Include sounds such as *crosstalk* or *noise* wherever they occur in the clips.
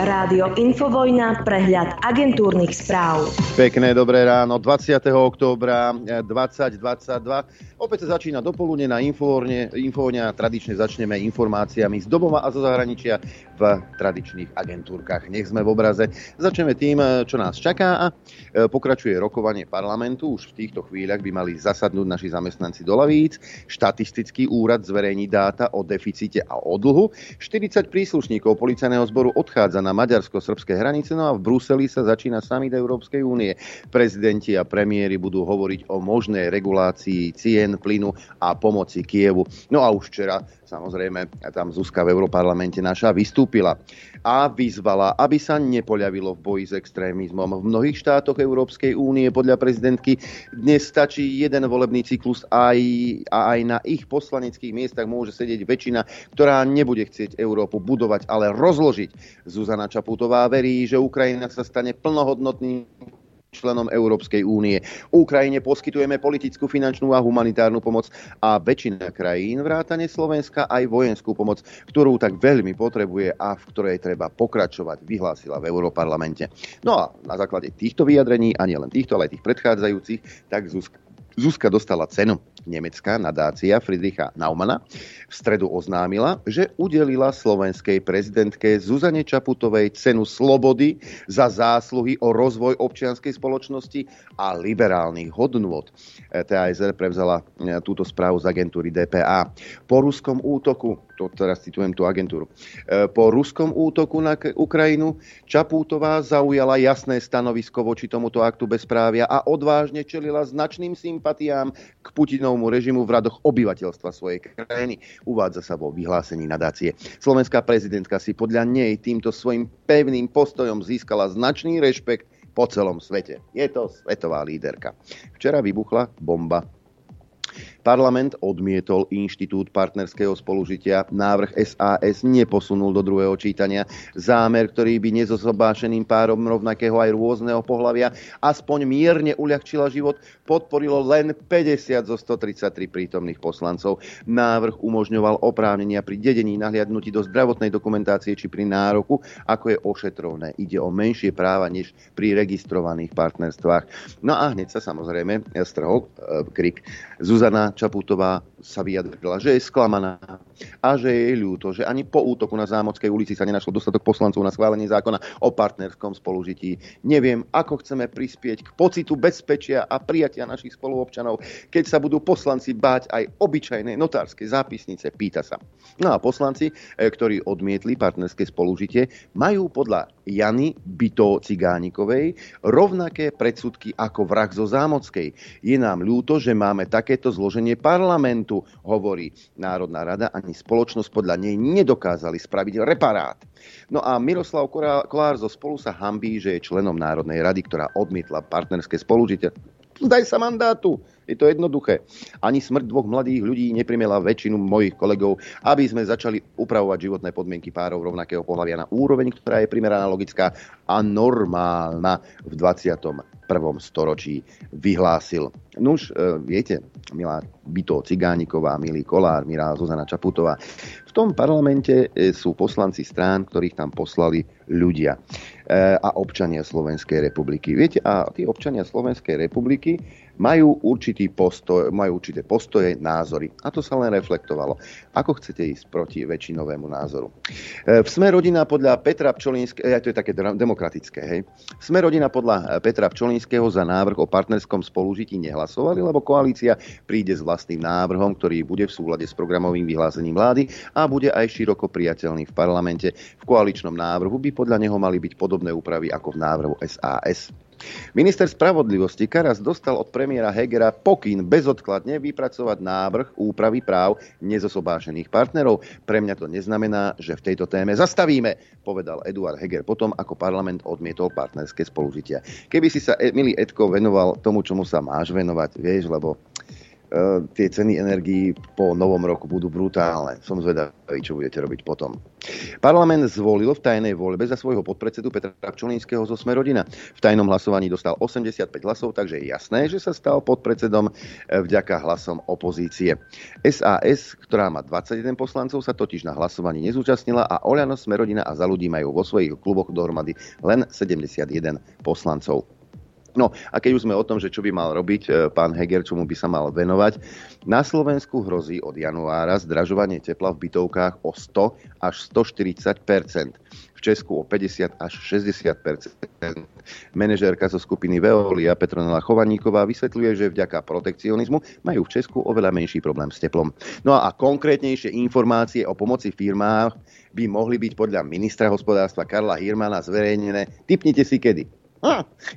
Rádio Infovojna, prehľad agentúrnych správ. Pekné dobré ráno, 20. októbra 2022. Opäť sa začína dopoludne na Infovojne a tradične začneme informáciami z domova a zo zahraničia v tradičných agentúrkach. Nech sme v obraze. Začneme tým, čo nás čaká a e, pokračuje rokovanie parlamentu. Už v týchto chvíľach by mali zasadnúť naši zamestnanci do lavíc. Štatistický úrad zverejní dáta o deficite a o dlhu. 40 príslušníkov policajného zboru odchádza na maďarsko-srbské hranice, no a v Bruseli sa začína summit Európskej únie. Prezidenti a premiéry budú hovoriť o možnej regulácii cien plynu a pomoci Kievu. No a už včera samozrejme tam Zuzka v Európarlamente naša vystúpila a vyzvala, aby sa nepoľavilo v boji s extrémizmom. V mnohých štátoch Európskej únie podľa prezidentky dnes stačí jeden volebný cyklus aj, a aj na ich poslaneckých miestach môže sedieť väčšina, ktorá nebude chcieť Európu budovať, ale rozložiť. Zuzana Čaputová verí, že Ukrajina sa stane plnohodnotným členom Európskej únie. Ukrajine poskytujeme politickú, finančnú a humanitárnu pomoc a väčšina krajín, vrátane Slovenska, aj vojenskú pomoc, ktorú tak veľmi potrebuje a v ktorej treba pokračovať, vyhlásila v Európarlamente. No a na základe týchto vyjadrení, a nielen týchto, ale aj tých predchádzajúcich, tak Zuzka Zuzka dostala cenu. Nemecká nadácia Friedricha Naumana v stredu oznámila, že udelila slovenskej prezidentke Zuzane Čaputovej cenu slobody za zásluhy o rozvoj občianskej spoločnosti a liberálnych hodnôt. TASR prevzala e, túto správu z agentúry DPA. Po ruskom útoku to teraz citujem tú agentúru. E, po ruskom útoku na Ukrajinu Čapútová zaujala jasné stanovisko voči tomuto aktu bezprávia a odvážne čelila značným sympatiám k Putinovmu režimu v radoch obyvateľstva svojej krajiny. Uvádza sa vo vyhlásení nadácie. Slovenská prezidentka si podľa nej týmto svojim pevným postojom získala značný rešpekt po celom svete. Je to svetová líderka. Včera vybuchla bomba Parlament odmietol Inštitút partnerského spolužitia. Návrh SAS neposunul do druhého čítania. Zámer, ktorý by nezosobášeným párom rovnakého aj rôzneho pohľavia aspoň mierne uľahčila život, podporilo len 50 zo 133 prítomných poslancov. Návrh umožňoval oprávnenia pri dedení nahliadnutí do zdravotnej dokumentácie či pri nároku, ako je ošetrovné. Ide o menšie práva než pri registrovaných partnerstvách. No a hneď sa samozrejme strhol e, krik. Zuzana Čaputová sa vyjadrila, že je sklamaná a že je ľúto, že ani po útoku na Zámockej ulici sa nenašlo dostatok poslancov na schválenie zákona o partnerskom spolužití. Neviem, ako chceme prispieť k pocitu bezpečia a prijatia našich spoluobčanov, keď sa budú poslanci báť aj obyčajnej notárskej zápisnice, pýta sa. No a poslanci, e, ktorí odmietli partnerské spolužitie, majú podľa Jany Byto Cigánikovej rovnaké predsudky ako vrah zo Zámockej. Je nám ľúto, že máme takéto zloženie parlamentu, hovorí Národná rada, ani spoločnosť podľa nej nedokázali spraviť reparát. No a Miroslav Kolár zo spolu sa hambí, že je členom Národnej rady, ktorá odmietla partnerské spolužitie. Zdaj sa mandátu. Je to jednoduché. Ani smrť dvoch mladých ľudí neprimela väčšinu mojich kolegov, aby sme začali upravovať životné podmienky párov rovnakého pohľavia na úroveň, ktorá je primeraná, logická a normálna v 21. storočí, vyhlásil. Nuž, e, viete, milá Byto Cigániková, milý Kolár, milá Zuzana Čaputová, v tom parlamente e, sú poslanci strán, ktorých tam poslali ľudia e, a občania Slovenskej republiky. Viete, a tí občania Slovenskej republiky majú, určitý postoj, majú určité postoje, názory. A to sa len reflektovalo. Ako chcete ísť proti väčšinovému názoru? E, v Sme rodina podľa Petra Pčolínského, e, to je také demokratické, hej. Sme rodina podľa Petra Pčolínského za návrh o partnerskom spolužití nehlasovali, lebo koalícia príde s vlastným návrhom, ktorý bude v súlade s programovým vyhlásením vlády a bude aj široko priateľný v parlamente. V koaličnom návrhu by podľa neho mali byť podobné úpravy ako v návrhu SAS. Minister spravodlivosti Karas dostal od premiéra Hegera pokyn bezodkladne vypracovať návrh úpravy práv nezosobášených partnerov. Pre mňa to neznamená, že v tejto téme zastavíme, povedal Eduard Heger potom, ako parlament odmietol partnerské spolužitia. Keby si sa, milý Edko, venoval tomu, čomu sa máš venovať, vieš, lebo tie ceny energií po novom roku budú brutálne. Som zvedavý, čo budete robiť potom. Parlament zvolil v tajnej voľbe za svojho podpredsedu Petra Pčolínskeho zo Smerodina. V tajnom hlasovaní dostal 85 hlasov, takže je jasné, že sa stal podpredsedom vďaka hlasom opozície. SAS, ktorá má 21 poslancov, sa totiž na hlasovaní nezúčastnila a Oľano, Smerodina a za ľudí majú vo svojich kluboch dohromady len 71 poslancov. No a keď už sme o tom, že čo by mal robiť e, pán Heger, čomu by sa mal venovať, na Slovensku hrozí od januára zdražovanie tepla v bytovkách o 100 až 140% v Česku o 50 až 60% Menežérka zo skupiny Veolia Petronela Chovaníková vysvetľuje, že vďaka protekcionizmu majú v Česku oveľa menší problém s teplom. No a konkrétnejšie informácie o pomoci firmách by mohli byť podľa ministra hospodárstva Karla Hirmana zverejnené. Typnite si kedy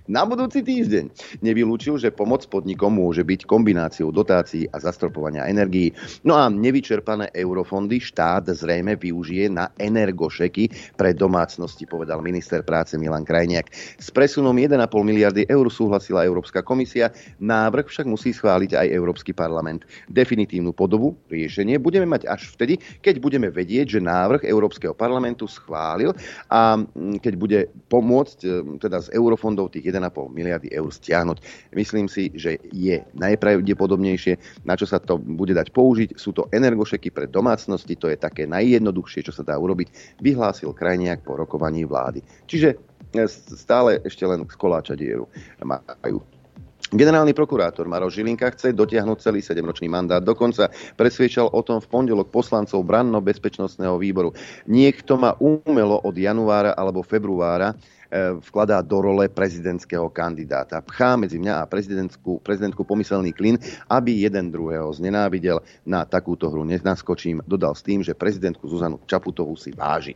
na budúci týždeň. Nevylúčil, že pomoc podnikom môže byť kombináciou dotácií a zastropovania energií. No a nevyčerpané eurofondy štát zrejme využije na energošeky pre domácnosti, povedal minister práce Milan Krajniak. S presunom 1,5 miliardy eur súhlasila Európska komisia, návrh však musí schváliť aj Európsky parlament. Definitívnu podobu riešenie budeme mať až vtedy, keď budeme vedieť, že návrh Európskeho parlamentu schválil a keď bude pomôcť teda z Euró eurofondov tých 1,5 miliardy eur stiahnuť. Myslím si, že je najpravdepodobnejšie, na čo sa to bude dať použiť. Sú to energošeky pre domácnosti, to je také najjednoduchšie, čo sa dá urobiť, vyhlásil krajniak po rokovaní vlády. Čiže e, stále ešte len z koláča dieru majú. Generálny prokurátor Maro Žilinka chce dotiahnuť celý 7-ročný mandát. Dokonca presviečal o tom v pondelok poslancov branno-bezpečnostného výboru. Niekto ma umelo od januára alebo februára vkladá do role prezidentského kandidáta. Pchá medzi mňa a prezidentku, prezidentku pomyselný klin, aby jeden druhého znenávidel. Na takúto hru nenaskočím, dodal s tým, že prezidentku Zuzanu Čaputovú si váži.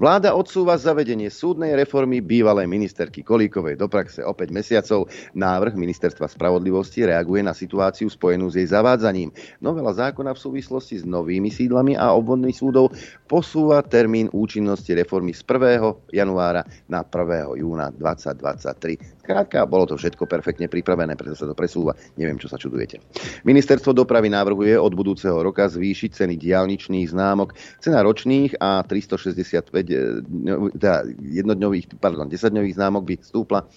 Vláda odsúva zavedenie súdnej reformy bývalej ministerky Kolíkovej do praxe o 5 mesiacov. Návrh ministerstva spravodlivosti reaguje na situáciu spojenú s jej zavádzaním. Novela zákona v súvislosti s novými sídlami a obvodných súdov posúva termín účinnosti reformy z 1. januára na 1. júna 2023. Krátka, bolo to všetko perfektne pripravené, preto sa to presúva. Neviem, čo sa čudujete. Ministerstvo dopravy navrhuje od budúceho roka zvýšiť ceny diálničných známok. Cena ročných a 365 eh, teda jednodňových, pardon, 10-dňových známok by stúpla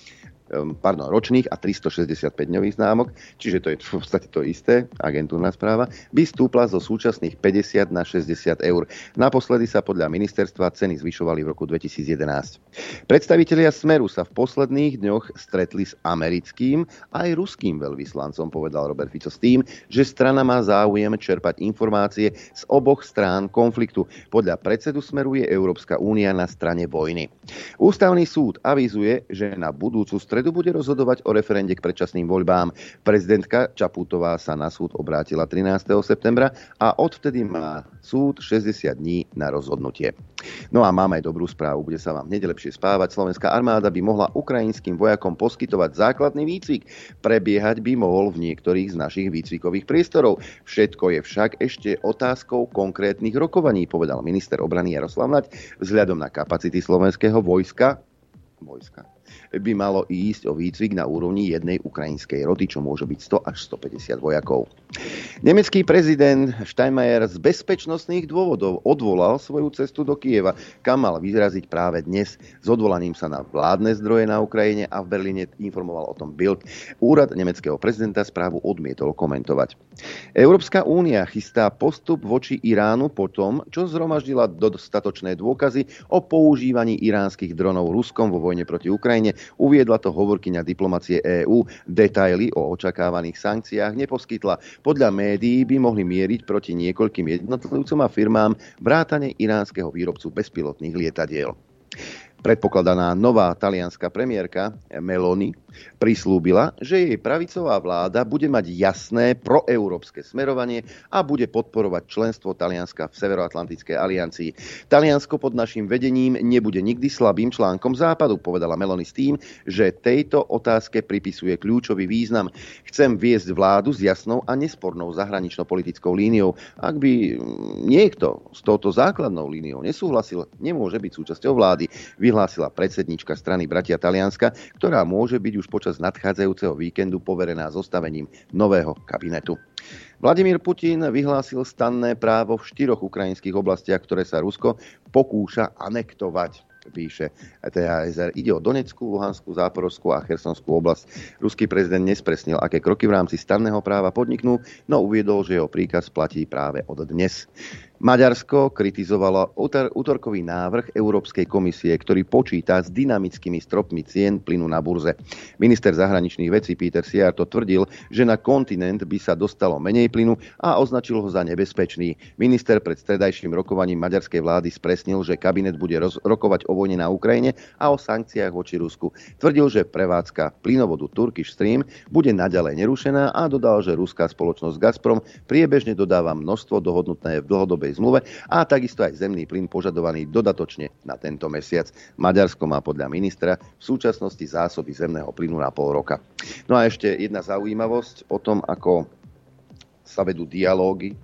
pardon, ročných a 365 dňových známok, čiže to je v podstate to isté, agentúrna správa, by stúpla zo súčasných 50 na 60 eur. Naposledy sa podľa ministerstva ceny zvyšovali v roku 2011. Predstavitelia Smeru sa v posledných dňoch stretli s americkým aj ruským veľvyslancom, povedal Robert Fico s tým, že strana má záujem čerpať informácie z oboch strán konfliktu. Podľa predsedu Smeru je Európska únia na strane vojny. Ústavný súd avizuje, že na budúcu stranu stredu bude rozhodovať o referende k predčasným voľbám. Prezidentka Čaputová sa na súd obrátila 13. septembra a odvtedy má súd 60 dní na rozhodnutie. No a máme aj dobrú správu, bude sa vám hneď lepšie spávať. Slovenská armáda by mohla ukrajinským vojakom poskytovať základný výcvik. Prebiehať by mohol v niektorých z našich výcvikových priestorov. Všetko je však ešte otázkou konkrétnych rokovaní, povedal minister obrany Jaroslav Naď vzhľadom na kapacity slovenského vojska vojska by malo ísť o výcvik na úrovni jednej ukrajinskej roty, čo môže byť 100 až 150 vojakov. Nemecký prezident Steinmeier z bezpečnostných dôvodov odvolal svoju cestu do Kieva, kam mal vyraziť práve dnes s odvolaním sa na vládne zdroje na Ukrajine a v Berlíne informoval o tom Bild. Úrad nemeckého prezidenta správu odmietol komentovať. Európska únia chystá postup voči Iránu po tom, čo zhromaždila dostatočné dôkazy o používaní iránskych dronov Ruskom vo vojne proti Ukrajine Uviedla to hovorkyňa diplomacie EÚ. Detaily o očakávaných sankciách neposkytla. Podľa médií by mohli mieriť proti niekoľkým jednotlivcom a firmám vrátane iránskeho výrobcu bezpilotných lietadiel. Predpokladaná nová talianská premiérka Meloni prislúbila, že jej pravicová vláda bude mať jasné proeurópske smerovanie a bude podporovať členstvo Talianska v Severoatlantickej aliancii. Taliansko pod našim vedením nebude nikdy slabým článkom západu, povedala Meloni s tým, že tejto otázke pripisuje kľúčový význam. Chcem viesť vládu s jasnou a nespornou zahranično-politickou líniou. Ak by niekto s touto základnou líniou nesúhlasil, nemôže byť súčasťou vlády vyhlásila predsednička strany Bratia Talianska, ktorá môže byť už počas nadchádzajúceho víkendu poverená zostavením nového kabinetu. Vladimír Putin vyhlásil stanné právo v štyroch ukrajinských oblastiach, ktoré sa Rusko pokúša anektovať píše THSR. Ide o Donetskú, Luhanskú, Záporovskú a Chersonskú oblasť. Ruský prezident nespresnil, aké kroky v rámci stanného práva podniknú, no uviedol, že jeho príkaz platí práve od dnes. Maďarsko kritizovalo útorkový návrh Európskej komisie, ktorý počíta s dynamickými stropmi cien plynu na burze. Minister zahraničných vecí Peter Siarto tvrdil, že na kontinent by sa dostalo menej plynu a označil ho za nebezpečný. Minister pred stredajším rokovaním maďarskej vlády spresnil, že kabinet bude rokovať o vojne na Ukrajine a o sankciách voči Rusku. Tvrdil, že prevádzka plynovodu Turkish Stream bude naďalej nerušená a dodal, že ruská spoločnosť Gazprom priebežne dodáva množstvo dohodnutné v dlhodobej zmluve a takisto aj zemný plyn požadovaný dodatočne na tento mesiac. Maďarsko má podľa ministra v súčasnosti zásoby zemného plynu na pol roka. No a ešte jedna zaujímavosť o tom, ako sa vedú dialógy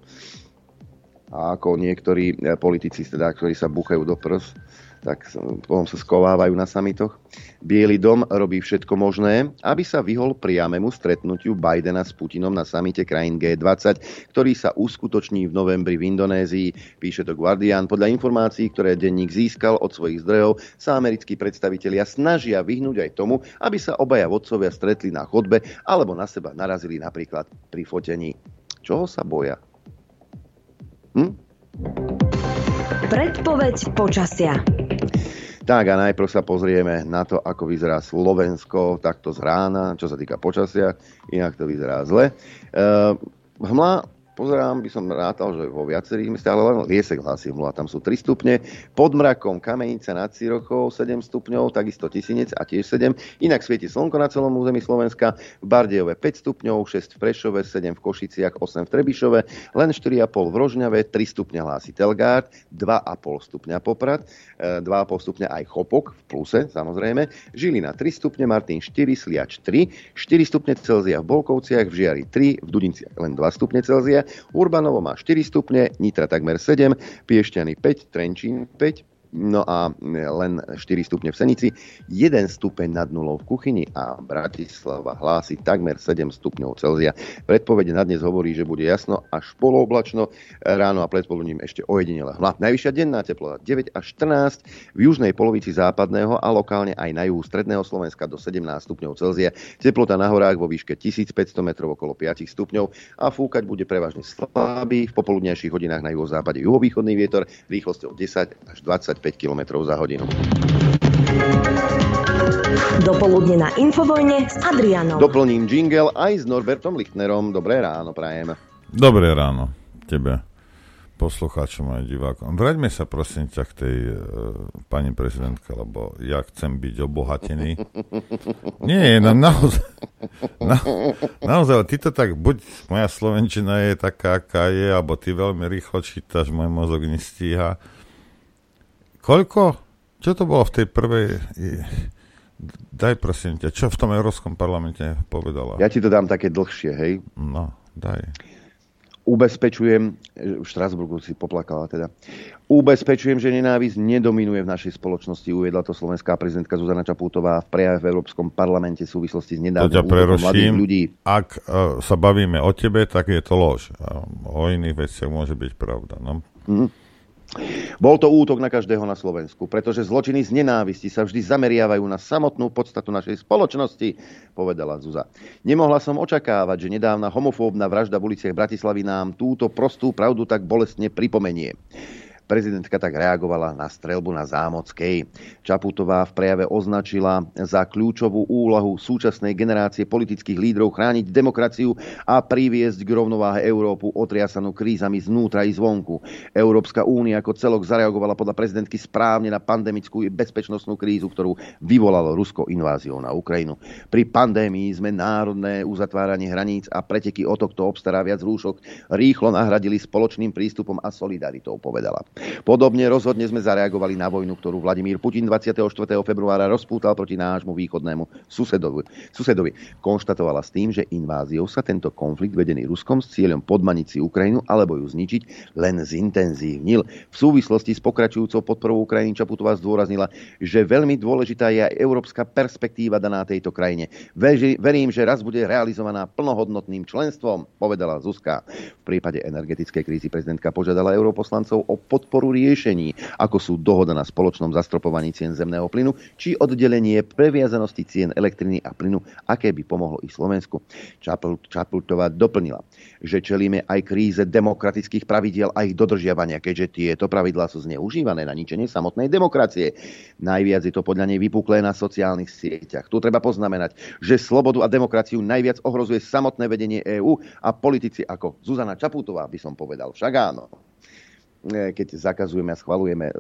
a ako niektorí eh, politici, teda, ktorí sa buchajú do prs, tak potom sa skovávajú na samitoch. Bielý dom robí všetko možné, aby sa vyhol priamému stretnutiu Bidena s Putinom na samite krajín G20, ktorý sa uskutoční v novembri v Indonézii, píše to Guardian. Podľa informácií, ktoré denník získal od svojich zdrojov, sa americkí predstavitelia snažia vyhnúť aj tomu, aby sa obaja vodcovia stretli na chodbe alebo na seba narazili napríklad pri fotení. Čoho sa boja? Hm? Predpoveď počasia. Tak a najprv sa pozrieme na to, ako vyzerá Slovensko takto z rána, čo sa týka počasia, inak to vyzerá zle. Uh, hmla pozerám, by som rátal, že vo viacerých mestách, ale len Liesek hlási hmla, tam sú 3 stupne, pod mrakom Kamenica nad Cirochou 7 stupňov, takisto Tisinec a tiež 7, inak svieti slnko na celom území Slovenska, v Bardejove 5 stupňov, 6 v Prešove, 7 v Košiciach, 8 v Trebišove, len 4,5 v Rožňave, 3 stupňa hlási Telgard, 2,5 stupňa Poprad, 2,5 e, stupňa aj Chopok v pluse, samozrejme, Žilina 3 stupne, Martin 4, Sliač 3, 4 stupne Celzia v Bolkovciach, v Žiari 3, v Dudinciach len 2 stupne Celzia, Urbanovo má 4 stupne, Nitra takmer 7, Piešťany 5, Trenčín 5, no a len 4 stupne v Senici, 1 stupeň nad nulou v kuchyni a Bratislava hlási takmer 7 stupňov Celzia. Predpovede na dnes hovorí, že bude jasno až polooblačno, ráno a predpoludním ešte ojedinele hmla. Najvyššia denná teplota 9 až 14, v južnej polovici západného a lokálne aj na juhu stredného Slovenska do 17 stupňov Celzia. Teplota na horách vo výške 1500 metrov okolo 5 stupňov a fúkať bude prevažne slabý, v popoludnejších hodinách na juhozápade juhovýchodný vietor rýchlosťou 10 až 20 5 km za hodinu. Dopoludne na Infovojne s Adrianom. Doplním jingle aj s Norbertom Lichtnerom. Dobré ráno, prajem. Dobré ráno tebe, poslucháčom aj divákom. Vráťme sa prosím ťa k tej uh, pani prezidentke, lebo ja chcem byť obohatený. *laughs* Nie, na, naozaj, na, naozaj, ty to tak, buď moja slovenčina je taká, aká je, alebo ty veľmi rýchlo čítaš, môj mozog nestíha Koľko? Čo to bolo v tej prvej... Daj prosím ťa, čo v tom Európskom parlamente povedala? Ja ti to dám také dlhšie, hej? No, daj. Ubezpečujem, v Štrasburgu si poplakala teda, ubezpečujem, že nenávisť nedominuje v našej spoločnosti, uviedla to slovenská prezidentka Zuzana Čapútová v prejave v Európskom parlamente v súvislosti s nedávnym mladých ľudí. Ak uh, sa bavíme o tebe, tak je to lož. O iných veciach môže byť pravda. No? Mm-hmm. Bol to útok na každého na Slovensku, pretože zločiny z nenávisti sa vždy zameriavajú na samotnú podstatu našej spoločnosti, povedala Zuza. Nemohla som očakávať, že nedávna homofóbna vražda v uliciach Bratislavy nám túto prostú pravdu tak bolestne pripomenie. Prezidentka tak reagovala na strelbu na Zámockej. Čaputová v prejave označila za kľúčovú úlohu súčasnej generácie politických lídrov chrániť demokraciu a priviesť k rovnováhe Európu otriasanú krízami znútra i zvonku. Európska únia ako celok zareagovala podľa prezidentky správne na pandemickú bezpečnostnú krízu, ktorú vyvolalo Rusko inváziou na Ukrajinu. Pri pandémii sme národné uzatváranie hraníc a preteky o to, obstará viac rúšok, rýchlo nahradili spoločným prístupom a solidaritou, povedala. Podobne rozhodne sme zareagovali na vojnu, ktorú Vladimír Putin 24. februára rozpútal proti nášmu východnému susedovi. susedovi. Konštatovala s tým, že inváziou sa tento konflikt vedený Ruskom s cieľom podmaniť si Ukrajinu alebo ju zničiť len zintenzívnil. V súvislosti s pokračujúcou podporou Ukrajiny Čaputová zdôraznila, že veľmi dôležitá je aj európska perspektíva daná tejto krajine. Verím, že raz bude realizovaná plnohodnotným členstvom, povedala Zuzka. V prípade energetickej krízy prezidentka požiadala europoslancov o podporu riešení, ako sú dohoda na spoločnom zastropovaní cien zemného plynu, či oddelenie previazanosti cien elektriny a plynu, aké by pomohlo i Slovensku. Čapultová doplnila, že čelíme aj kríze demokratických pravidiel a ich dodržiavania, keďže tieto pravidlá sú zneužívané na ničenie samotnej demokracie. Najviac je to podľa nej vypuklé na sociálnych sieťach. Tu treba poznamenať, že slobodu a demokraciu najviac ohrozuje samotné vedenie EÚ a politici ako Zuzana Čaputová, by som povedal. Však áno. E, keď zakazujeme a schvalujeme e,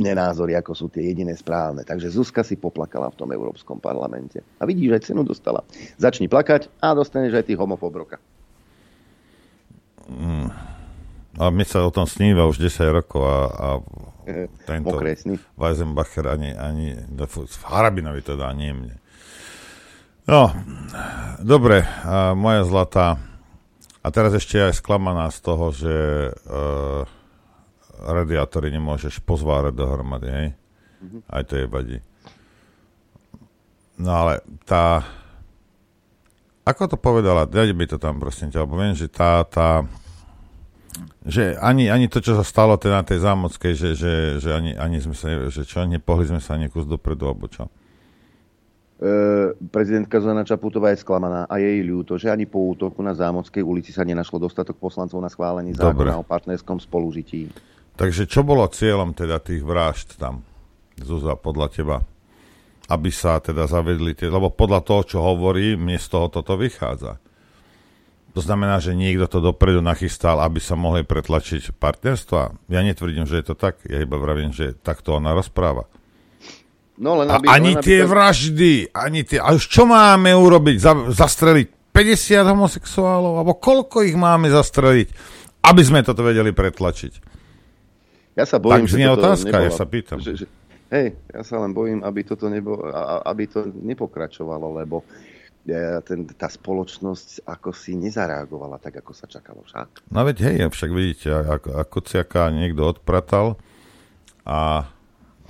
iné názory, ako sú tie jediné správne. Takže Zuzka si poplakala v tom Európskom parlamente. A vidíš, že cenu dostala. Začni plakať a dostaneš aj ty homofób roka. Mm. A my sa o tom sníva už 10 rokov a, a *laughs* tento Weisenbacher ani, ani v Harabinovi to dá, nie mne. No, dobre, moja zlatá. A teraz ešte aj sklamaná z toho, že uh, radiátory nemôžeš pozvárať dohromady, hej? Mm-hmm. Aj to je vadí. No ale tá... Ako to povedala? Dajte mi to tam, prosím ťa, lebo viem, že tá, tá že ani, ani to, čo sa stalo teda na tej zámockej, že, že, že ani, ani sme sa, že čo, nepohli sme sa ani kus dopredu, alebo čo? E, prezidentka Zuzana Čaputová je sklamaná a jej ľúto, že ani po útoku na Zámockej ulici sa nenašlo dostatok poslancov na schválení zákona o partnerskom spolužití. Takže čo bolo cieľom teda tých vražd tam, Zuzá, podľa teba? Aby sa teda zavedli tie, lebo podľa toho, čo hovorí, mne z toho toto vychádza. To znamená, že niekto to dopredu nachystal, aby sa mohli pretlačiť partnerstva. Ja netvrdím, že je to tak, ja iba vravím, že takto ona rozpráva. No, len aby, a ani len aby tie to... vraždy, ani tie... A už čo máme urobiť? Za, zastreliť 50 homosexuálov? Alebo koľko ich máme zastreliť, aby sme toto vedeli pretlačiť? Ja sa bojím, tak znie otázka, nebola, ja sa pýtam. Že, že, hej, ja sa len bojím, aby toto nebo, aby to nepokračovalo, lebo ten, tá spoločnosť ako si nezareagovala tak, ako sa čakalo však. No veď hej, však vidíte, ako, ako ciaka niekto odpratal a,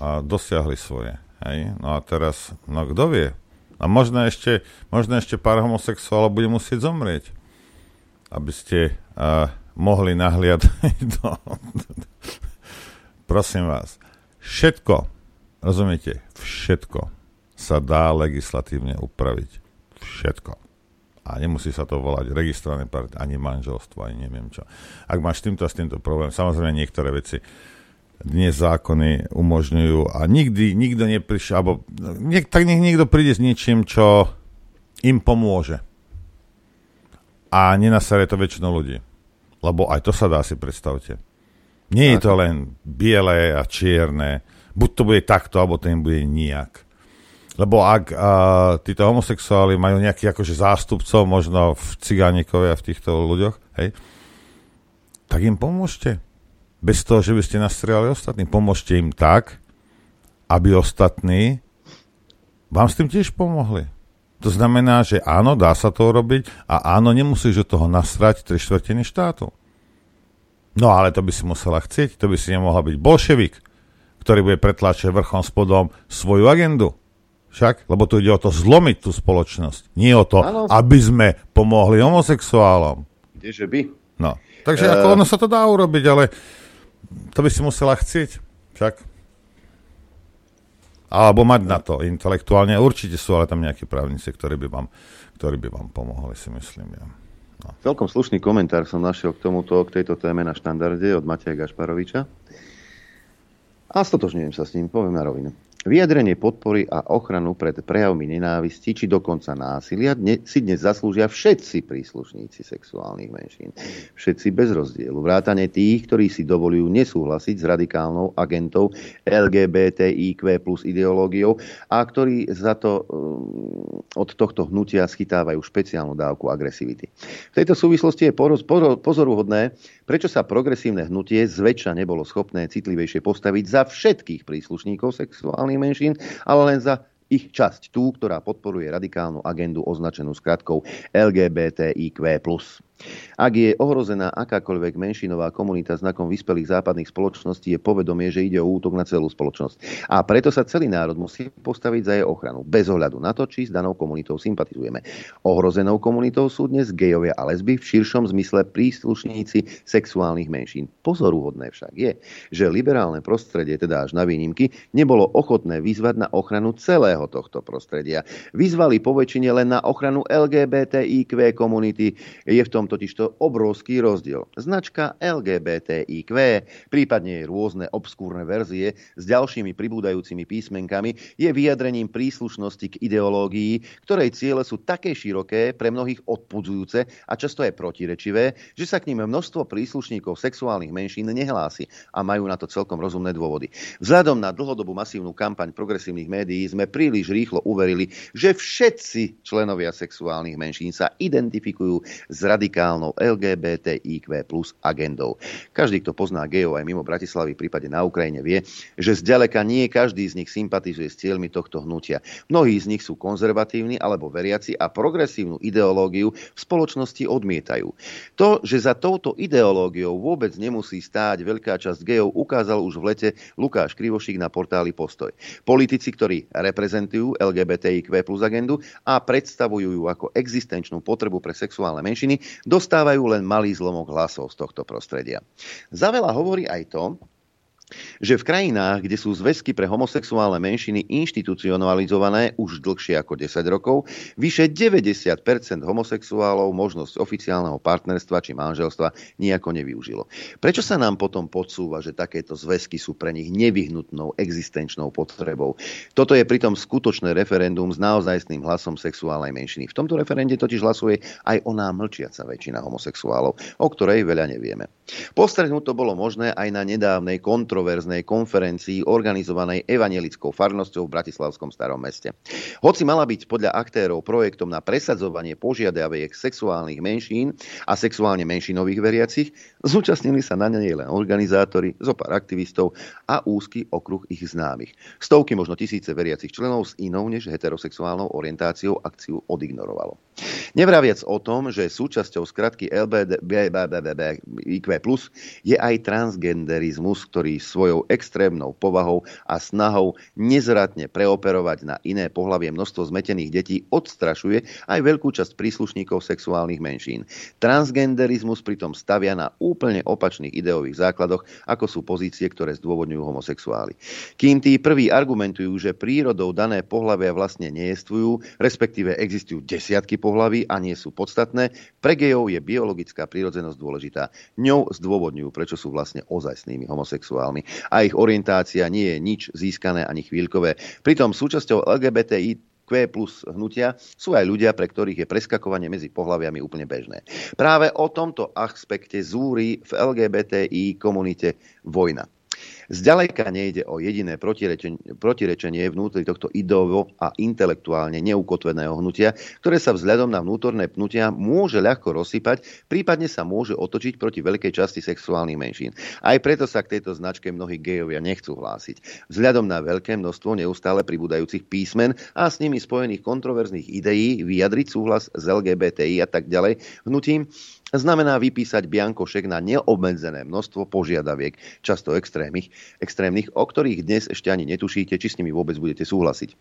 a dosiahli svoje. Hej? No a teraz, no kto vie? A možno ešte, možno ešte pár homosexuálov bude musieť zomrieť, aby ste uh, mohli nahliadať *laughs* do, prosím vás, všetko, rozumiete, všetko sa dá legislatívne upraviť. Všetko. A nemusí sa to volať registrované part, ani manželstvo, ani neviem čo. Ak máš týmto a s týmto problém, samozrejme niektoré veci dnes zákony umožňujú a nikdy nikto neprišiel, alebo niek, tak nech niekto príde s niečím, čo im pomôže. A nenasere to väčšinou ľudí. Lebo aj to sa dá si predstavte. Nie je to len biele a čierne. Buď to bude takto, alebo to bude nijak. Lebo ak uh, títo homosexuáli majú nejakých akože zástupcov, možno v cigánikovi a v týchto ľuďoch, hej, tak im pomôžte. Bez toho, že by ste nastrieľali ostatní. Pomôžte im tak, aby ostatní vám s tým tiež pomohli. To znamená, že áno, dá sa to urobiť a áno, nemusíš do toho nasrať tri štvrtiny štátu. No ale to by si musela chcieť, to by si nemohla byť bolševik, ktorý bude pretlačať vrchom spodom svoju agendu. Však? Lebo tu ide o to zlomiť tú spoločnosť. Nie o to, ano. aby sme pomohli homosexuálom. Kdeže by? No. Takže uh... ako ono sa to dá urobiť, ale to by si musela chcieť. Však? Alebo mať na to intelektuálne. Určite sú ale tam nejakí právnici, ktorí by vám, ktorí by vám pomohli, si myslím. Ja. No. Celkom slušný komentár som našiel k tomuto, k tejto téme na štandarde od Mateja Gašparoviča. A stotožňujem sa s ním, poviem na rovinu. Vyjadrenie podpory a ochranu pred prejavmi nenávisti či dokonca násilia si dnes zaslúžia všetci príslušníci sexuálnych menšín. Všetci bez rozdielu. Vrátane tých, ktorí si dovolujú nesúhlasiť s radikálnou agentou LGBTIQ plus ideológiou a ktorí za to um, od tohto hnutia schytávajú špeciálnu dávku agresivity. V tejto súvislosti je pozoruhodné, prečo sa progresívne hnutie zväčša nebolo schopné citlivejšie postaviť za všetkých príslušníkov sexuálnych menšín, ale len za ich časť, tú, ktorá podporuje radikálnu agendu označenú skratkou LGBTIQ+. Ak je ohrozená akákoľvek menšinová komunita znakom vyspelých západných spoločností, je povedomie, že ide o útok na celú spoločnosť. A preto sa celý národ musí postaviť za jej ochranu, bez ohľadu na to, či s danou komunitou sympatizujeme. Ohrozenou komunitou sú dnes gejovia a lesby v širšom zmysle príslušníci sexuálnych menšín. Pozoruhodné však je, že liberálne prostredie, teda až na výnimky, nebolo ochotné vyzvať na ochranu celého tohto prostredia. Vyzvali po väčšine len na ochranu LGBTIQ komunity. Je v tom tom totižto obrovský rozdiel. Značka LGBTIQ, prípadne jej rôzne obskúrne verzie s ďalšími pribúdajúcimi písmenkami, je vyjadrením príslušnosti k ideológii, ktorej ciele sú také široké, pre mnohých odpudzujúce a často je protirečivé, že sa k ním množstvo príslušníkov sexuálnych menšín nehlási a majú na to celkom rozumné dôvody. Vzhľadom na dlhodobú masívnu kampaň progresívnych médií sme príliš rýchlo uverili, že všetci členovia sexuálnych menšín sa identifikujú s radikálnymi radikálnou LGBTIQ plus agendou. Každý, kto pozná gejov aj mimo Bratislavy, v prípade na Ukrajine, vie, že zďaleka nie každý z nich sympatizuje s cieľmi tohto hnutia. Mnohí z nich sú konzervatívni alebo veriaci a progresívnu ideológiu v spoločnosti odmietajú. To, že za touto ideológiou vôbec nemusí stáť veľká časť gejov, ukázal už v lete Lukáš Krivošík na portáli Postoj. Politici, ktorí reprezentujú LGBTIQ plus agendu a predstavujú ju ako existenčnú potrebu pre sexuálne menšiny, dostávajú len malý zlomok hlasov z tohto prostredia. Za veľa hovorí aj to, že v krajinách, kde sú zväzky pre homosexuálne menšiny inštitucionalizované už dlhšie ako 10 rokov, vyše 90% homosexuálov možnosť oficiálneho partnerstva či manželstva nejako nevyužilo. Prečo sa nám potom podsúva, že takéto zväzky sú pre nich nevyhnutnou existenčnou potrebou? Toto je pritom skutočné referendum s naozajstným hlasom sexuálnej menšiny. V tomto referende totiž hlasuje aj oná mlčiaca väčšina homosexuálov, o ktorej veľa nevieme. Postrednúť to bolo možné aj na nedávnej kontrole kontroverznej konferencii organizovanej evanelickou farnosťou v Bratislavskom starom meste. Hoci mala byť podľa aktérov projektom na presadzovanie požiadaviek sexuálnych menšín a sexuálne menšinových veriacich, zúčastnili sa na nej len organizátori, zopár aktivistov a úzky okruh ich známych. Stovky, možno tisíce veriacich členov s inou než heterosexuálnou orientáciou akciu odignorovalo. Nevraviac o tom, že súčasťou skratky LBDBIQ+, je aj transgenderizmus, ktorý svojou extrémnou povahou a snahou nezratne preoperovať na iné pohlavie množstvo zmetených detí odstrašuje aj veľkú časť príslušníkov sexuálnych menšín. Transgenderizmus pritom stavia na úplne opačných ideových základoch, ako sú pozície, ktoré zdôvodňujú homosexuáli. Kým tí prví argumentujú, že prírodou dané pohlavia vlastne nejestvujú, respektíve existujú desiatky pohlaví a nie sú podstatné, pre gejov je biologická prírodzenosť dôležitá. Ňou zdôvodňujú, prečo sú vlastne ozajstnými homosexuálmi. A ich orientácia nie je nič získané ani chvíľkové. Pritom súčasťou LGBTI Q plus hnutia sú aj ľudia, pre ktorých je preskakovanie medzi pohľaviami úplne bežné. Práve o tomto aspekte zúri v LGBTI komunite vojna. Zďaleka nejde o jediné protirečenie, protirečenie vnútri tohto ideovo a intelektuálne neukotveného hnutia, ktoré sa vzhľadom na vnútorné pnutia môže ľahko rozsypať, prípadne sa môže otočiť proti veľkej časti sexuálnych menšín. Aj preto sa k tejto značke mnohí gejovia nechcú hlásiť. Vzhľadom na veľké množstvo neustále pribúdajúcich písmen a s nimi spojených kontroverzných ideí vyjadriť súhlas s LGBTI a tak ďalej hnutím, znamená vypísať biankošek na neobmedzené množstvo požiadaviek, často extrémnych, extrémnych, o ktorých dnes ešte ani netušíte, či s nimi vôbec budete súhlasiť.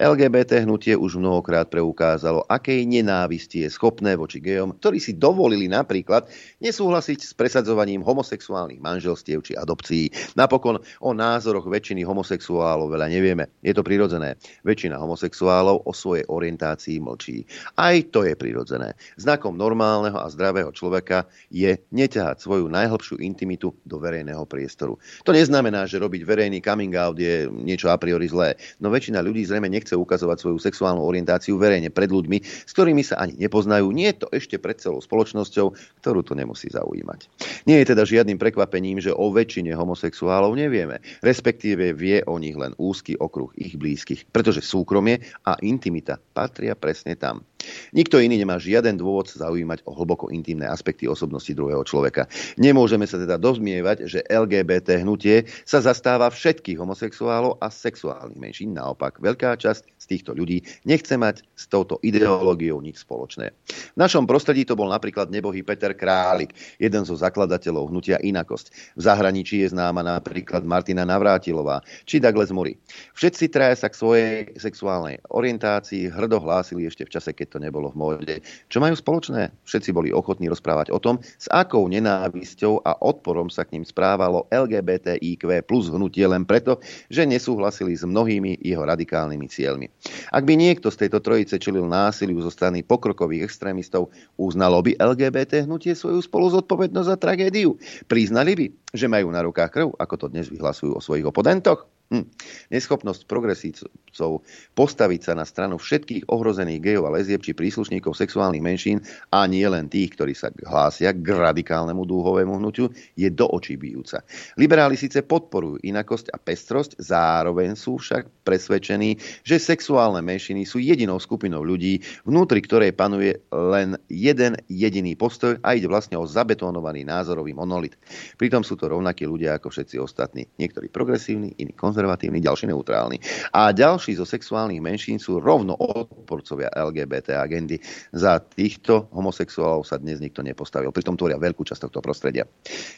LGBT hnutie už mnohokrát preukázalo, akej nenávisti je schopné voči gejom, ktorí si dovolili napríklad nesúhlasiť s presadzovaním homosexuálnych manželstiev či adopcií. Napokon o názoroch väčšiny homosexuálov veľa nevieme. Je to prirodzené. Väčšina homosexuálov o svojej orientácii mlčí. Aj to je prirodzené. Znakom normálneho a zdravého človeka je neťahať svoju najhlbšiu intimitu do verejného priestoru. To neznamená, že robiť verejný coming out je niečo a priori zlé, no väčšina ľudí zrejme nechce ukazovať svoju sexuálnu orientáciu verejne pred ľuďmi, s ktorými sa ani nepoznajú, nie je to ešte pred celou spoločnosťou, ktorú to nemusí zaujímať. Nie je teda žiadnym prekvapením, že o väčšine homosexuálov nevieme, respektíve vie o nich len úzky okruh ich blízkych, pretože súkromie a intimita patria presne tam. Nikto iný nemá žiaden dôvod zaujímať o hlboko intimné aspekty osobnosti druhého človeka. Nemôžeme sa teda dozmievať, že LGBT hnutie sa zastáva všetkých homosexuálov a sexuálnych menšín. Naopak, veľká časť z týchto ľudí nechce mať s touto ideológiou nič spoločné. V našom prostredí to bol napríklad nebohý Peter Králik, jeden zo zakladateľov hnutia Inakosť. V zahraničí je známa napríklad Martina Navrátilová či Douglas Murray. Všetci traja sa k svojej sexuálnej orientácii hrdo hlásili ešte v čase, keď to nebolo v móde. Čo majú spoločné? Všetci boli ochotní rozprávať o tom, s akou nenávisťou a odporom sa k ním správalo LGBTIQ plus hnutie len preto, že nesúhlasili s mnohými jeho radikálnymi cieľmi. Ak by niekto z tejto trojice čelil násiliu zo strany pokrokových extrémistov, uznalo by LGBT hnutie svoju spolu zodpovednosť za tragédiu. Priznali by, že majú na rukách krv, ako to dnes vyhlasujú o svojich oponentoch? Hm. Neschopnosť progresívcov postaviť sa na stranu všetkých ohrozených gejov a lezieb či príslušníkov sexuálnych menšín a nie len tých, ktorí sa hlásia k radikálnemu dúhovému hnutiu, je do očí bijúca. Liberáli síce podporujú inakosť a pestrosť, zároveň sú však presvedčení, že sexuálne menšiny sú jedinou skupinou ľudí, vnútri ktorej panuje len jeden jediný postoj a ide vlastne o zabetónovaný názorový monolit. Pritom sú to rovnakí ľudia ako všetci ostatní. Niektorí progresívni, iní konzervatívni konzervatívni, ďalší neutrálni. A ďalší zo sexuálnych menšín sú rovno odporcovia LGBT agendy. Za týchto homosexuálov sa dnes nikto nepostavil. Pritom tvoria veľkú časť tohto prostredia.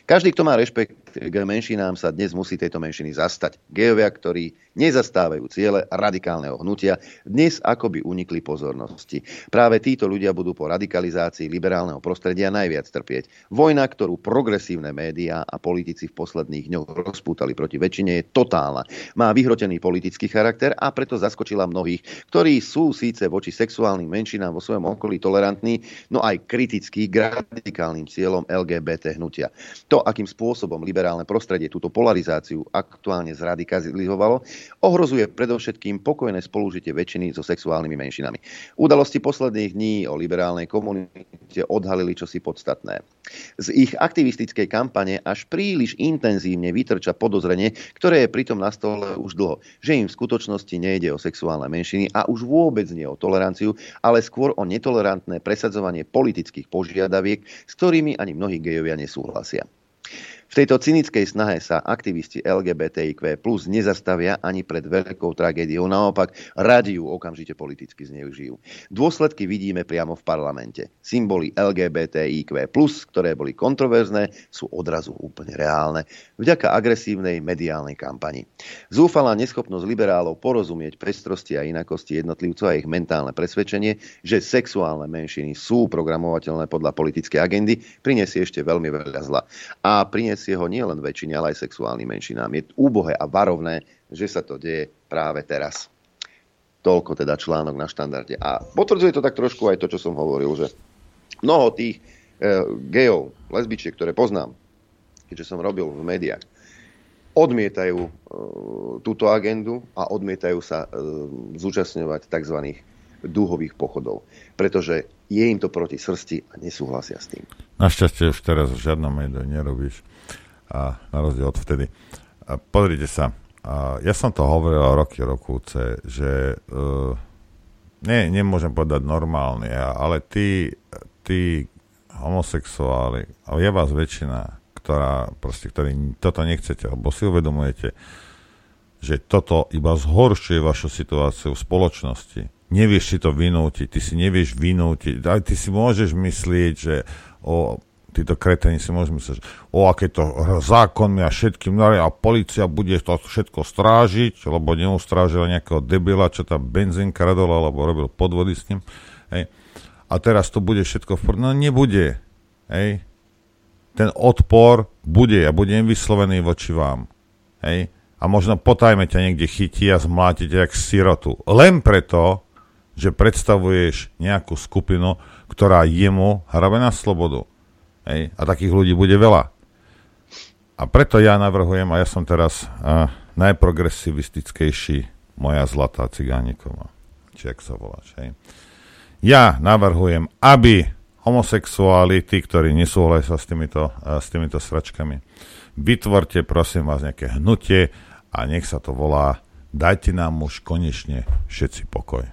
Každý, kto má rešpekt k menšinám, sa dnes musí tejto menšiny zastať. Gejovia, ktorí nezastávajú ciele radikálneho hnutia, dnes akoby unikli pozornosti. Práve títo ľudia budú po radikalizácii liberálneho prostredia najviac trpieť. Vojna, ktorú progresívne médiá a politici v posledných dňoch rozpútali proti väčšine, je totálna má vyhrotený politický charakter a preto zaskočila mnohých, ktorí sú síce voči sexuálnym menšinám vo svojom okolí tolerantní, no aj kritickí k radikálnym cieľom LGBT hnutia. To, akým spôsobom liberálne prostredie túto polarizáciu aktuálne zradikalizovalo, ohrozuje predovšetkým pokojné spolužitie väčšiny so sexuálnymi menšinami. Udalosti posledných dní o liberálnej komunite odhalili čosi podstatné. Z ich aktivistickej kampane až príliš intenzívne vytrča podozrenie, ktoré je pritom nastavené stole už dlho, že im v skutočnosti nejde o sexuálne menšiny a už vôbec nie o toleranciu, ale skôr o netolerantné presadzovanie politických požiadaviek, s ktorými ani mnohí gejovia nesúhlasia. V tejto cynickej snahe sa aktivisti LGBTIQ plus nezastavia ani pred veľkou tragédiou, naopak radi okamžite politicky zneužijú. Dôsledky vidíme priamo v parlamente. Symboly LGBTIQ plus, ktoré boli kontroverzné, sú odrazu úplne reálne vďaka agresívnej mediálnej kampani. Zúfalá neschopnosť liberálov porozumieť pestrosti a inakosti jednotlivcov a ich mentálne presvedčenie, že sexuálne menšiny sú programovateľné podľa politickej agendy, prinesie ešte veľmi veľa zla. A prinesie prinesie ho nielen väčšine, ale aj sexuálnym menšinám. Je úbohé a varovné, že sa to deje práve teraz. Toľko teda článok na štandarde. A potvrdzuje to tak trošku aj to, čo som hovoril, že mnoho tých e, gejov, lesbičiek, ktoré poznám, keďže som robil v médiách, odmietajú e, túto agendu a odmietajú sa e, zúčastňovať tzv. dúhových pochodov. Pretože je im to proti srsti a nesúhlasia s tým. Našťastie už teraz v žiadnom médiu nerobíš a na rozdiel od vtedy. A pozrite sa, a ja som to hovoril roky, rokúce, že uh, nie, nemôžem povedať normálne, ale tí, tí homosexuáli, ale je vás väčšina, ktorá, proste, ktorí toto nechcete, lebo si uvedomujete, že toto iba zhoršuje vašu situáciu v spoločnosti. Nevieš si to vynútiť, ty si nevieš vynútiť, aj ty si môžeš myslieť, že o títo kretení si môžu myslieť, že o, aké to zákonmi a všetkým, a policia bude to všetko strážiť, lebo neustrážila nejakého debila, čo tam benzín kradol, alebo robil podvody s ním. Hej. A teraz to bude všetko v No nebude. Hej. Ten odpor bude a bude vyslovený voči vám. Hej. A možno potajme ťa niekde chytí a zmlátiť jak sirotu. Len preto, že predstavuješ nejakú skupinu, ktorá jemu hrabe na slobodu. Hej? A takých ľudí bude veľa. A preto ja navrhujem, a ja som teraz uh, najprogresivistickejší, moja zlatá cigániková, či ak sa voláš, hej. Ja navrhujem, aby homosexuáli, tí, ktorí nesúhlasia s týmito, uh, s týmito sračkami, vytvorte, prosím vás, nejaké hnutie a nech sa to volá Dajte nám už konečne všetci pokoj.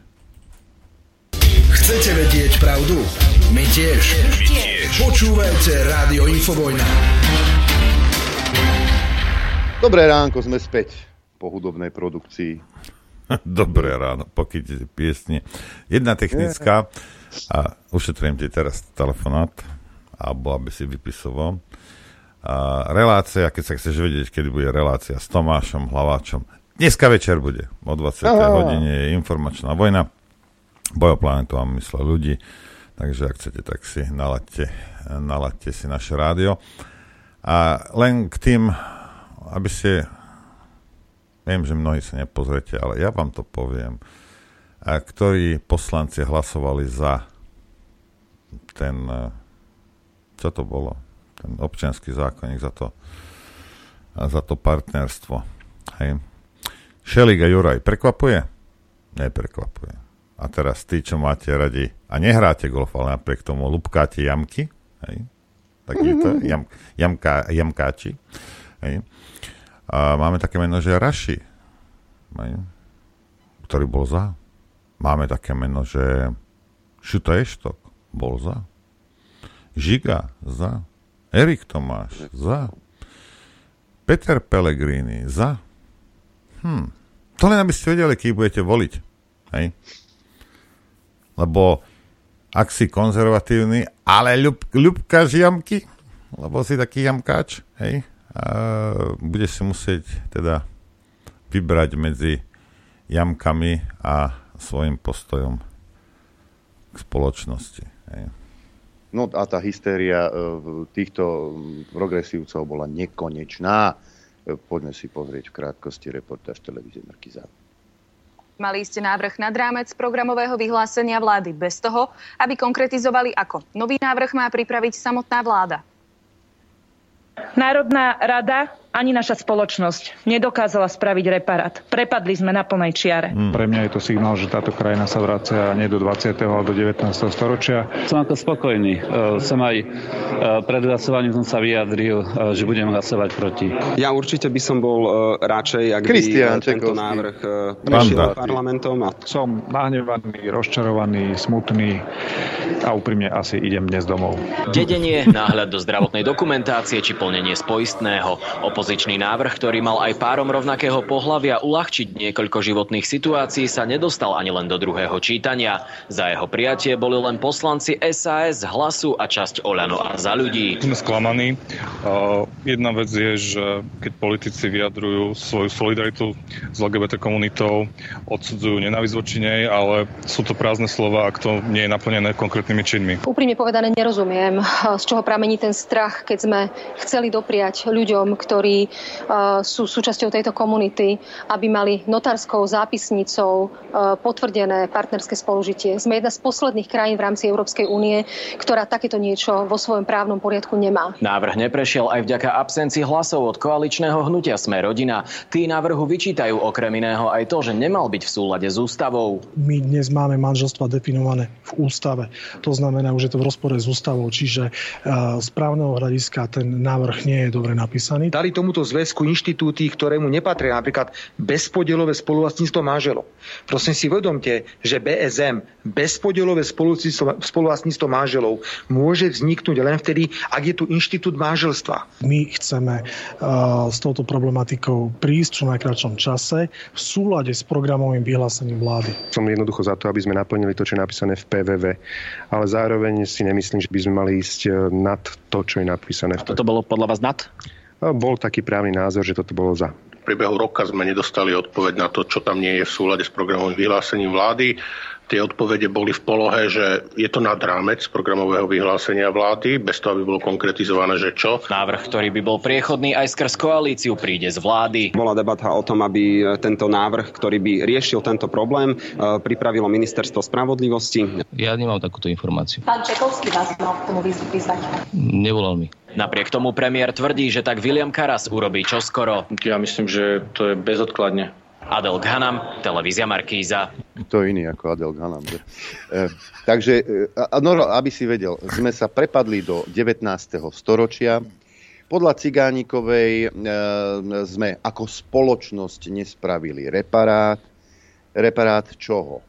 Chcete vedieť pravdu? My tiež. My tiež. Počúvajte Rádio Infovojna. Dobré ránko, sme späť po hudobnej produkcii. *laughs* Dobré ráno, pokýte piesne. Jedna technická, a ušetrím ti teraz telefonát, alebo aby si vypisoval. A relácia, keď sa chceš vedieť, kedy bude relácia s Tomášom Hlaváčom. Dneska večer bude, o 20. Aha. hodine je informačná vojna. Bojoplanetu mám mysle ľudí, takže ak chcete, tak si nalaďte, nalaďte si naše rádio. A len k tým aby ste, viem, že mnohí sa nepozrete, ale ja vám to poviem, a ktorí poslanci hlasovali za ten, e, čo to bolo, ten občianský zákonník, za to, za to partnerstvo. Hej. Šelik a Juraj, prekvapuje? Neprekvapuje. A teraz tí, čo máte radi a nehráte golf, ale napriek tomu lupkáte jamky, hej, takýto jam, jamka, jamkáči, hej, a máme také meno, že Raši, ktorý bol za. Máme také meno, že Šuta Eštok bol za. Žiga za. Erik Tomáš za. Peter Pellegrini za. Hm. To len aby ste vedeli, kým budete voliť. Hej. Lebo ak si konzervatívny, ale ľub, ľubkáš jamky, lebo si taký jamkáč, hej, bude si musieť teda vybrať medzi jamkami a svojim postojom k spoločnosti. Hej. No a tá hystéria e, týchto progresívcov bola nekonečná. E, poďme si pozrieť v krátkosti reportáž televízie Markiza. Mali ste návrh nad rámec programového vyhlásenia vlády bez toho, aby konkretizovali ako. Nový návrh má pripraviť samotná vláda. Národná rada ani naša spoločnosť nedokázala spraviť reparát. Prepadli sme na plnej čiare. Hmm. Pre mňa je to signál, že táto krajina sa vracia nie do 20. ale do 19. storočia. Som ako spokojný. E, som aj e, pred hlasovaním som sa vyjadril, e, že budem hlasovať proti. Ja určite by som bol radšej, ak by tento návrh prešiel parlamentom. A... Som nahnevaný, rozčarovaný, smutný a úprimne asi idem dnes domov. Dedenie, náhľad do zdravotnej dokumentácie či plnenie z poistného. Opozičný návrh, ktorý mal aj párom rovnakého pohľavia uľahčiť niekoľko životných situácií, sa nedostal ani len do druhého čítania. Za jeho prijatie boli len poslanci SAS, Hlasu a časť Oľano a za ľudí. Sme sklamaní. Jedna vec je, že keď politici vyjadrujú svoju solidaritu s LGBT komunitou, odsudzujú nenávisť voči nej, ale sú to prázdne slova, ak to nie je naplnené konkrétnymi činmi. Úprimne povedané nerozumiem, z čoho pramení ten strach, keď sme chceli dopriať ľuďom, ktorí uh, sú súčasťou tejto komunity, aby mali notárskou zápisnicou uh, potvrdené partnerské spolužitie. Sme jedna z posledných krajín v rámci Európskej únie, ktorá takéto niečo vo svojom právnom poriadku nemá. Návrh neprešiel aj vďaka absencii hlasov od koaličného hnutia Sme rodina. Tí návrhu vyčítajú okrem iného aj to, že nemal byť v súlade s ústavou. My dnes máme manželstva definované v ústave. To znamená, že je to v rozpore s ústavou, čiže uh, z právneho hľadiska ten návrh nie je dobre napísaný. Dali tomuto zväzku inštitúty, ktorému nepatria napríklad bezpodielové spoluvlastníctvo manželov. Prosím si vedomte, že BSM, bezpodielové spoluvlastníctvo manželov, môže vzniknúť len vtedy, ak je tu inštitút manželstva. My chceme uh, s touto problematikou prísť čo najkračom čase v súlade s programovým vyhlásením vlády. Som jednoducho za to, aby sme naplnili to, čo je napísané v PVV, ale zároveň si nemyslím, že by sme mali ísť e, nad to, čo je napísané. A toto bolo podľa vás nad? Bol taký právny názor, že toto bolo za. priebehu roka sme nedostali odpoveď na to, čo tam nie je v súlade s programovým vyhlásením vlády. Tie odpovede boli v polohe, že je to nad rámec programového vyhlásenia vlády, bez toho, aby bolo konkretizované, že čo. Návrh, ktorý by bol priechodný aj skrz koalíciu, príde z vlády. Bola debata o tom, aby tento návrh, ktorý by riešil tento problém, e, pripravilo ministerstvo spravodlivosti. Ja nemám takúto informáciu. Pán Čekovský vás mal k tomu vyzvať. Nevolal mi. Napriek tomu premiér tvrdí, že tak William Karas urobí čoskoro. Ja myslím, že to je bezodkladne. Adel Ghanam, televízia Markíza. To je iný ako Adel Ghanam. Že? E, takže, e, no, aby si vedel, sme sa prepadli do 19. storočia. Podľa Cigánikovej e, sme ako spoločnosť nespravili reparát. Reparát čoho?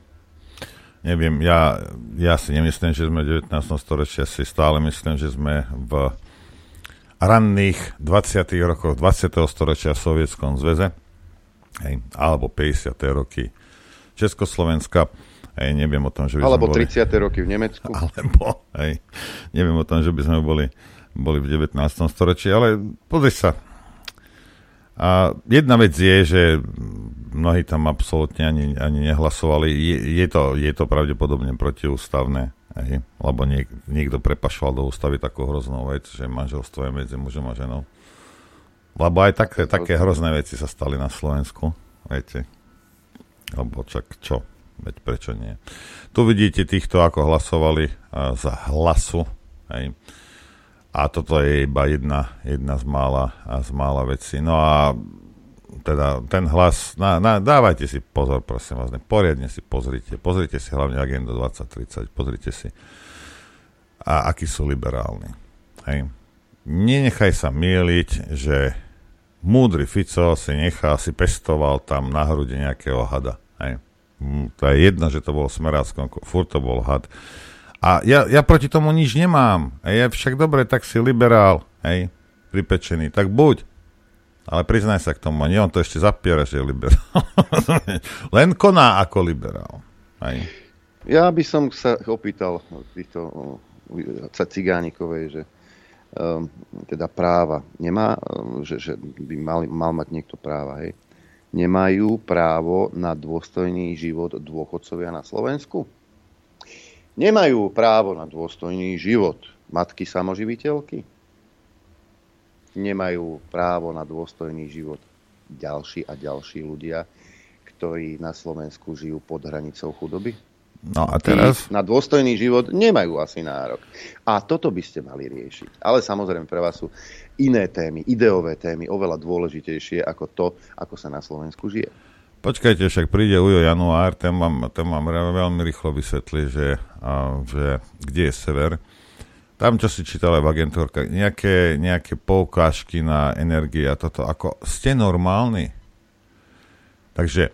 Neviem, ja, ja si nemyslím, že sme v 19. storočia, si stále myslím, že sme v ranných 20. rokoch 20. storočia v Sovietskom zväze hej, alebo 50. roky Československa, hej, neviem o tom, že by alebo sme boli... 30. roky v Nemecku. Alebo, hej, neviem o tom, že by sme boli, boli v 19. storočí, ale pozri sa. A jedna vec je, že mnohí tam absolútne ani, ani nehlasovali. Je, je, to, je to pravdepodobne protiústavné, hej, lebo niek, niekto prepašoval do ústavy takú hroznú vec, že manželstvo je medzi mužom a ženou. Lebo aj také, také hrozné veci sa stali na Slovensku, viete. Lebo čak čo? Veď prečo nie? Tu vidíte týchto, ako hlasovali uh, za hlasu. Hej. A toto je iba jedna, jedna z mála, z mála vecí. No a teda ten hlas, na, na, dávajte si pozor, prosím vás, ne, poriadne si pozrite. Pozrite si hlavne agendu 2030, pozrite si, a akí sú liberálni. Hej. Nenechaj sa mieliť, že múdry Fico si nechal, si pestoval tam na hrudi nejakého hada. Hej. Mm, to je jedno, že to bol smeráckom, furt to bol had. A ja, ja proti tomu nič nemám. Ja však dobre, tak si liberál, hej, pripečený. Tak buď. Ale priznaj sa k tomu. Nie, on to ešte zapiera, že je liberál. *laughs* Len koná ako liberál. Hej. Ja by som sa opýtal týchto cigánikovej, že teda práva. Nemá, ehm, že, že by mal, mal mať niekto práva, hej. Nemajú právo na dôstojný život dôchodcovia na Slovensku? Nemajú právo na dôstojný život matky samoživiteľky? Nemajú právo na dôstojný život ďalší a ďalší ľudia, ktorí na Slovensku žijú pod hranicou chudoby? No a teraz? na dôstojný život nemajú asi nárok. A toto by ste mali riešiť. Ale samozrejme pre vás sú iné témy, ideové témy, oveľa dôležitejšie ako to, ako sa na Slovensku žije. Počkajte, však príde Ujo január, ten vám, ten vám veľmi rýchlo vysvetlí, že, a, že kde je sever. Tam, čo si čítali v agentúrkach, nejaké, nejaké poukážky na energie a toto, ako ste normálni? Takže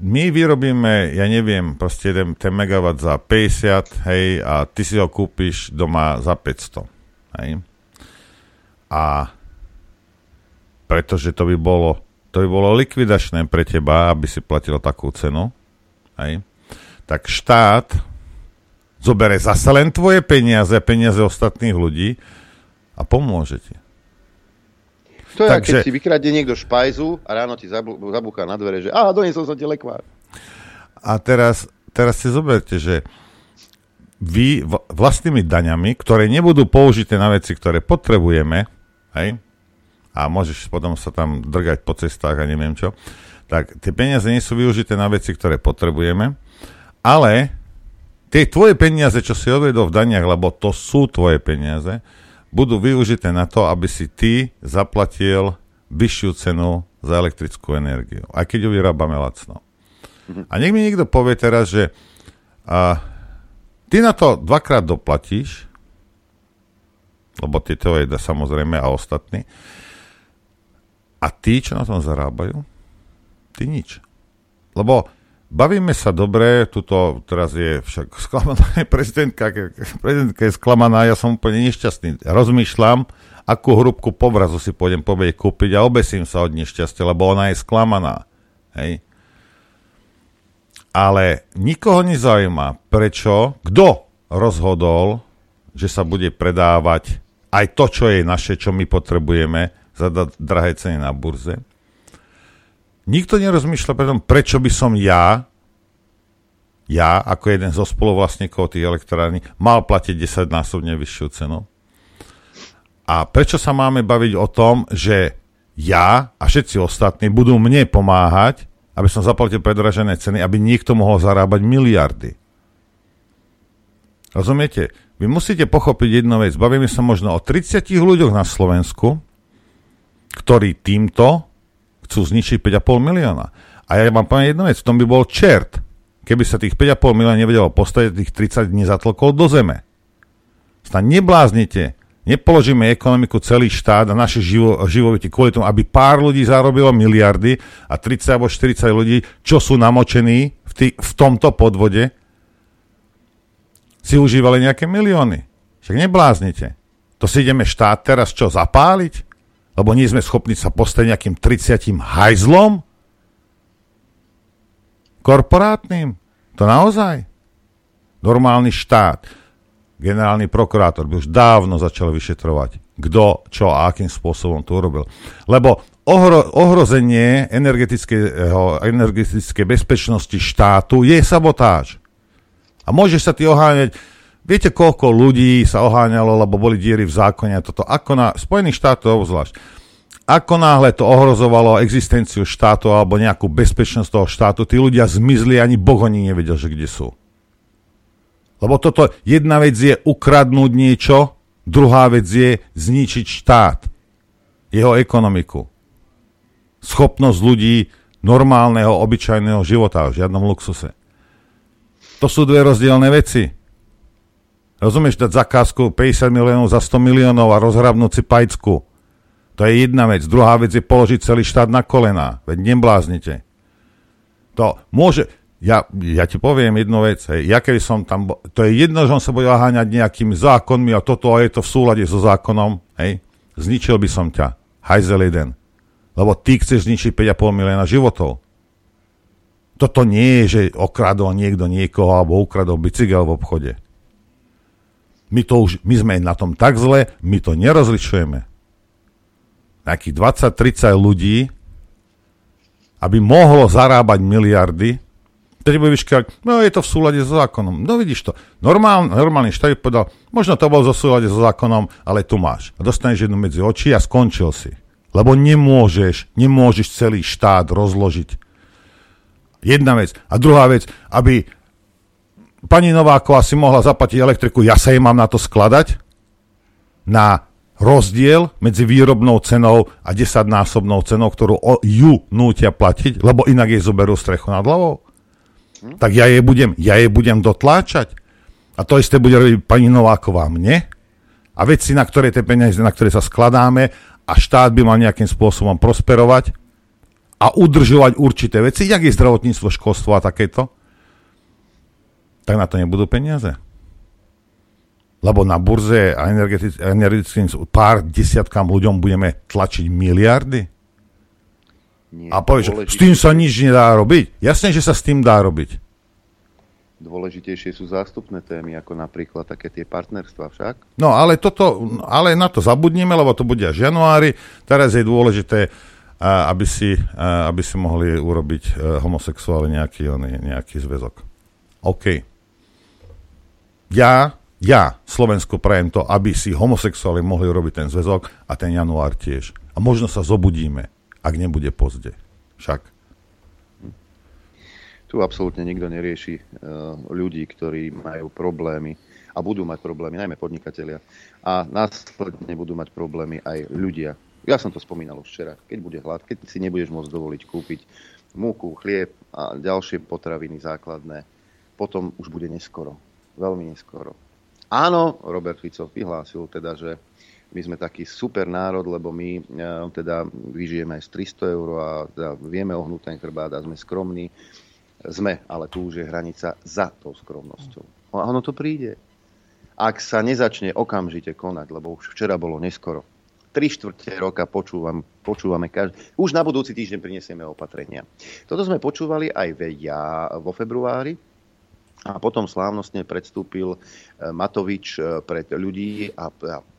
my vyrobíme, ja neviem, proste ten, ten megawatt za 50, hej, a ty si ho kúpiš doma za 500, hej. A pretože to by bolo, to by bolo likvidačné pre teba, aby si platil takú cenu, hej, tak štát zobere zase len tvoje peniaze, peniaze ostatných ľudí a pomôže ti. To je, Takže... keď si vykradne niekto špajzu a ráno ti zabúcha na dvere, že aha, doniesol som ti lekvár. A teraz, teraz si zoberte, že vy vlastnými daňami, ktoré nebudú použité na veci, ktoré potrebujeme, hej, a môžeš potom sa tam drgať po cestách a neviem čo, tak tie peniaze nie sú využité na veci, ktoré potrebujeme, ale tie tvoje peniaze, čo si odvedol v daniach, lebo to sú tvoje peniaze, budú využité na to, aby si ty zaplatil vyššiu cenu za elektrickú energiu, aj keď ju vyrábame lacno. A nech mi niekto povie teraz, že a, ty na to dvakrát doplatíš, lebo ty to je samozrejme a ostatní, a tí, čo na tom zarábajú, ty nič. Lebo Bavíme sa dobre, tuto teraz je však *laughs* sklamaná prezidentka, prezidentka je sklamaná, ja som úplne nešťastný. Rozmýšľam, akú hrubku povrazu si pôjdem povieť kúpiť a obesím sa od nešťastia, lebo ona je sklamaná. Hej. Ale nikoho nezaujíma, prečo, kto rozhodol, že sa bude predávať aj to, čo je naše, čo my potrebujeme za drahé ceny na burze. Nikto nerozmýšľa preto, prečo by som ja, ja ako jeden zo spoluvlastníkov tých elektrární, mal platiť 10 násobne vyššiu cenu. A prečo sa máme baviť o tom, že ja a všetci ostatní budú mne pomáhať, aby som zaplatil predražené ceny, aby niekto mohol zarábať miliardy. Rozumiete? Vy musíte pochopiť jednu vec. Bavíme sa možno o 30 ľuďoch na Slovensku, ktorí týmto chcú zničiť 5,5 milióna. A ja vám poviem jednu vec, v tom by bol čert, keby sa tých 5,5 milióna nevedelo postaviť, tých 30 dní zatlkol do zeme. Snad nebláznite, nepoložíme ekonomiku celý štát a naše živo, živobytie kvôli tomu, aby pár ľudí zarobilo miliardy a 30 alebo 40 ľudí, čo sú namočení v, tý, v tomto podvode, si užívali nejaké milióny. Však nebláznite. To si ideme štát teraz čo, zapáliť? Lebo nie sme schopní sa postaviť nejakým 30 hajzlom? Korporátnym? To naozaj? Normálny štát, generálny prokurátor by už dávno začal vyšetrovať, kto, čo a akým spôsobom to urobil. Lebo ohro, ohrozenie energetickej bezpečnosti štátu je sabotáž. A môže sa ty oháňať, viete, koľko ľudí sa oháňalo, lebo boli diery v zákone a toto, ako na Spojených štátoch obzvlášť. Ako náhle to ohrozovalo existenciu štátu alebo nejakú bezpečnosť toho štátu, tí ľudia zmizli, ani Boh oni nevedel, že kde sú. Lebo toto, jedna vec je ukradnúť niečo, druhá vec je zničiť štát, jeho ekonomiku. Schopnosť ľudí normálneho, obyčajného života v žiadnom luxuse. To sú dve rozdielne veci. Rozumieš, dať zakázku 50 miliónov za 100 miliónov a rozhrabnúť si pajcku. To je jedna vec. Druhá vec je položiť celý štát na kolená. Veď nebláznite. To môže... Ja, ja ti poviem jednu vec. Hej. Ja keby som tam... To je jedno, že on sa bude háňať nejakými zákonmi a toto a je to v súlade so zákonom. Hej. Zničil by som ťa. Hajzel jeden. Lebo ty chceš zničiť 5,5 milióna životov. Toto nie je, že okradol niekto niekoho alebo ukradol bicykel v obchode. My, to už, my sme na tom tak zle, my to nerozlišujeme. Nejakých 20-30 ľudí, aby mohlo zarábať miliardy, Teď bude vyškať, no je to v súlade so zákonom. No vidíš to. Normál, normálny štát povedal, možno to bol zo súlade so zákonom, ale tu máš. A dostaneš jednu medzi oči a skončil si. Lebo nemôžeš, nemôžeš celý štát rozložiť Jedna vec. A druhá vec, aby pani Nováková si mohla zaplatiť elektriku, ja sa jej mám na to skladať? Na rozdiel medzi výrobnou cenou a desaťnásobnou cenou, ktorú ju nútia platiť, lebo inak jej zoberú strechu nad hlavou? Hm? Tak ja jej budem, ja jej budem dotláčať. A to isté bude robiť pani Nováková mne. A veci, na ktoré tie peniaze, na ktoré sa skladáme a štát by mal nejakým spôsobom prosperovať, a udržovať určité veci, jak je zdravotníctvo, školstvo a takéto, tak na to nebudú peniaze. Lebo na burze a energetickým pár desiatkám ľuďom budeme tlačiť miliardy. Nie, a povieš, s tým sa nič nedá robiť. Jasne, že sa s tým dá robiť. Dôležitejšie sú zástupné témy, ako napríklad také tie partnerstva však. No, ale toto, ale na to zabudníme, lebo to bude až januári. Teraz je dôležité aby si, aby si mohli urobiť e, homosexuáli nejaký, nejaký zväzok. OK. Ja, ja Slovensku prajem to, aby si homosexuáli mohli urobiť ten zväzok a ten január tiež. A možno sa zobudíme, ak nebude pozde. Však. Tu absolútne nikto nerieši uh, ľudí, ktorí majú problémy a budú mať problémy, najmä podnikatelia. A následne budú mať problémy aj ľudia, ja som to spomínal už včera. Keď bude hlad, keď si nebudeš môcť dovoliť kúpiť múku, chlieb a ďalšie potraviny základné, potom už bude neskoro. Veľmi neskoro. Áno, Robert Fico vyhlásil teda, že my sme taký super národ, lebo my e, teda vyžijeme aj z 300 eur a teda vieme ohnúť ten chrbát a sme skromní. Sme, ale tu už je hranica za tou skromnosťou. A ono to príde. Ak sa nezačne okamžite konať, lebo už včera bolo neskoro, tri štvrte roka počúvam, počúvame každý. Už na budúci týždeň prinesieme opatrenia. Toto sme počúvali aj ja vo februári, a potom slávnostne predstúpil e, Matovič e, pred ľudí a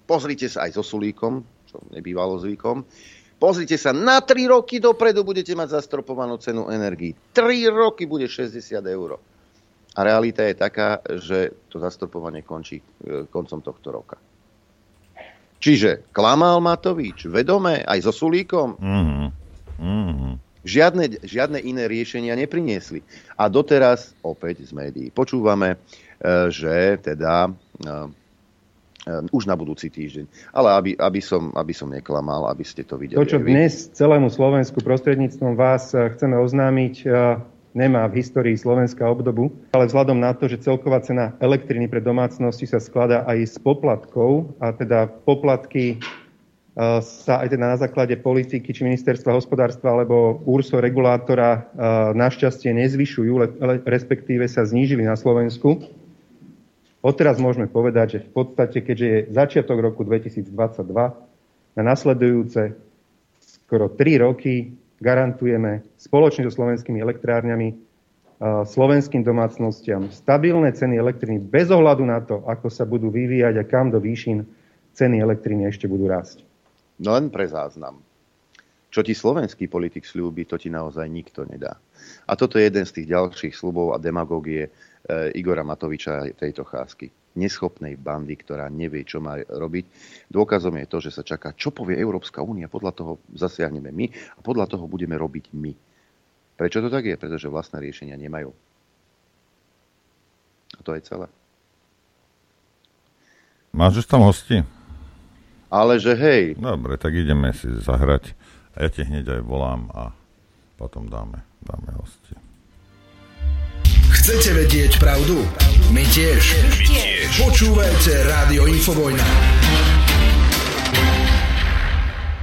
pozrite sa aj so Sulíkom, čo nebývalo zvykom, Pozrite sa, na 3 roky dopredu budete mať zastropovanú cenu energii. 3 roky bude 60 eur. A realita je taká, že to zastropovanie končí e, koncom tohto roka. Čiže klamal Matovič vedome aj so Sulíkom. Mm-hmm. Mm-hmm. Žiadne, žiadne iné riešenia nepriniesli. A doteraz opäť z médií počúvame, e, že teda e, už na budúci týždeň. Ale aby, aby, som, aby som neklamal, aby ste to videli. To, čo dnes celému Slovensku prostredníctvom vás chceme oznámiť, nemá v histórii Slovenska obdobu, ale vzhľadom na to, že celková cena elektriny pre domácnosti sa skladá aj z poplatkov, a teda poplatky sa aj teda na základe politiky či ministerstva hospodárstva alebo úrso regulátora našťastie nezvyšujú, respektíve sa znížili na Slovensku. Odteraz môžeme povedať, že v podstate, keďže je začiatok roku 2022, na nasledujúce skoro 3 roky garantujeme spoločne so slovenskými elektrárňami slovenským domácnostiam stabilné ceny elektriny bez ohľadu na to, ako sa budú vyvíjať a kam do výšin ceny elektriny ešte budú rásť. No len pre záznam. Čo ti slovenský politik slúbi, to ti naozaj nikto nedá. A toto je jeden z tých ďalších slubov a demagógie e, Igora Matoviča tejto cházky. Neschopnej bandy, ktorá nevie, čo má robiť. Dôkazom je to, že sa čaká, čo povie Európska únia, podľa toho zasiahneme my a podľa toho budeme robiť my. Prečo to tak je? Pretože vlastné riešenia nemajú. A to je celé. Máš už tam hosti? Ale že hej. Dobre, tak ideme si zahrať. A ja ti hneď aj volám a potom dáme, dáme hosti. Chcete vedieť pravdu? My tiež. My tiež. Počúvajte Rádio Infovojna.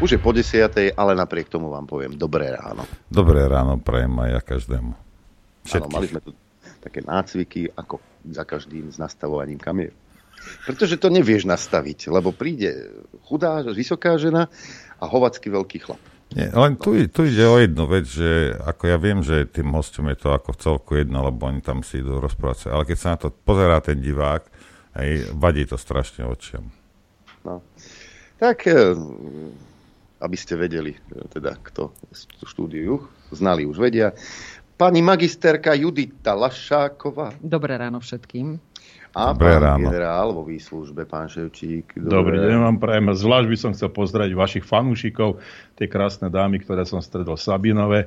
Už je po desiatej, ale napriek tomu vám poviem dobré ráno. Dobré ráno prajem aj ja každému. Áno, mali sme tu také nácviky, ako za každým s nastavovaním kamier. Pretože to nevieš nastaviť, lebo príde chudá, vysoká žena a hovacký veľký chlap. Nie, len tu, tu ide o jednu vec, že ako ja viem, že tým hostom je to ako v celku jedno, lebo oni tam si idú rozprávať. Ale keď sa na to pozerá ten divák, aj vadí to strašne očiam. No. Tak, e, aby ste vedeli, e, teda kto tú štúdiu znali, už vedia. Pani magisterka Judita Lašáková. Dobré ráno všetkým. A Dobré pán ráno. generál vo výslužbe, pán Ševčík. Dobrý deň vám prajem. Zvlášť by som chcel pozdraviť vašich fanúšikov, tie krásne dámy, ktoré som stredol v Sabinove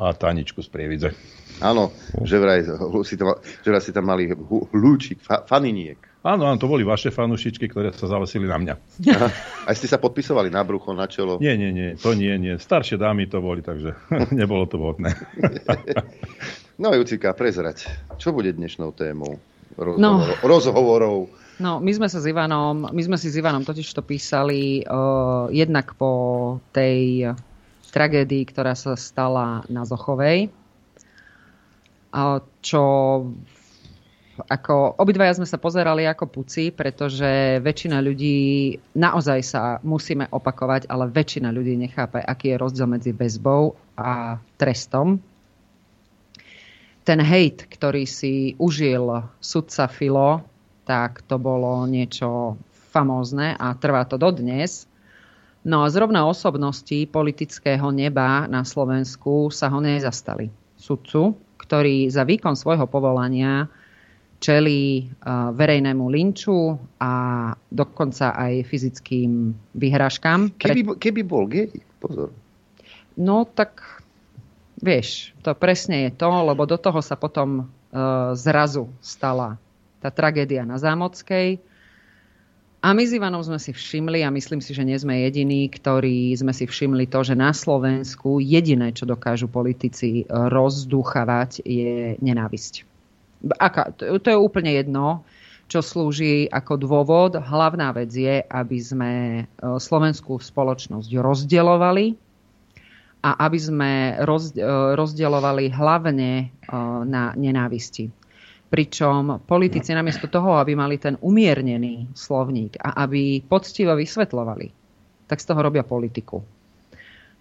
a Taničku z Prievidze. Áno, že vraj, si tam, že vraj si tam mali hľúčik, fa, faniniek. Áno, áno, to boli vaše fanúšičky, ktoré sa zavesili na mňa. Aha. Aj ste sa podpisovali na brucho, na čelo. Nie, nie, nie, to nie, nie. Staršie dámy to boli, takže *laughs* nebolo to vhodné. *laughs* No Jucika, prezrať, čo bude dnešnou témou rozhovor, No. rozhovorov? No, my sme sa s Ivanom, my sme si s Ivanom totiž to písali uh, jednak po tej tragédii, ktorá sa stala na Zochovej. A čo ako obidvaja sme sa pozerali ako puci, pretože väčšina ľudí, naozaj sa musíme opakovať, ale väčšina ľudí nechápe, aký je rozdiel medzi väzbou a trestom. Ten hejt, ktorý si užil sudca Filo, tak to bolo niečo famózne a trvá to dodnes. No a zrovna osobnosti politického neba na Slovensku sa ho nezastali. Sudcu, ktorý za výkon svojho povolania čelí verejnému linču a dokonca aj fyzickým vyhrážkám. Keby, keby bol gej, pozor. No tak vieš, to presne je to, lebo do toho sa potom uh, zrazu stala tá tragédia na Zámockej. A my s Ivanom sme si všimli, a myslím si, že nie sme jediní, ktorí sme si všimli to, že na Slovensku jediné, čo dokážu politici rozduchavať, je nenávisť. Aká, to, je úplne jedno, čo slúži ako dôvod. Hlavná vec je, aby sme e, slovenskú spoločnosť rozdielovali a aby sme e, rozdielovali hlavne e, na nenávisti. Pričom politici namiesto toho, aby mali ten umiernený slovník a aby poctivo vysvetľovali, tak z toho robia politiku.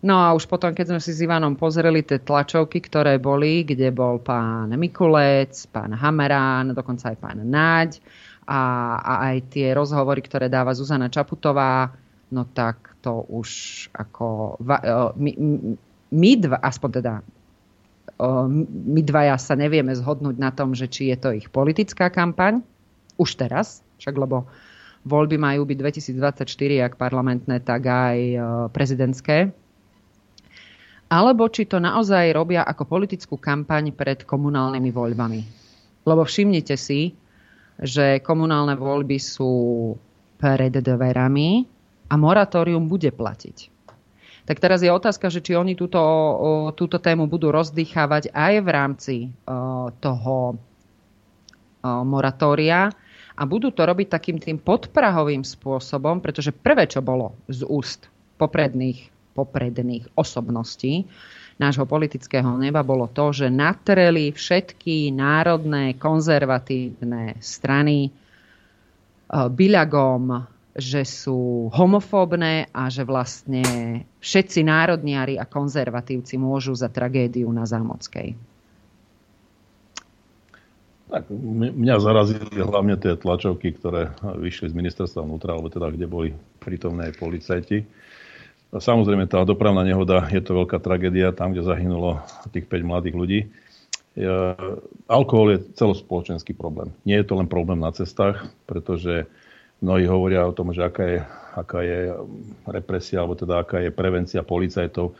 No a už potom, keď sme si s Ivanom pozreli tie tlačovky, ktoré boli, kde bol pán Mikulec, pán Hamerán, dokonca aj pán Náď a, a aj tie rozhovory, ktoré dáva Zuzana Čaputová, no tak to už ako... My, my dva, aspoň teda my dvaja sa nevieme zhodnúť na tom, že či je to ich politická kampaň, už teraz, však lebo voľby majú byť 2024, ak parlamentné, tak aj prezidentské. Alebo či to naozaj robia ako politickú kampaň pred komunálnymi voľbami. Lebo všimnite si, že komunálne voľby sú pred dverami a moratórium bude platiť. Tak teraz je otázka, že či oni túto, túto tému budú rozdýchávať aj v rámci toho moratória a budú to robiť takým tým podprahovým spôsobom, pretože prvé, čo bolo z úst popredných, popredných osobností nášho politického neba, bolo to, že natreli všetky národné konzervatívne strany byľagom že sú homofóbne a že vlastne všetci národniari a konzervatívci môžu za tragédiu na Zámockej. Tak, mňa zarazili hlavne tie tlačovky, ktoré vyšli z ministerstva vnútra, alebo teda kde boli prítomné aj policajti. Samozrejme, tá dopravná nehoda je to veľká tragédia, tam, kde zahynulo tých 5 mladých ľudí. Alkohol je celospoločenský problém. Nie je to len problém na cestách, pretože Mnohí hovoria o tom, že aká je, aká je represia, alebo teda aká je prevencia policajtov.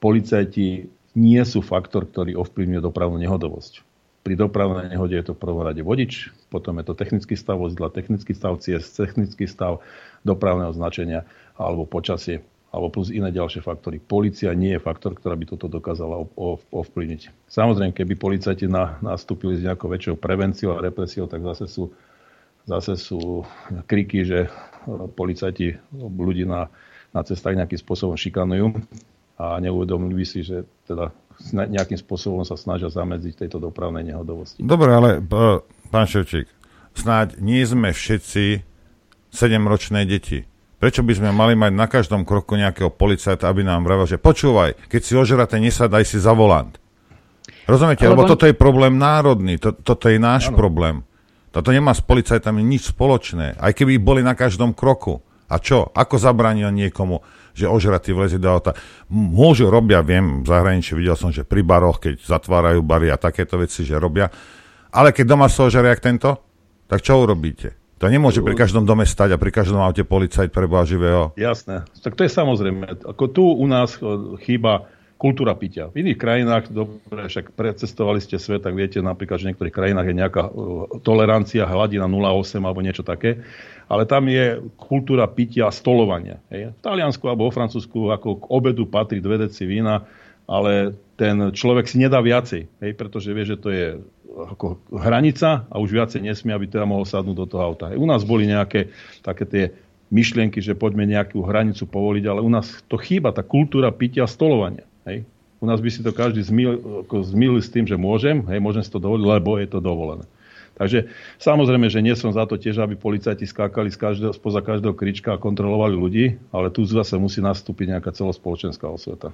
Policajti nie sú faktor, ktorý ovplyvňuje dopravnú nehodovosť. Pri dopravnej nehode je to v prvom rade vodič, potom je to technický stav vozidla, technický stav ciest, technický stav dopravného značenia alebo počasie alebo plus iné ďalšie faktory. Polícia nie je faktor, ktorá by toto dokázala ovplyvniť. Samozrejme, keby policajti na, nastúpili s nejakou väčšou prevenciou a represiou, tak zase sú zase sú kriky, že policajti ľudí na, na cestách nejakým spôsobom šikanujú a neuvedomili si, že teda nejakým spôsobom sa snažia zamedziť tejto dopravnej nehodovosti. Dobre, ale pán Ševčík, snáď nie sme všetci sedemročné deti. Prečo by sme mali mať na každom kroku nejakého policajta, aby nám vravel, že počúvaj, keď si ožrate, nesadaj si za volant. Rozumiete? Lebo, Lebo toto je problém národný, to, toto je náš ano. problém. Toto nemá s policajtami nič spoločné. Aj keby boli na každom kroku. A čo? Ako zabránil niekomu, že ožratý vlezie do auta? Môžu, robia, viem, v zahraničí videl som, že pri baroch, keď zatvárajú bary a takéto veci, že robia. Ale keď doma sa ožaria jak tento, tak čo urobíte? To nemôže pri každom dome stať a pri každom aute policajt preboha živého. Jasné. Tak to je samozrejme. Ako tu u nás chýba kultúra pitia. V iných krajinách, dobre, však precestovali ste svet, tak viete napríklad, že v niektorých krajinách je nejaká uh, tolerancia, hladina 0,8 alebo niečo také, ale tam je kultúra pitia a stolovania. Hej. V Taliansku alebo vo Francúzsku ako k obedu patrí dve deci vína, ale ten človek si nedá viacej, hej, pretože vie, že to je ako hranica a už viacej nesmie, aby teda mohol sadnúť do toho auta. Hej. U nás boli nejaké také tie myšlienky, že poďme nejakú hranicu povoliť, ale u nás to chýba, tá kultúra pitia a stolovania. Hej. U nás by si to každý zmil, ako zmil s tým, že môžem, hej, môžem si to dovoliť, lebo je to dovolené. Takže samozrejme, že nie som za to tiež, aby policajti skákali z každého, spoza každého krička a kontrolovali ľudí, ale tu zase musí nastúpiť nejaká celospoločenská osveta.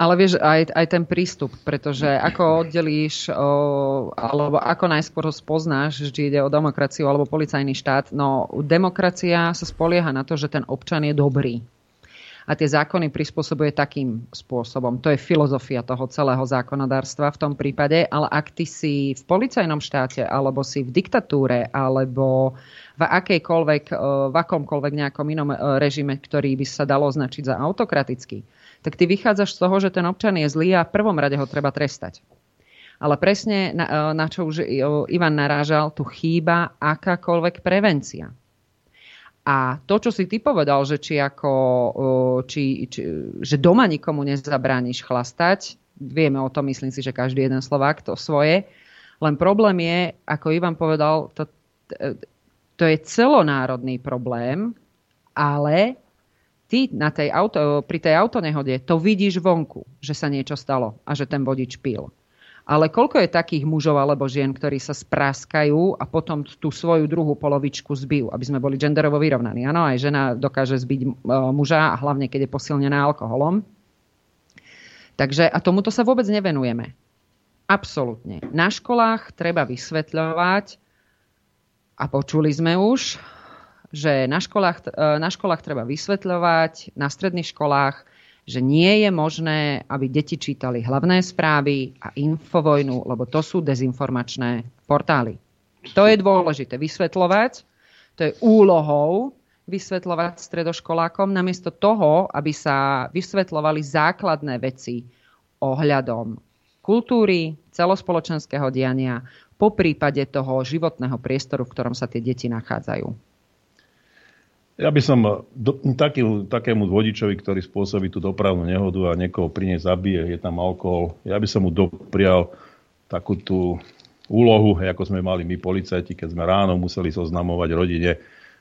Ale vieš, aj, aj ten prístup, pretože ako oddelíš, o, alebo ako najskôr ho spoznáš, že ide o demokraciu alebo policajný štát, no demokracia sa spolieha na to, že ten občan je dobrý a tie zákony prispôsobuje takým spôsobom. To je filozofia toho celého zákonodárstva v tom prípade, ale ak ty si v policajnom štáte, alebo si v diktatúre, alebo v, akejkoľvek, e, v akomkoľvek nejakom inom e, režime, ktorý by sa dalo označiť za autokratický, tak ty vychádzaš z toho, že ten občan je zlý a v prvom rade ho treba trestať. Ale presne na, e, na čo už Ivan narážal, tu chýba akákoľvek prevencia. A to, čo si ty povedal, že či ako, či, či, že doma nikomu nezabrániš chlastať, vieme o tom, myslím si, že každý jeden Slovák to svoje. Len problém je, ako Ivan povedal, to, to je celonárodný problém, ale ty na tej auto, pri tej autonehode to vidíš vonku, že sa niečo stalo a že ten vodič pil. Ale koľko je takých mužov alebo žien, ktorí sa spráskajú a potom tú svoju druhú polovičku zbijú, aby sme boli genderovo vyrovnaní. Áno, aj žena dokáže zbiť e, muža a hlavne, keď je posilnená alkoholom. Takže a tomuto sa vôbec nevenujeme. Absolútne. Na školách treba vysvetľovať, a počuli sme už, že na školách, e, na školách treba vysvetľovať, na stredných školách, že nie je možné, aby deti čítali hlavné správy a infovojnu, lebo to sú dezinformačné portály. To je dôležité vysvetľovať, to je úlohou vysvetľovať stredoškolákom, namiesto toho, aby sa vysvetľovali základné veci ohľadom kultúry, celospoločenského diania, po prípade toho životného priestoru, v ktorom sa tie deti nachádzajú. Ja by som do, taký, takému vodičovi, ktorý spôsobí tú dopravnú nehodu a niekoho pri nej zabije, je tam alkohol, ja by som mu doprial takú tú úlohu, ako sme mali my policajti, keď sme ráno museli zoznamovať rodine,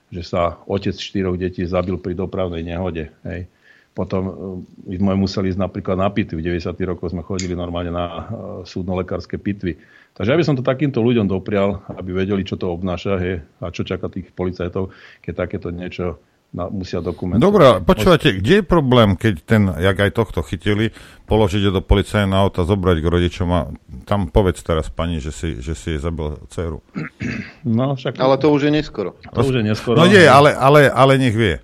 že sa otec štyroch detí zabil pri dopravnej nehode. Hej. Potom e, sme museli ísť napríklad na pitvy. V 90. rokoch sme chodili normálne na e, súdno-lekárske pitvy. Takže ja by som to takýmto ľuďom doprial, aby vedeli, čo to obnáša he, a čo čaká tých policajtov, keď takéto niečo na, musia dokumentovať. Dobre, počúvate, kde je problém, keď ten, jak aj tohto chytili, položiť do policajného auta, zobrať k rodičom a tam povedz teraz pani, že si, že si je zabil dceru. No, však... Ale to už je neskoro. To už je neskoro. No nie, ale, ale, ale nech vie.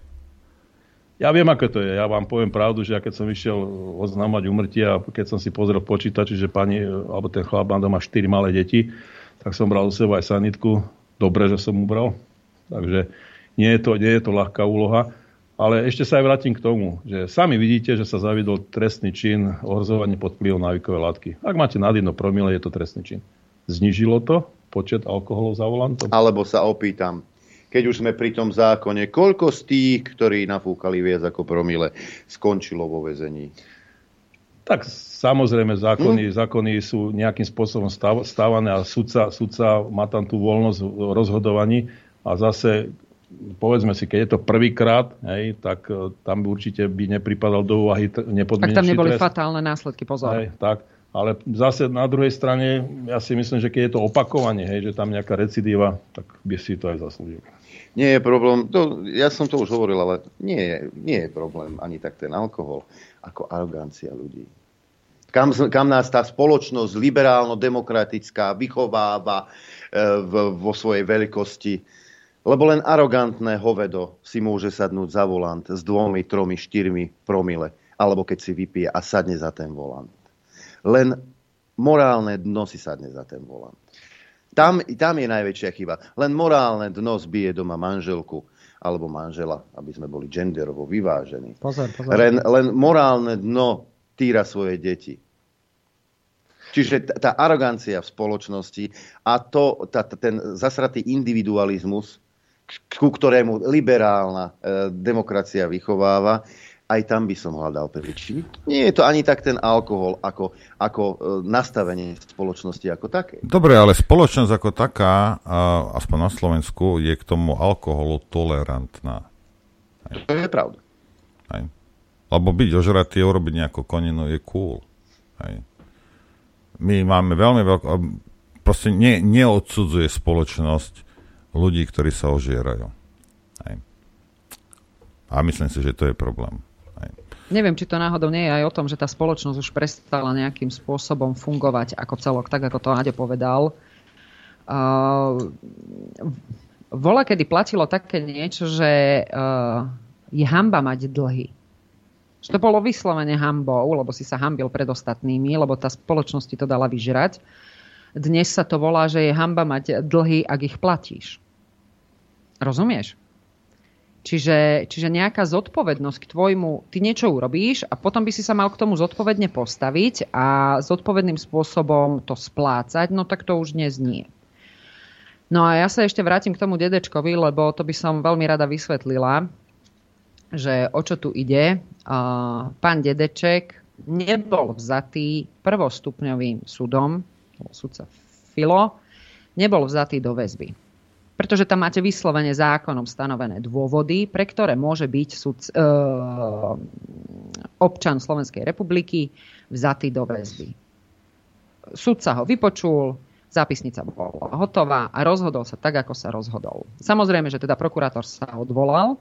Ja viem, ako to je. Ja vám poviem pravdu, že ja keď som išiel oznámať umrtie a keď som si pozrel počítač, že pani, alebo ten chlap má doma 4 malé deti, tak som bral u seba aj sanitku. Dobre, že som mu bral. Takže nie je to, nie je to ľahká úloha. Ale ešte sa aj vrátim k tomu, že sami vidíte, že sa zavidol trestný čin ohrozovanie pod vplyvom návykovej látky. Ak máte nad jedno promile, je to trestný čin. Znižilo to počet alkoholov za volantom? Alebo sa opýtam, keď už sme pri tom zákone, koľko z tých, ktorí nafúkali viac ako promile, skončilo vo väzení? Tak samozrejme, zákony, hmm. zákony sú nejakým spôsobom stav, stávané a sudca, sudca má tam tú voľnosť v rozhodovaní a zase povedzme si, keď je to prvýkrát, hej, tak e, tam by určite by nepripadal do úvahy nepodmienečný Tak tam neboli trest. fatálne následky, pozor. Hej, tak, ale zase na druhej strane, ja si myslím, že keď je to opakovanie, hej, že tam nejaká recidíva, tak by si to aj zaslúžil. Nie je problém, to, ja som to už hovoril, ale nie je, nie je problém ani tak ten alkohol, ako arogancia ľudí. Kam, kam nás tá spoločnosť liberálno-demokratická vychováva e, v, vo svojej veľkosti. Lebo len arogantné hovedo si môže sadnúť za volant s dvomi, tromi, štyrmi promile. Alebo keď si vypije a sadne za ten volant. Len morálne dno si sadne za ten volant. Tam, tam je najväčšia chyba. Len morálne dno zbije doma manželku alebo manžela, aby sme boli genderovo vyvážení. Pozor, pozor. Len, len morálne dno týra svoje deti. Čiže tá arogancia v spoločnosti a to, tá, ten zasratý individualizmus, ku ktorému liberálna e, demokracia vychováva, aj tam by som hľadal príčiny. Nie je to ani tak ten alkohol ako, ako e, nastavenie spoločnosti ako také. Dobre, ale spoločnosť ako taká, aspoň na Slovensku, je k tomu alkoholu tolerantná. Aj. To je pravda. Aj. Lebo byť ožratý a urobiť nejakú koninu je cool. Aj. My máme veľmi veľkú... Proste ne, neodsudzuje spoločnosť ľudí, ktorí sa ožierajú. Aj. A myslím si, že to je problém. Neviem, či to náhodou nie je aj o tom, že tá spoločnosť už prestala nejakým spôsobom fungovať ako celok, tak ako to Áďo povedal. Uh, vola, kedy platilo také niečo, že uh, je hamba mať dlhy. Že to bolo vyslovene hambou, lebo si sa hambil pred ostatnými, lebo tá spoločnosť ti to dala vyžrať. Dnes sa to volá, že je hamba mať dlhy, ak ich platíš. Rozumieš? Čiže, čiže nejaká zodpovednosť k tvojmu, ty niečo urobíš a potom by si sa mal k tomu zodpovedne postaviť a zodpovedným spôsobom to splácať, no tak to už neznie. No a ja sa ešte vrátim k tomu dedečkovi, lebo to by som veľmi rada vysvetlila, že o čo tu ide. Pán dedeček nebol vzatý prvostupňovým súdom, súdca Filo, nebol vzatý do väzby pretože tam máte vyslovene zákonom stanovené dôvody, pre ktoré môže byť súd, e, občan Slovenskej republiky vzatý do väzby. Súdca ho vypočul, zápisnica bola hotová a rozhodol sa tak, ako sa rozhodol. Samozrejme, že teda prokurátor sa odvolal,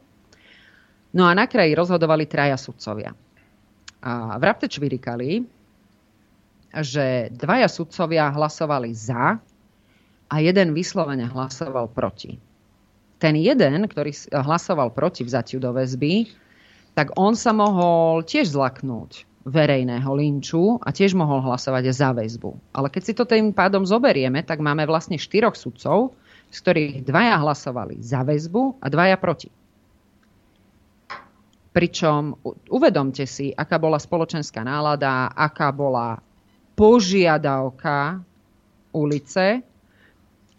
no a na kraji rozhodovali traja sudcovia. A vrabte čvirikali, že dvaja sudcovia hlasovali za a jeden vyslovene hlasoval proti. ten jeden, ktorý hlasoval proti vzatiu do väzby, tak on sa mohol tiež zlaknúť verejného linču a tiež mohol hlasovať za väzbu. Ale keď si to tým pádom zoberieme, tak máme vlastne štyroch sudcov, z ktorých dvaja hlasovali za väzbu a dvaja proti. Pričom uvedomte si, aká bola spoločenská nálada, aká bola požiadavka ulice.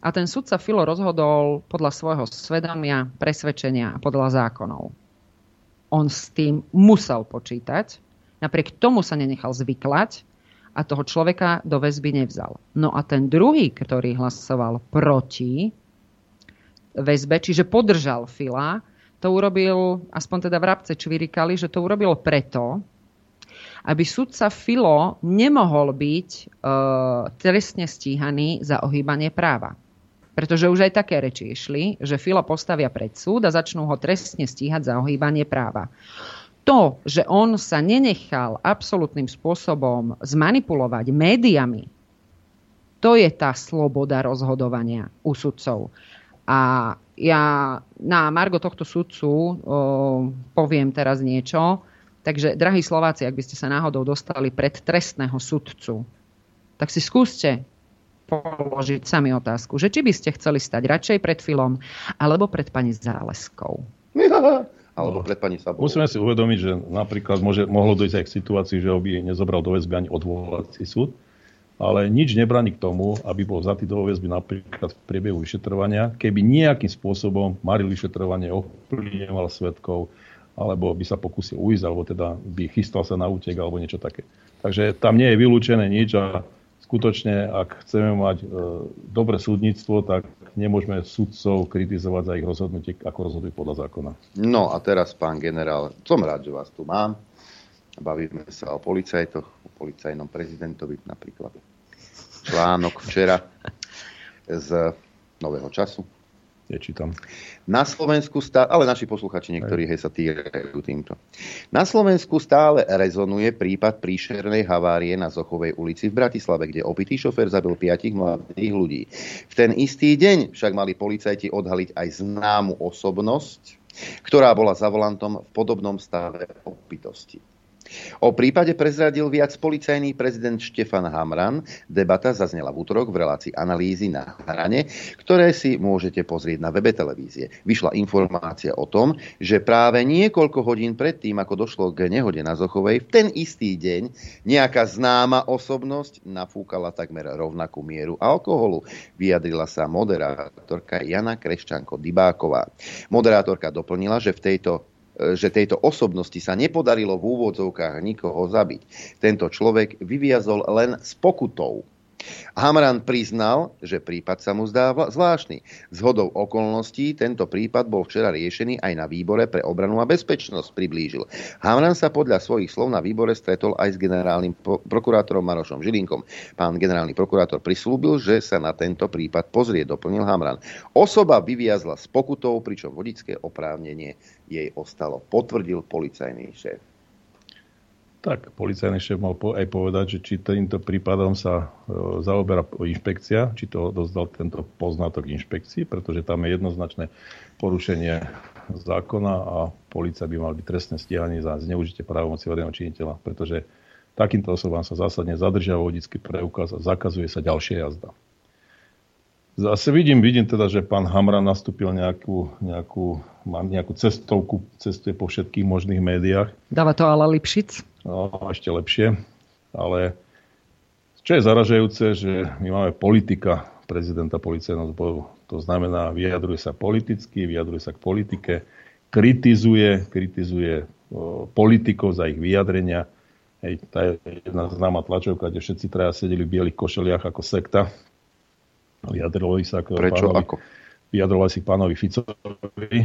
A ten sudca Filo rozhodol podľa svojho svedomia, presvedčenia a podľa zákonov. On s tým musel počítať, napriek tomu sa nenechal zvyklať a toho človeka do väzby nevzal. No a ten druhý, ktorý hlasoval proti väzbe, čiže podržal Fila, to urobil, aspoň teda vrabce čvirikali, že to urobil preto, aby sudca Filo nemohol byť e, trestne stíhaný za ohýbanie práva. Pretože už aj také reči išli, že Filo postavia pred súd a začnú ho trestne stíhať za ohýbanie práva. To, že on sa nenechal absolútnym spôsobom zmanipulovať médiami, to je tá sloboda rozhodovania u sudcov. A ja na Margo tohto sudcu o, poviem teraz niečo. Takže, drahí Slováci, ak by ste sa náhodou dostali pred trestného sudcu, tak si skúste položiť sami otázku, že či by ste chceli stať radšej pred filom, alebo pred pani Záleskou. *laughs* Alebo pred pani Sabovou. Musíme si uvedomiť, že napríklad môže, mohlo dojsť aj k situácii, že ho by nezobral do väzby ani odvolací súd ale nič nebráni k tomu, aby bol vzatý do väzby napríklad v priebehu vyšetrovania, keby nejakým spôsobom maril vyšetrovanie, ovplyvňoval svetkov, alebo by sa pokusil ujsť, alebo teda by chystal sa na útek, alebo niečo také. Takže tam nie je vylúčené nič a skutočne, ak chceme mať e, dobré súdnictvo, tak nemôžeme sudcov kritizovať za ich rozhodnutie, ako rozhodujú podľa zákona. No a teraz, pán generál, som rád, že vás tu mám. Bavíme sa o policajtoch, o policajnom prezidentovi napríklad. Článok včera z Nového času. Nečítam. Na Slovensku stále, ale naši posluchači niektorí hej sa týrajú týmto. Na Slovensku stále rezonuje prípad príšernej havárie na Zochovej ulici v Bratislave, kde opitý šofér zabil piatich mladých ľudí. V ten istý deň však mali policajti odhaliť aj známu osobnosť, ktorá bola za volantom v podobnom stave opitosti. O prípade prezradil viac policajný prezident Štefan Hamran. Debata zaznela v útorok v relácii analýzy na hrane, ktoré si môžete pozrieť na webe televízie. Vyšla informácia o tom, že práve niekoľko hodín predtým, ako došlo k nehode na Zochovej, v ten istý deň nejaká známa osobnosť nafúkala takmer rovnakú mieru alkoholu. Vyjadrila sa moderátorka Jana Kreščanko-Dybáková. Moderátorka doplnila, že v tejto že tejto osobnosti sa nepodarilo v úvodzovkách nikoho zabiť. Tento človek vyviazol len s pokutou Hamran priznal, že prípad sa mu zdá zvláštny. Zhodou okolností tento prípad bol včera riešený aj na výbore pre obranu a bezpečnosť, priblížil. Hamran sa podľa svojich slov na výbore stretol aj s generálnym prokurátorom Marošom Žilinkom. Pán generálny prokurátor prislúbil, že sa na tento prípad pozrie, doplnil Hamran. Osoba vyviazla s pokutou, pričom vodické oprávnenie jej ostalo, potvrdil policajný šéf. Tak, policajný šéf mal aj povedať, že či týmto prípadom sa e, zaoberá inšpekcia, či to dozdal tento poznatok inšpekcii, pretože tam je jednoznačné porušenie zákona a policia by mal byť trestné stíhanie za zneužitie právomoci verejného činiteľa, pretože takýmto osobám sa zásadne zadržiava vodický preukaz a zakazuje sa ďalšia jazda. Zase vidím, vidím teda, že pán Hamra nastúpil nejakú, nejakú, nejakú cestovku, cestuje po všetkých možných médiách. Dáva to ale Lipšic? No, ešte lepšie. Ale čo je zaražajúce, že my máme politika prezidenta policajného zboru. To znamená, vyjadruje sa politicky, vyjadruje sa k politike, kritizuje, kritizuje o, politikov za ich vyjadrenia. Hej, tá je jedna známa tlačovka, kde všetci traja sedeli v bielých košeliach ako sekta. Vyjadrovali sa k Prečo? pánovi, Ako? vyjadrovali si pánovi Ficovi.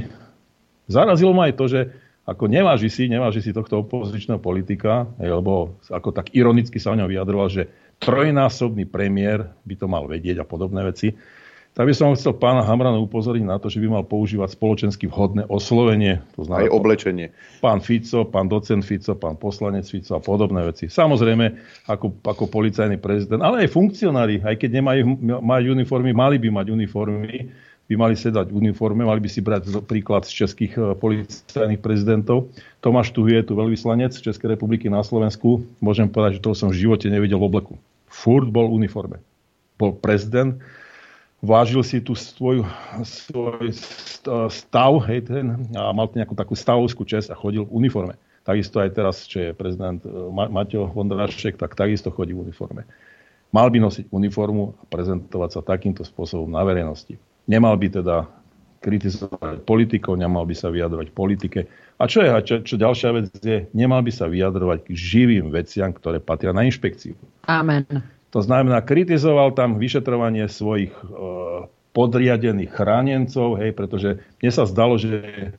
Zarazilo ma aj to, že ako neváži si, neváži si tohto opozičného politika, lebo ako tak ironicky sa o ňom vyjadroval, že trojnásobný premiér by to mal vedieť a podobné veci. Tak by som chcel pána Hamrana upozoriť na to, že by mal používať spoločensky vhodné oslovenie. To znamená, Aj oblečenie. Pán Fico, pán docent Fico, pán poslanec Fico a podobné veci. Samozrejme, ako, ako policajný prezident, ale aj funkcionári, aj keď nemajú mať uniformy, mali by mať uniformy, by mali sedať v uniforme, mali by si brať príklad z českých e, policajných prezidentov. Tomáš Tuhy je tu veľvyslanec Českej republiky na Slovensku. Môžem povedať, že toho som v živote nevidel v obleku. Furt bol v uniforme. Bol prezident, vážil si tú svoju, svoj stav hej, ten, a mal nejakú takú stavovskú čest a chodil v uniforme. Takisto aj teraz, čo je prezident e, Maťo Vondrášek, tak takisto chodí v uniforme. Mal by nosiť uniformu a prezentovať sa takýmto spôsobom na verejnosti. Nemal by teda kritizovať politikov, nemal by sa vyjadrovať politike. A čo je, čo, čo ďalšia vec je, nemal by sa vyjadrovať k živým veciam, ktoré patria na inšpekciu. Amen. To znamená, kritizoval tam vyšetrovanie svojich e, podriadených chránencov, hej, pretože mne sa zdalo, že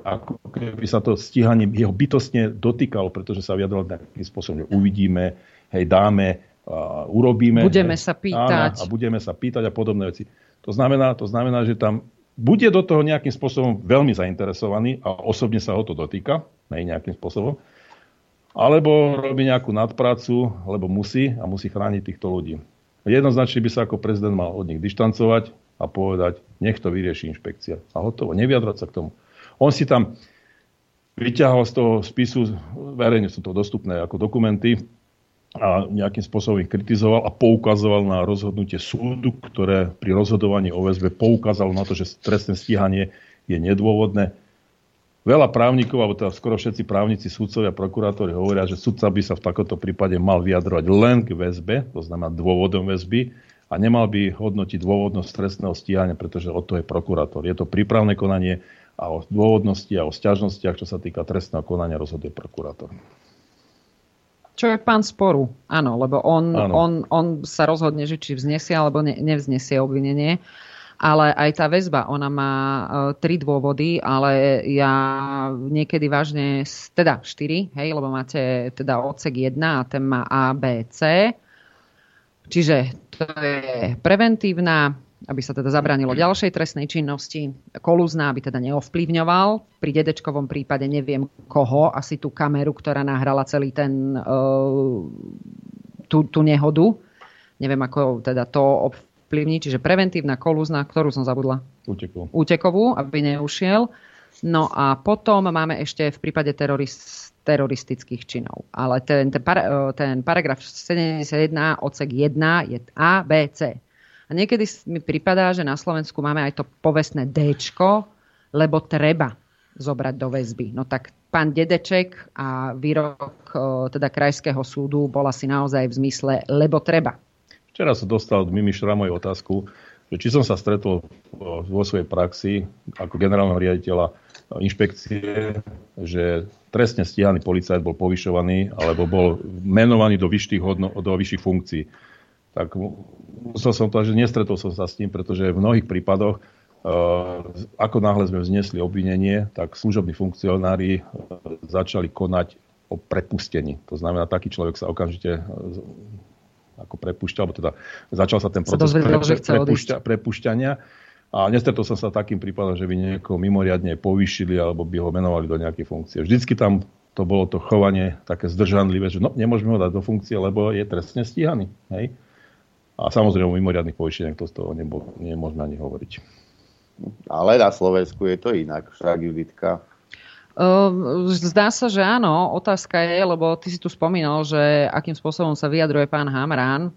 ako keby sa to stíhanie jeho bytostne dotýkalo, pretože sa vyjadroval takým spôsobom, že uvidíme, hej, dáme, a urobíme. Budeme hej, sa pýtať. Áno, a budeme sa pýtať a podobné veci. To znamená, to znamená, že tam bude do toho nejakým spôsobom veľmi zainteresovaný a osobne sa ho to dotýka, nej nejakým spôsobom, alebo robí nejakú nadprácu, lebo musí a musí chrániť týchto ľudí. Jednoznačne by sa ako prezident mal od nich dištancovať a povedať, nech to vyrieši inšpekcia. A hotovo, neviadrať sa k tomu. On si tam vyťahol z toho spisu, verejne sú to dostupné ako dokumenty, a nejakým spôsobom ich kritizoval a poukazoval na rozhodnutie súdu, ktoré pri rozhodovaní o väzbe poukázalo na to, že trestné stíhanie je nedôvodné. Veľa právnikov, alebo teda skoro všetci právnici, súdcovia, prokurátori hovoria, že sudca by sa v takomto prípade mal vyjadrovať len k väzbe, to znamená dôvodom väzby, a nemal by hodnotiť dôvodnosť trestného stíhania, pretože o to je prokurátor. Je to prípravné konanie a o dôvodnosti a o sťažnostiach, čo sa týka trestného konania, rozhoduje prokurátor. Čo je pán sporu, áno, lebo on, on, on sa rozhodne, že či vznesie alebo ne, nevznesie obvinenie. Ale aj tá väzba, ona má uh, tri dôvody, ale ja niekedy vážne, teda štyri, hej, lebo máte teda odsek 1 a ten má A, B, C. Čiže to je preventívna, aby sa teda zabránilo ďalšej trestnej činnosti. Kolúzna, aby teda neovplyvňoval. Pri dedečkovom prípade neviem koho, asi tú kameru, ktorá nahrala celý ten, uh, tú, tú nehodu. Neviem, ako teda to ovplyvní. Čiže preventívna kolúzna, ktorú som zabudla? Útekovú. Útekovú, aby neušiel. No a potom máme ešte v prípade terorist, teroristických činov. Ale ten, ten, para, ten paragraf 71 odsek 1 je A, B, C. A niekedy mi pripadá, že na Slovensku máme aj to povestné D, lebo treba zobrať do väzby. No tak pán Dedeček a výrok teda Krajského súdu bol asi naozaj v zmysle lebo treba. Včera som dostal od Mimi Šramovej otázku, že či som sa stretol vo svojej praxi ako generálneho riaditeľa inšpekcie, že trestne stíhaný policajt bol povyšovaný alebo bol menovaný do vyšších, hodno, do vyšších funkcií tak musel som to, že nestretol som sa s tým, pretože v mnohých prípadoch, uh, ako náhle sme vznesli obvinenie, tak služobní funkcionári uh, začali konať o prepustení. To znamená, taký človek sa okamžite uh, ako prepušťa, alebo teda začal sa ten proces dozvedel, pre, pre, prepušťa, prepušťania. A nestretol som sa takým prípadom, že by niekoho mimoriadne povýšili alebo by ho menovali do nejakej funkcie. Vždycky tam to bolo to chovanie také zdržanlivé, že no, nemôžeme ho dať do funkcie, lebo je trestne stíhaný. Hej? A samozrejme o mimoriadných povyšeniach to z toho nebol, nemôžeme ani hovoriť. Ale na Slovensku je to inak, však Juditka. Ehm, zdá sa, že áno. Otázka je, lebo ty si tu spomínal, že akým spôsobom sa vyjadruje pán Hamrán.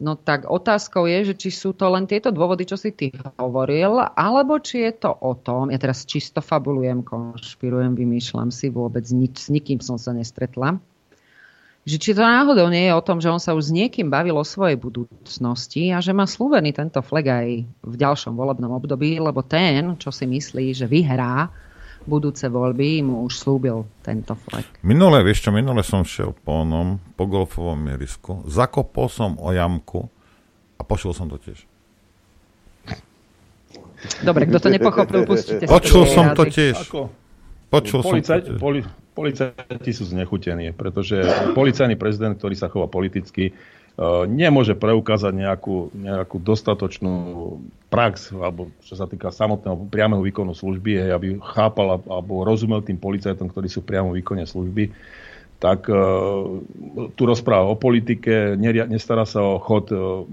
No tak otázkou je, že či sú to len tieto dôvody, čo si ty hovoril, alebo či je to o tom, ja teraz čisto fabulujem, konšpirujem, vymýšľam si, vôbec nič, s nikým som sa nestretla, že či to náhodou nie je o tom, že on sa už s niekým bavil o svojej budúcnosti a že má slúbený tento flag aj v ďalšom volebnom období, lebo ten, čo si myslí, že vyhrá budúce voľby, mu už slúbil tento flag. Minule, vieš čo, minule som šiel po onom, po golfovom mierisku, zakopol som o jamku a pošiel som to tiež. Dobre, kto to nepochopil, pustite Počul som to tiež. Ako? Počul Policaj, som to tiež. Poli, Policajti sú znechutení, pretože policajný prezident, ktorý sa chová politicky, e, nemôže preukázať nejakú, nejakú dostatočnú prax, alebo čo sa týka samotného priameho výkonu služby, aby chápal alebo rozumel tým policajtom, ktorí sú priamo výkone služby, tak uh, tu rozpráva o politike, nestará sa o chod uh,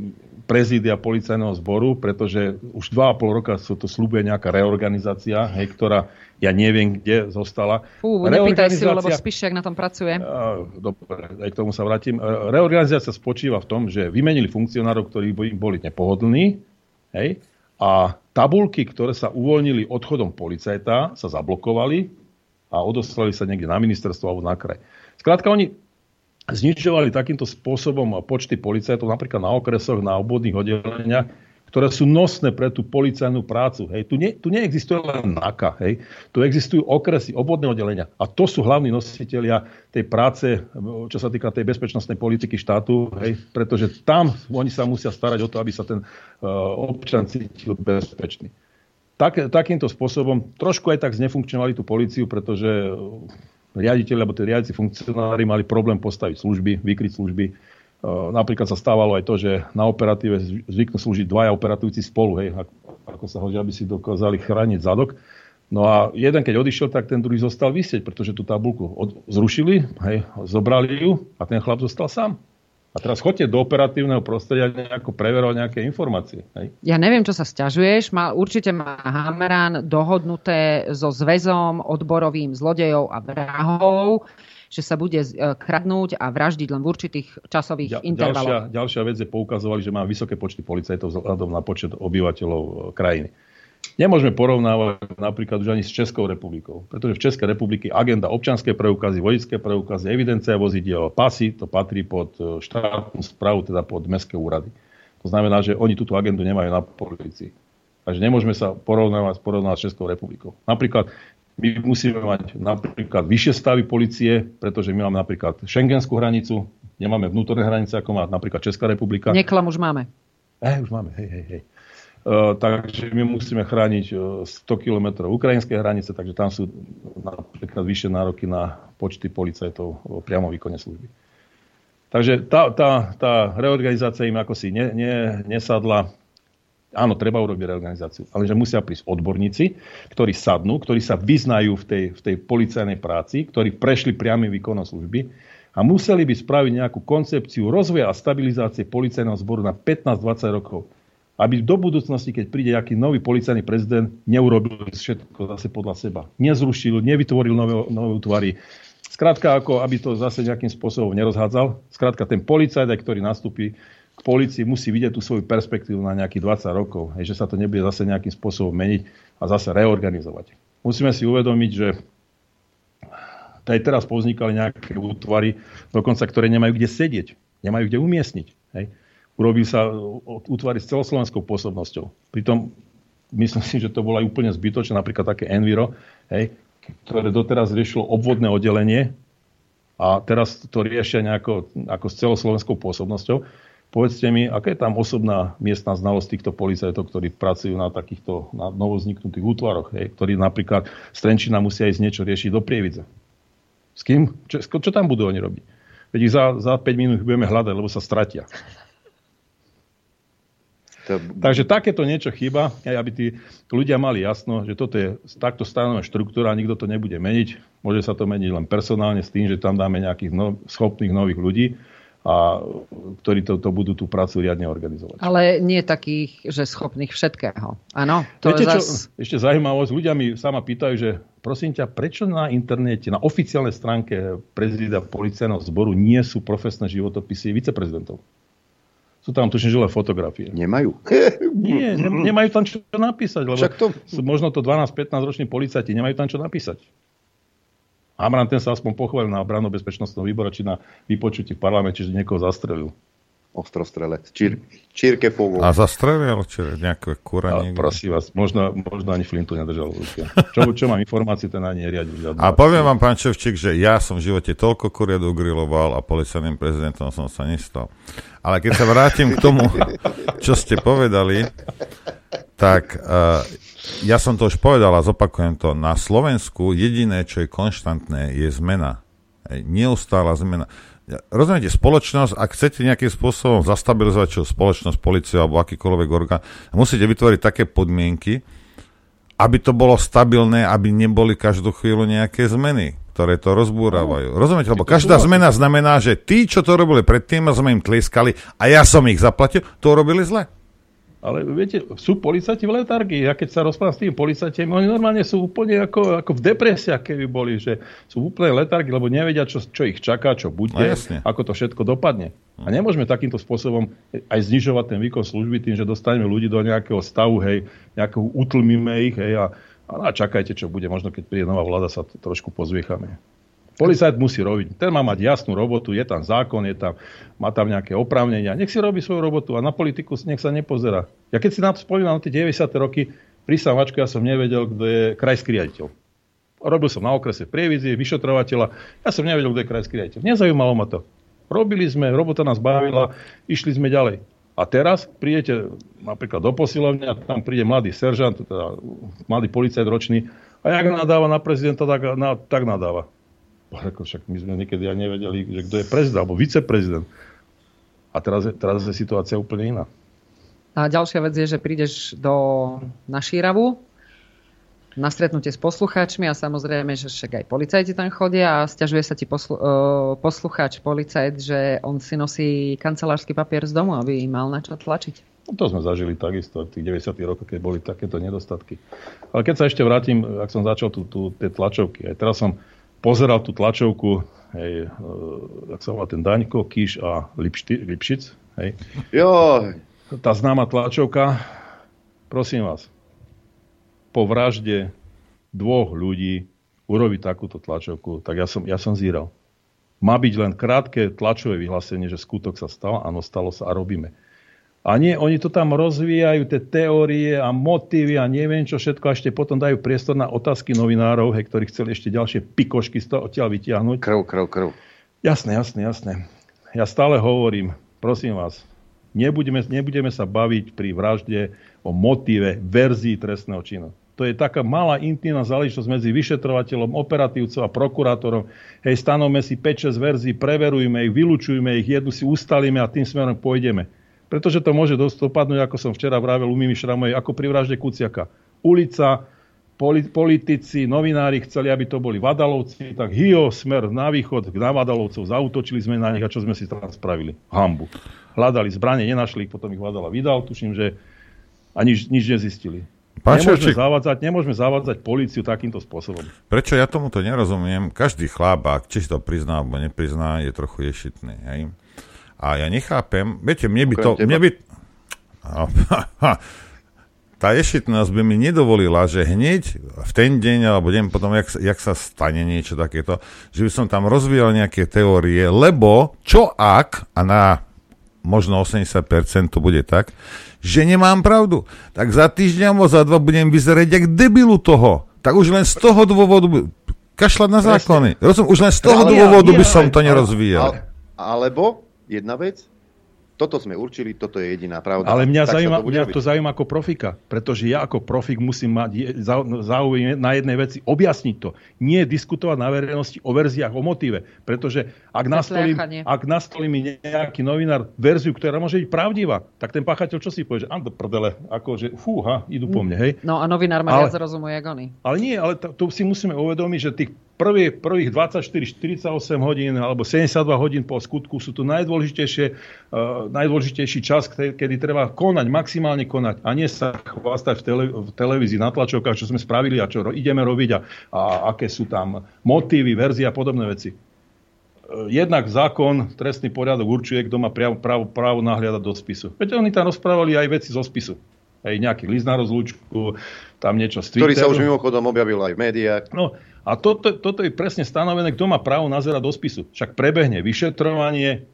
prezídia policajného zboru, pretože už 2,5 roka sú to slúbuje nejaká reorganizácia, hej, ktorá ja neviem, kde zostala. Fú, nepýtaj si, lebo Spišiak na tom pracuje. Dobre, aj k tomu sa vrátim. Reorganizácia spočíva v tom, že vymenili funkcionárov, ktorí boli nepohodlní, hej, a tabulky, ktoré sa uvoľnili odchodom policajta, sa zablokovali a odoslali sa niekde na ministerstvo alebo na kraj. Skrátka, oni znižovali takýmto spôsobom počty policajtov napríklad na okresoch, na obvodných oddeleniach, ktoré sú nosné pre tú policajnú prácu. Hej. Tu, nie, tu neexistuje len NAKA, hej. tu existujú okresy, obvodné oddelenia a to sú hlavní nositeľia tej práce, čo sa týka tej bezpečnostnej politiky štátu, hej, pretože tam oni sa musia starať o to, aby sa ten uh, občan cítil bezpečný. Tak, takýmto spôsobom trošku aj tak znefunkčovali tú policiu, pretože riaditeľi alebo tí riadiaci funkcionári mali problém postaviť služby, vykryť služby. Napríklad sa stávalo aj to, že na operatíve zvyknú slúžiť dvaja operatujúci spolu, hej, ako sa hovorí, aby si dokázali chrániť zadok. No a jeden, keď odišiel, tak ten druhý zostal vysieť, pretože tú tabulku od, zrušili, hej, zobrali ju a ten chlap zostal sám. A teraz chodte do operatívneho prostredia nejako preverovať nejaké informácie. Hej? Ja neviem, čo sa stiažuješ. Má, určite má Hameran dohodnuté so zväzom odborovým zlodejov a vrahov, že sa bude e, kradnúť a vraždiť len v určitých časových Ďal, intervaloch. Ďalšia, ďalšia vec je poukazovali, že má vysoké počty policajtov vzhľadom na počet obyvateľov e, krajiny. Nemôžeme porovnávať napríklad už ani s Českou republikou, pretože v Českej republiky agenda občanské preukazy, vodické preukazy, evidencia vozidiel, pasy, to patrí pod e, štátnu správu, teda pod mestské úrady. To znamená, že oni túto agendu nemajú na policii. Takže nemôžeme sa porovnávať, porovnávať s Českou republikou. Napríklad my musíme mať napríklad vyššie stavy policie, pretože my máme napríklad šengenskú hranicu, nemáme vnútorné hranice, ako má napríklad Česká republika. Neklam už máme. Eh, už máme, hej, hej, hej. Eh, takže my musíme chrániť 100 eh, km ukrajinské hranice, takže tam sú napríklad vyššie nároky na počty policajtov priamo výkone služby. Takže tá, tá, tá reorganizácia im ako si ne, ne, nesadla. Áno, treba urobiť reorganizáciu, ale že musia prísť odborníci, ktorí sadnú, ktorí sa vyznajú v tej, v tej policajnej práci, ktorí prešli priamy výkonom služby a museli by spraviť nejakú koncepciu rozvoja a stabilizácie policajného zboru na 15-20 rokov aby do budúcnosti, keď príde nejaký nový policajný prezident, neurobil všetko zase podľa seba. Nezrušil, nevytvoril nové, nové útvary. Skrátka, ako aby to zase nejakým spôsobom nerozhádzal. Skrátka, ten policajt, ktorý nastúpi k policii, musí vidieť tú svoju perspektívu na nejakých 20 rokov. Hej, že sa to nebude zase nejakým spôsobom meniť a zase reorganizovať. Musíme si uvedomiť, že aj teraz povznikali nejaké útvary, dokonca, ktoré nemajú kde sedieť, nemajú kde umiestniť. Hej urobí sa útvary s celoslovenskou pôsobnosťou. Pritom myslím si, že to bolo aj úplne zbytočné, napríklad také Enviro, hej, ktoré doteraz riešilo obvodné oddelenie a teraz to riešia nejako, ako s celoslovenskou pôsobnosťou. Povedzte mi, aká je tam osobná miestna znalosť týchto policajtov, ktorí pracujú na takýchto na novozniknutých útvaroch, hej, ktorí napríklad z Trenčina musia ísť niečo riešiť do Prievidze. S kým? Čo, čo tam budú oni robiť? Veď ich za, za 5 minút budeme hľadať, lebo sa stratia. To... Takže takéto niečo chyba, aby tí ľudia mali jasno, že toto je takto stanovená štruktúra, nikto to nebude meniť. Môže sa to meniť len personálne s tým, že tam dáme nejakých no, schopných nových ľudí, a ktorí to, to budú tú prácu riadne organizovať. Ale nie takých, že schopných všetkého. Áno, to Viete, zas... čo, ešte zaujímavosť, ľudia mi sama pýtajú, že prosím ťa, prečo na internete, na oficiálnej stránke prezidenta policajného zboru nie sú profesné životopisy viceprezidentov? Sú tam tuším, že len fotografie. Nemajú? *laughs* Nie, ne, nemajú tam čo napísať, lebo to... sú možno to 12-15 roční policajti, nemajú tam čo napísať. Amran ten sa aspoň pochválil na obranu bezpečnostného výbora, či na vypočutí v parlamente, že niekoho zastrelil ostrostrelec. Čír, čírke fogov. A zastrelil? Či nejaké kura niekde? Prosím vás, možno, možno ani flintu nedržal v ruke. Čo, čo mám informáciu, ten ani neriadil. A poviem vám, pán Čevčík, že ja som v živote toľko kuriat ugriloval a policajným prezidentom som sa nestal. Ale keď sa vrátim k tomu, *laughs* čo ste povedali, tak uh, ja som to už povedal a zopakujem to. Na Slovensku jediné, čo je konštantné, je zmena. Neustála zmena rozumiete, spoločnosť, ak chcete nejakým spôsobom zastabilizovať čo spoločnosť, policiu alebo akýkoľvek orgán, musíte vytvoriť také podmienky, aby to bolo stabilné, aby neboli každú chvíľu nejaké zmeny. ktoré to rozbúravajú. Rozumiete? Lebo každá zmena znamená, že tí, čo to robili predtým sme im tlieskali a ja som ich zaplatil, to robili zle. Ale viete, sú policajti v letargii. Ja keď sa rozprávam s tými policajtami, oni normálne sú úplne ako, ako v depresiách, keby boli, že sú úplne letargii, lebo nevedia, čo, čo ich čaká, čo bude, No jasne. ako to všetko dopadne. A nemôžeme takýmto spôsobom aj znižovať ten výkon služby tým, že dostaneme ľudí do nejakého stavu, hej, nejakého utlmíme ich, hej, a, a čakajte, čo bude. Možno keď príde nová vláda, sa trošku pozviechame. Policajt musí robiť. Ten má mať jasnú robotu, je tam zákon, je tam, má tam nejaké oprávnenia. Nech si robí svoju robotu a na politiku nech sa nepozerá. Ja keď si na to spomínam na tie 90. roky, pri Samačku ja som nevedel, kto je krajský riaditeľ. Robil som na okrese prievizie, vyšetrovateľa. Ja som nevedel, kto je krajský riaditeľ. Nezajímalo ma to. Robili sme, robota nás bavila, išli sme ďalej. A teraz prídete napríklad do posilovne a tam príde mladý seržant, teda mladý policajt ročný a jak nadáva na prezidenta, tak, na, tak nadáva. Ako však my sme niekedy aj nevedeli, že kto je prezident alebo viceprezident. A teraz je, teraz je situácia úplne iná. A ďalšia vec je, že prídeš do na Šíravu na stretnutie s poslucháčmi a samozrejme, že však aj policajti tam chodia a stiažuje sa ti poslu, uh, poslucháč, policajt, že on si nosí kancelársky papier z domu, aby mal na čo tlačiť. No to sme zažili takisto v tých 90. rokoch, keď boli takéto nedostatky. Ale keď sa ešte vrátim, ak som začal tu, tu tie tlačovky, aj teraz som pozeral tú tlačovku, hej, uh, ak sa volá ten Daňko, Kíš a Lipšti, Lipšic, hej. Jo. Tá známa tlačovka, prosím vás, po vražde dvoch ľudí urobiť takúto tlačovku, tak ja som, ja som zíral. Má byť len krátke tlačové vyhlásenie, že skutok sa stal, áno, stalo sa a robíme. A nie, oni to tam rozvíjajú, tie teórie a motívy a neviem čo všetko, a ešte potom dajú priestor na otázky novinárov, hej, ktorí chceli ešte ďalšie pikošky z toho odtiaľ vytiahnuť. Krv, krv, krv. Jasné, jasné, jasné. Ja stále hovorím, prosím vás, nebudeme, nebudeme sa baviť pri vražde o motíve verzii trestného činu. To je taká malá intimná záležitosť medzi vyšetrovateľom, operatívcom a prokurátorom. Hej, stanovme si 5-6 verzií, preverujme ich, vylučujme ich, jednu si ustalíme a tým smerom pôjdeme. Pretože to môže dopadnúť, ako som včera vravel u Mimi Šramovej, ako pri vražde Kuciaka. Ulica, poli- politici, novinári chceli, aby to boli Vadalovci, tak hio, smer na východ, na Vadalovcov, zautočili sme na nich a čo sme si tam spravili? Hambu. Hľadali zbranie, nenašli ich, potom ich Vadala vydal, tuším, že a nič, nič nezistili. Nemôžeme, zavádzať, nemôžeme zavádzať políciu takýmto spôsobom. prečo ja tomuto nerozumiem? Každý chlap, ak či to prizná alebo neprizná, je trochu ješitný. Hej? A ja nechápem, viete, mne by to... Mne by, tá ješitnosť by mi nedovolila, že hneď v ten deň alebo deň potom, jak, jak sa stane niečo takéto, že by som tam rozvíjal nejaké teórie, lebo čo ak, a na možno 80% to bude tak, že nemám pravdu, tak za týždeň alebo za dva budem vyzerať jak debilu toho. Tak už len z toho dôvodu, kašľať na zákony. Rozum, už len z toho Ale- dôvodu by som to nerozvíjal. ale- Alebo, jedna vec, toto sme určili, toto je jediná pravda. Ale mňa, Tak zaujíma, to mňa robiť. to zaujíma ako profika, pretože ja ako profik musím mať záujem na jednej veci, objasniť to. Nie diskutovať na verejnosti o verziách, o motíve. Pretože ak Presliachanie. ak nastolí mi nejaký novinár verziu, ktorá môže byť pravdivá, tak ten páchateľ čo si povie, že áno, prdele, akože fúha, idú po mne, hej. No a novinár má Ale- viac rozumu, jak oni. Ale nie, ale to, to si musíme uvedomiť, že tých prvý, prvých 24-48 hodín alebo 72 hodín po skutku sú tu najdôležitejšie, uh, najdôležitejší čas, kedy, treba konať, maximálne konať a nie sa chvastať v, tele, v televízii, na tlačovkách, čo sme spravili a čo ro, ideme robiť a, a aké sú tam motívy, verzie a podobné veci. Uh, Jednak zákon, trestný poriadok určuje, kto má právo, právo, právo nahliadať do spisu. Veď oni tam rozprávali aj veci zo spisu. Hej, nejaký list na rozlúčku, tam niečo z Ktorý sa Twitteru. už mimochodom objavil aj v médiách. No a toto, toto je presne stanovené, kto má právo nazerať do spisu. Však prebehne vyšetrovanie,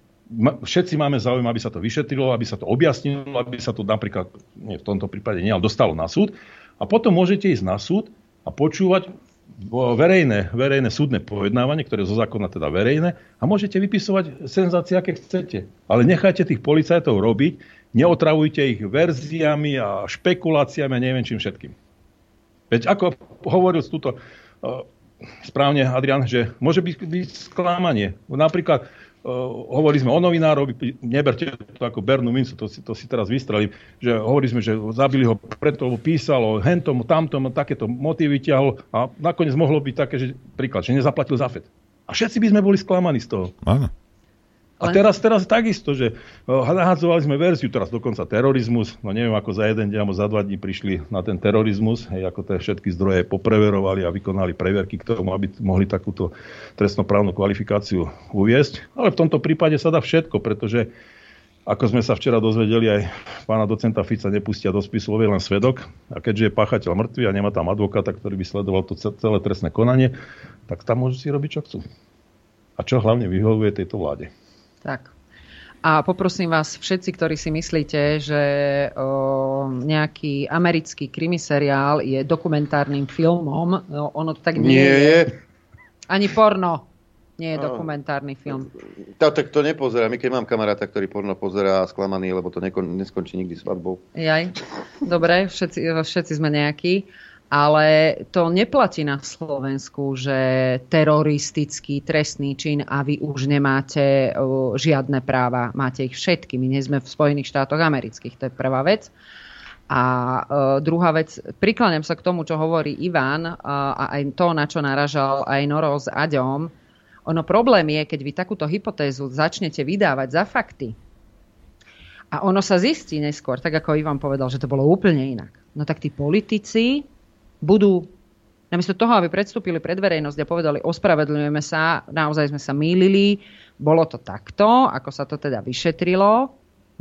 všetci máme záujem, aby sa to vyšetrilo, aby sa to objasnilo, aby sa to napríklad, nie v tomto prípade nie, ale dostalo na súd. A potom môžete ísť na súd a počúvať verejné, verejné súdne pojednávanie, ktoré je zo zákona teda verejné a môžete vypisovať senzácie, aké chcete. Ale nechajte tých policajtov robiť, neotravujte ich verziami a špekuláciami a neviem čím všetkým. Veď ako hovoril túto správne Adrian, že môže byť, byť sklamanie. Napríklad hovorili sme o novinárovi, neberte to ako Bernú mincu, to si, to si teraz vystrelím, že hovorili sme, že zabili ho preto, lebo písalo hentom, tamtom, takéto motívy ťahol a nakoniec mohlo byť také, že príklad, že nezaplatil za FED. A všetci by sme boli sklamaní z toho. Áno. A teraz, teraz takisto, že nahadzovali sme verziu, teraz dokonca terorizmus, no neviem, ako za jeden deň alebo za dva dní prišli na ten terorizmus, hej, ako tie všetky zdroje popreverovali a vykonali preverky k tomu, aby mohli takúto trestnoprávnu kvalifikáciu uviesť. Ale v tomto prípade sa dá všetko, pretože ako sme sa včera dozvedeli, aj pána docenta Fica nepustia do spisu len svedok. A keďže je páchateľ mŕtvy a nemá tam advokáta, ktorý by sledoval to celé trestné konanie, tak tam môžu si robiť, čo chcú. A čo hlavne vyhovuje tejto vláde. Tak. A poprosím vás všetci, ktorí si myslíte, že o, nejaký americký krimiseriál je dokumentárnym filmom, no, ono to tak nie, Nie je. Ani porno nie je No. dokumentárny film. Tak, tak to nepozerá. My keď mám kamaráta, ktorý porno pozerá sklamaný, lebo to nekon, neskončí nikdy svadbou. Jaj, dobre, všetci, všetci sme nejakí. Ale to neplatí na Slovensku, že teroristický trestný čin a vy už nemáte žiadne práva. Máte ich všetky. My nie sme v Spojených štátoch amerických. To je prvá vec. A druhá vec, prikláňam sa k tomu, čo hovorí Ivan a aj to, na čo naražal aj Noro s Aďom. Ono problém je, keď vy takúto hypotézu začnete vydávať za fakty a ono sa zistí neskôr, tak ako Ivan povedal, že to bolo úplne inak. No tak tí politici budú, namiesto toho, aby predstúpili pred verejnosť a povedali, ospravedlňujeme sa, naozaj sme sa mýlili, bolo to takto, ako sa to teda vyšetrilo,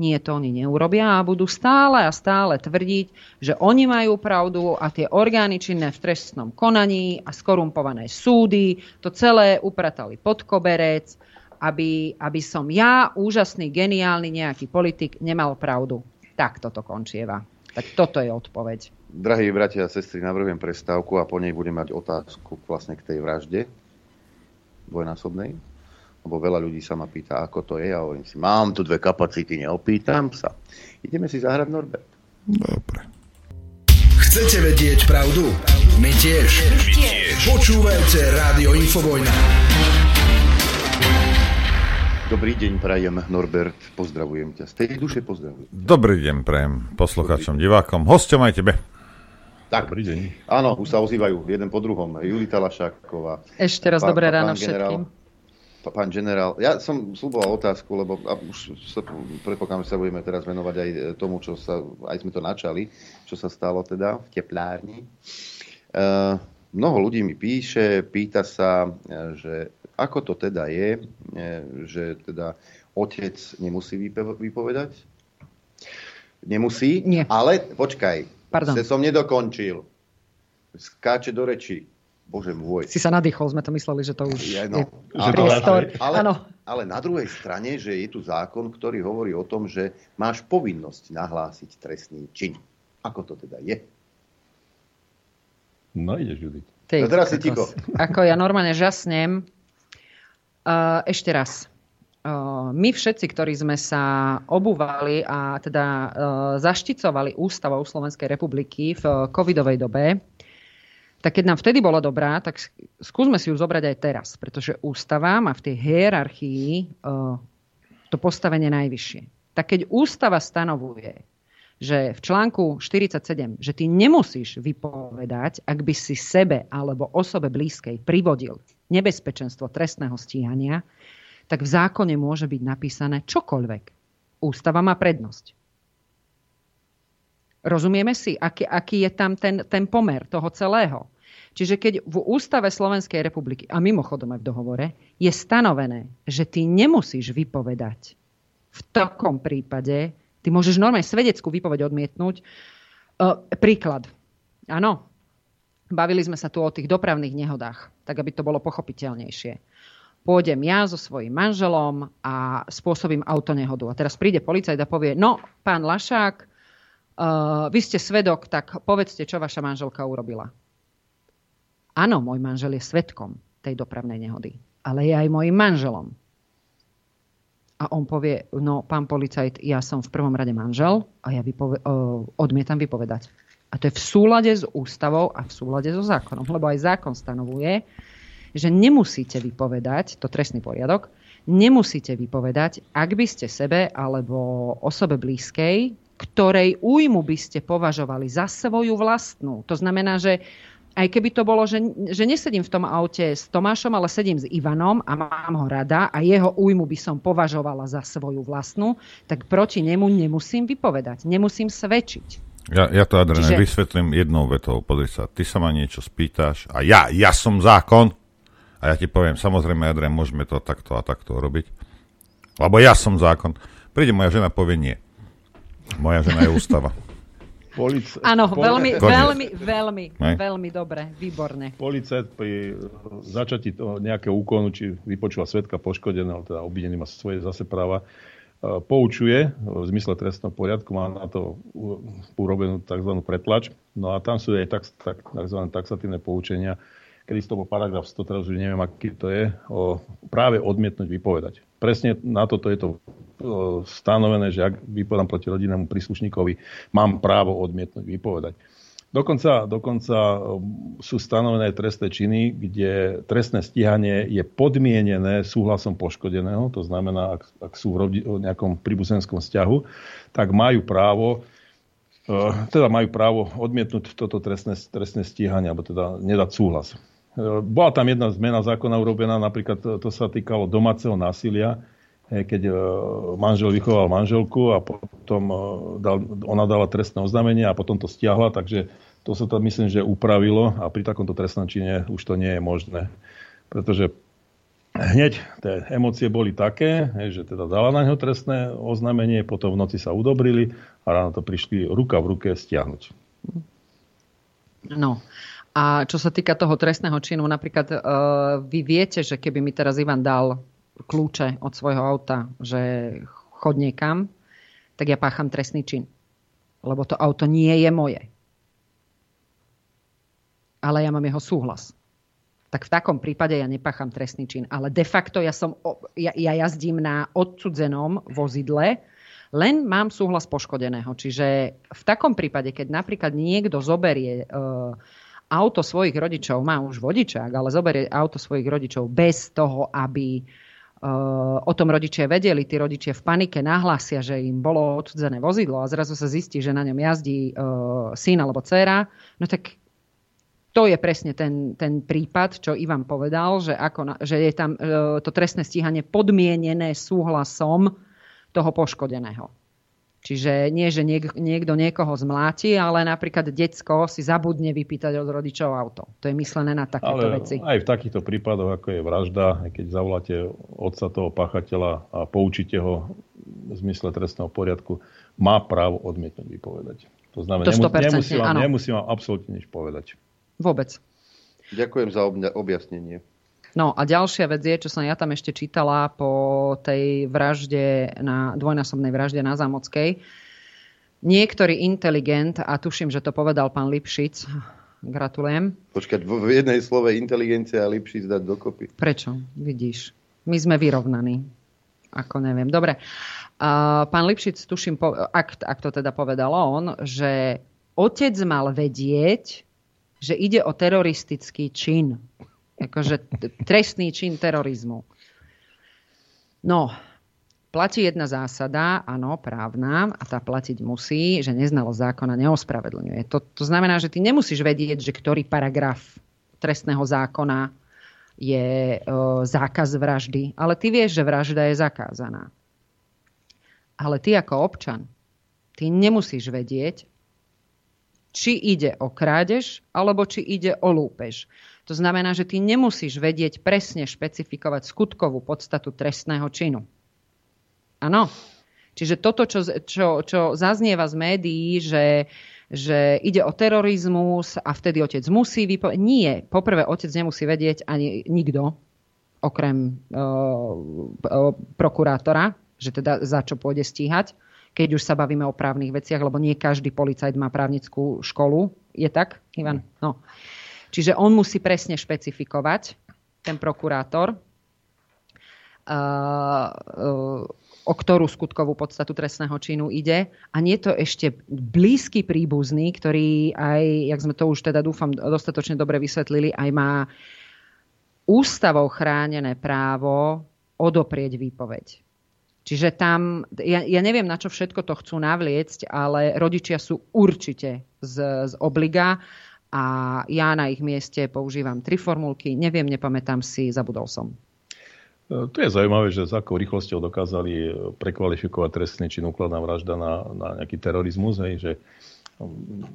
nie to oni neurobia a budú stále a stále tvrdiť, že oni majú pravdu a tie orgány činné v trestnom konaní a skorumpované súdy to celé upratali pod koberec, aby, aby som ja, úžasný, geniálny nejaký politik, nemal pravdu. Tak toto končieva. Tak toto je odpoveď. Drahí bratia a sestry, navrhujem prestávku a po nej budem mať otázku vlastne k tej vražde dvojnásobnej. Lebo veľa ľudí sa ma pýta, ako to je. A hovorím si, mám tu dve kapacity, neopýtam sa. Ideme si zahrať Norbert. Chcete vedieť pravdu? My tiež. My tiež. Počúvajte Rádio Infovojna. Dobrý deň, prajem Norbert, pozdravujem ťa. Z tej duše pozdravujem. Dobrý deň, prajem poslucháčom, divákom, hosťom aj tebe. Tak, Dobrý deň. áno, už sa ozývajú jeden po druhom. Julita Lašáková. Ešte raz Pán- dobré pán ráno generál- všetkým. pa- Pán generál, ja som slúboval otázku, lebo a už sa, predpokladám, že sa budeme teraz venovať aj tomu, čo sa, aj sme to načali, čo sa stalo teda v teplárni. Uh, mnoho ľudí mi píše, pýta sa, e, že ako to teda je, e, že teda otec nemusí vypovedať? Nemusí, Nie. ale počkaj, Pardon. se som nedokončil. Skáče do reči. Bože môj. Si sa nadýchol, sme to mysleli, že to už je no, priestor. ale, Áno. ale na druhej strane, že je tu zákon, ktorý hovorí o tom, že máš povinnosť nahlásiť trestný čin. Ako to teda je? No ideš, Judit. Ty, No teraz si ticho. Ako ja normálne žasnem. Uh, ešte raz. Uh, my všetci, ktorí sme sa obúvali a teda uh, zašticovali ústavou Slovenskej republiky v uh, covidovej dobe, tak keď nám vtedy bola dobrá, tak sk- skúsme si ju zobrať aj teraz, pretože ústava má v tej hierarchii to postavenie najvyššie. Tak keď ústava stanovuje, že v článku 47, že ty nemusíš vypovedať, ak by si sebe alebo osobe blízkej privodil nebezpečenstvo trestného stíhania, tak v zákone môže byť napísané čokoľvek. Ústava má prednosť. Rozumieme si, aký, aký je tam ten, ten pomer toho celého. Čiže keď v ústave Slovenskej republiky, a mimochodom aj v dohovore, je stanovené, že ty nemusíš vypovedať v takom prípade, ty môžeš normálne svedeckú výpoveď odmietnúť. E, príklad. Áno, bavili sme sa tu o tých dopravných nehodách, tak aby to bolo pochopiteľnejšie. Pôjdem ja so svojím manželom a spôsobím autonehodu. A teraz príde policajt a povie, no, pán Lašák, uh, vy ste svedok, tak povedzte, čo vaša manželka urobila. Áno, môj manžel je svedkom tej dopravnej nehody, ale je aj môjim manželom. A on povie, no pán policajt, ja som v prvom rade manžel a ja vypove- uh, odmietam vypovedať. A to je v súlade s ústavou a v súlade so zákonom, lebo aj zákon stanovuje, že nemusíte vypovedať, to trestný poriadok, nemusíte vypovedať, ak by ste sebe alebo osobe blízkej, ktorej újmu by ste považovali za svoju vlastnú. To znamená, že aj keby to bolo, že, že nesedím v tom aute s Tomášom, ale sedím s Ivanom a mám ho rada a jeho újmu by som považovala za svoju vlastnú, tak proti nemu nemusím vypovedať, nemusím svedčiť. Ja, ja to, Adriane, Čiže... vysvetlím jednou vetou. Pozri sa, ty sa ma niečo spýtaš a ja, ja som zákon a ja ti poviem, samozrejme, Adrian, môžeme to takto a takto robiť. Lebo ja som zákon. Príde moja žena, povie nie. Moja žena je ústava. *laughs* Polic... Áno, veľmi, veľmi, veľmi, ne? veľmi dobre, výborne. Policajt pri začatí toho nejakého úkonu, či vypočúva svetka poškodeného, teda obvinený má svoje zase práva, e, poučuje v zmysle trestného poriadku, má na to urobenú tzv. pretlač. No a tam sú aj tak, tak, tzv. taxatívne poučenia, bol paragraf 100, teraz už neviem, aký to je, o práve odmietnúť vypovedať. Presne na toto je to stanovené, že ak vypovedám proti rodinnému príslušníkovi, mám právo odmietnúť vypovedať. Dokonca, dokonca sú stanovené trestné činy, kde trestné stíhanie je podmienené súhlasom poškodeného, to znamená, ak, ak sú v rodi, nejakom príbuzenskom vzťahu, tak majú právo teda majú právo odmietnúť toto trestné, trestné stíhanie, alebo teda nedať súhlas. Bola tam jedna zmena zákona urobená, napríklad to, to sa týkalo domáceho násilia, keď e, manžel vychoval manželku a potom e, dal, ona dala trestné oznámenie a potom to stiahla, takže to sa tam myslím, že upravilo a pri takomto trestnom čine už to nie je možné. Pretože hneď tie emócie boli také, že teda dala na ňo trestné oznámenie, potom v noci sa udobrili a ráno to prišli ruka v ruke stiahnuť. No. A čo sa týka toho trestného činu, napríklad uh, vy viete, že keby mi teraz Ivan dal kľúče od svojho auta, že chod niekam, tak ja pácham trestný čin. Lebo to auto nie je moje. Ale ja mám jeho súhlas. Tak v takom prípade ja nepácham trestný čin. Ale de facto ja, som, ja, ja jazdím na odsudzenom vozidle, len mám súhlas poškodeného. Čiže v takom prípade, keď napríklad niekto zoberie uh, auto svojich rodičov, má už vodičák, ale zoberie auto svojich rodičov bez toho, aby o tom rodičia vedeli, tí rodičia v panike nahlásia, že im bolo odsudzené vozidlo a zrazu sa zistí, že na ňom jazdí uh, syn alebo dcéra, no tak to je presne ten, ten prípad, čo Ivan povedal, že, ako na, že je tam uh, to trestné stíhanie podmienené súhlasom toho poškodeného. Čiže nie, že niek- niekto niekoho zmláti, ale napríklad decko si zabudne vypýtať od rodičov auto. To je myslené na takéto ale veci. Aj v takýchto prípadoch, ako je vražda, keď zavoláte otca toho pachateľa a poučíte ho v zmysle trestného poriadku, má právo odmietnúť vypovedať. To znamená, to nemusí, vám, nemusí vám absolútne nič povedať. Vôbec. Ďakujem za objasnenie. No a ďalšia vec je, čo som ja tam ešte čítala po tej vražde, na dvojnásobnej vražde na Zámockej. Niektorý inteligent, a tuším, že to povedal pán Lipšic, gratulujem. Počkať, v jednej slove inteligencia a Lipšic dať dokopy. Prečo? Vidíš. My sme vyrovnaní. Ako neviem. Dobre. Uh, pán Lipšic, tuším, ak, ak to teda povedal on, že otec mal vedieť, že ide o teroristický čin akože trestný čin terorizmu. No, platí jedna zásada, áno, právna, a tá platiť musí, že neznalosť zákona neospravedlňuje. To, to znamená, že ty nemusíš vedieť, že ktorý paragraf trestného zákona je e, zákaz vraždy, ale ty vieš, že vražda je zakázaná. Ale ty ako občan, ty nemusíš vedieť, či ide o krádež, alebo či ide o lúpež. To znamená, že ty nemusíš vedieť presne špecifikovať skutkovú podstatu trestného činu. Áno. Čiže toto, čo, čo, čo zaznieva z médií, že, že ide o terorizmus a vtedy otec musí vypovedať. Nie. Poprvé, otec nemusí vedieť ani nikto, okrem uh, prokurátora, že teda za čo pôjde stíhať, keď už sa bavíme o právnych veciach, lebo nie každý policajt má právnickú školu. Je tak, Ivan? No. Čiže on musí presne špecifikovať, ten prokurátor, uh, uh, o ktorú skutkovú podstatu trestného činu ide. A nie to ešte blízky príbuzný, ktorý aj, jak sme to už teda dúfam dostatočne dobre vysvetlili, aj má ústavou chránené právo odoprieť výpoveď. Čiže tam, ja, ja neviem, na čo všetko to chcú navliecť, ale rodičia sú určite z, z obliga a ja na ich mieste používam tri formulky, neviem, nepamätám si, zabudol som. To je zaujímavé, že s akou rýchlosťou dokázali prekvalifikovať trestný čin úkladná vražda na, na nejaký terorizmus, hej, že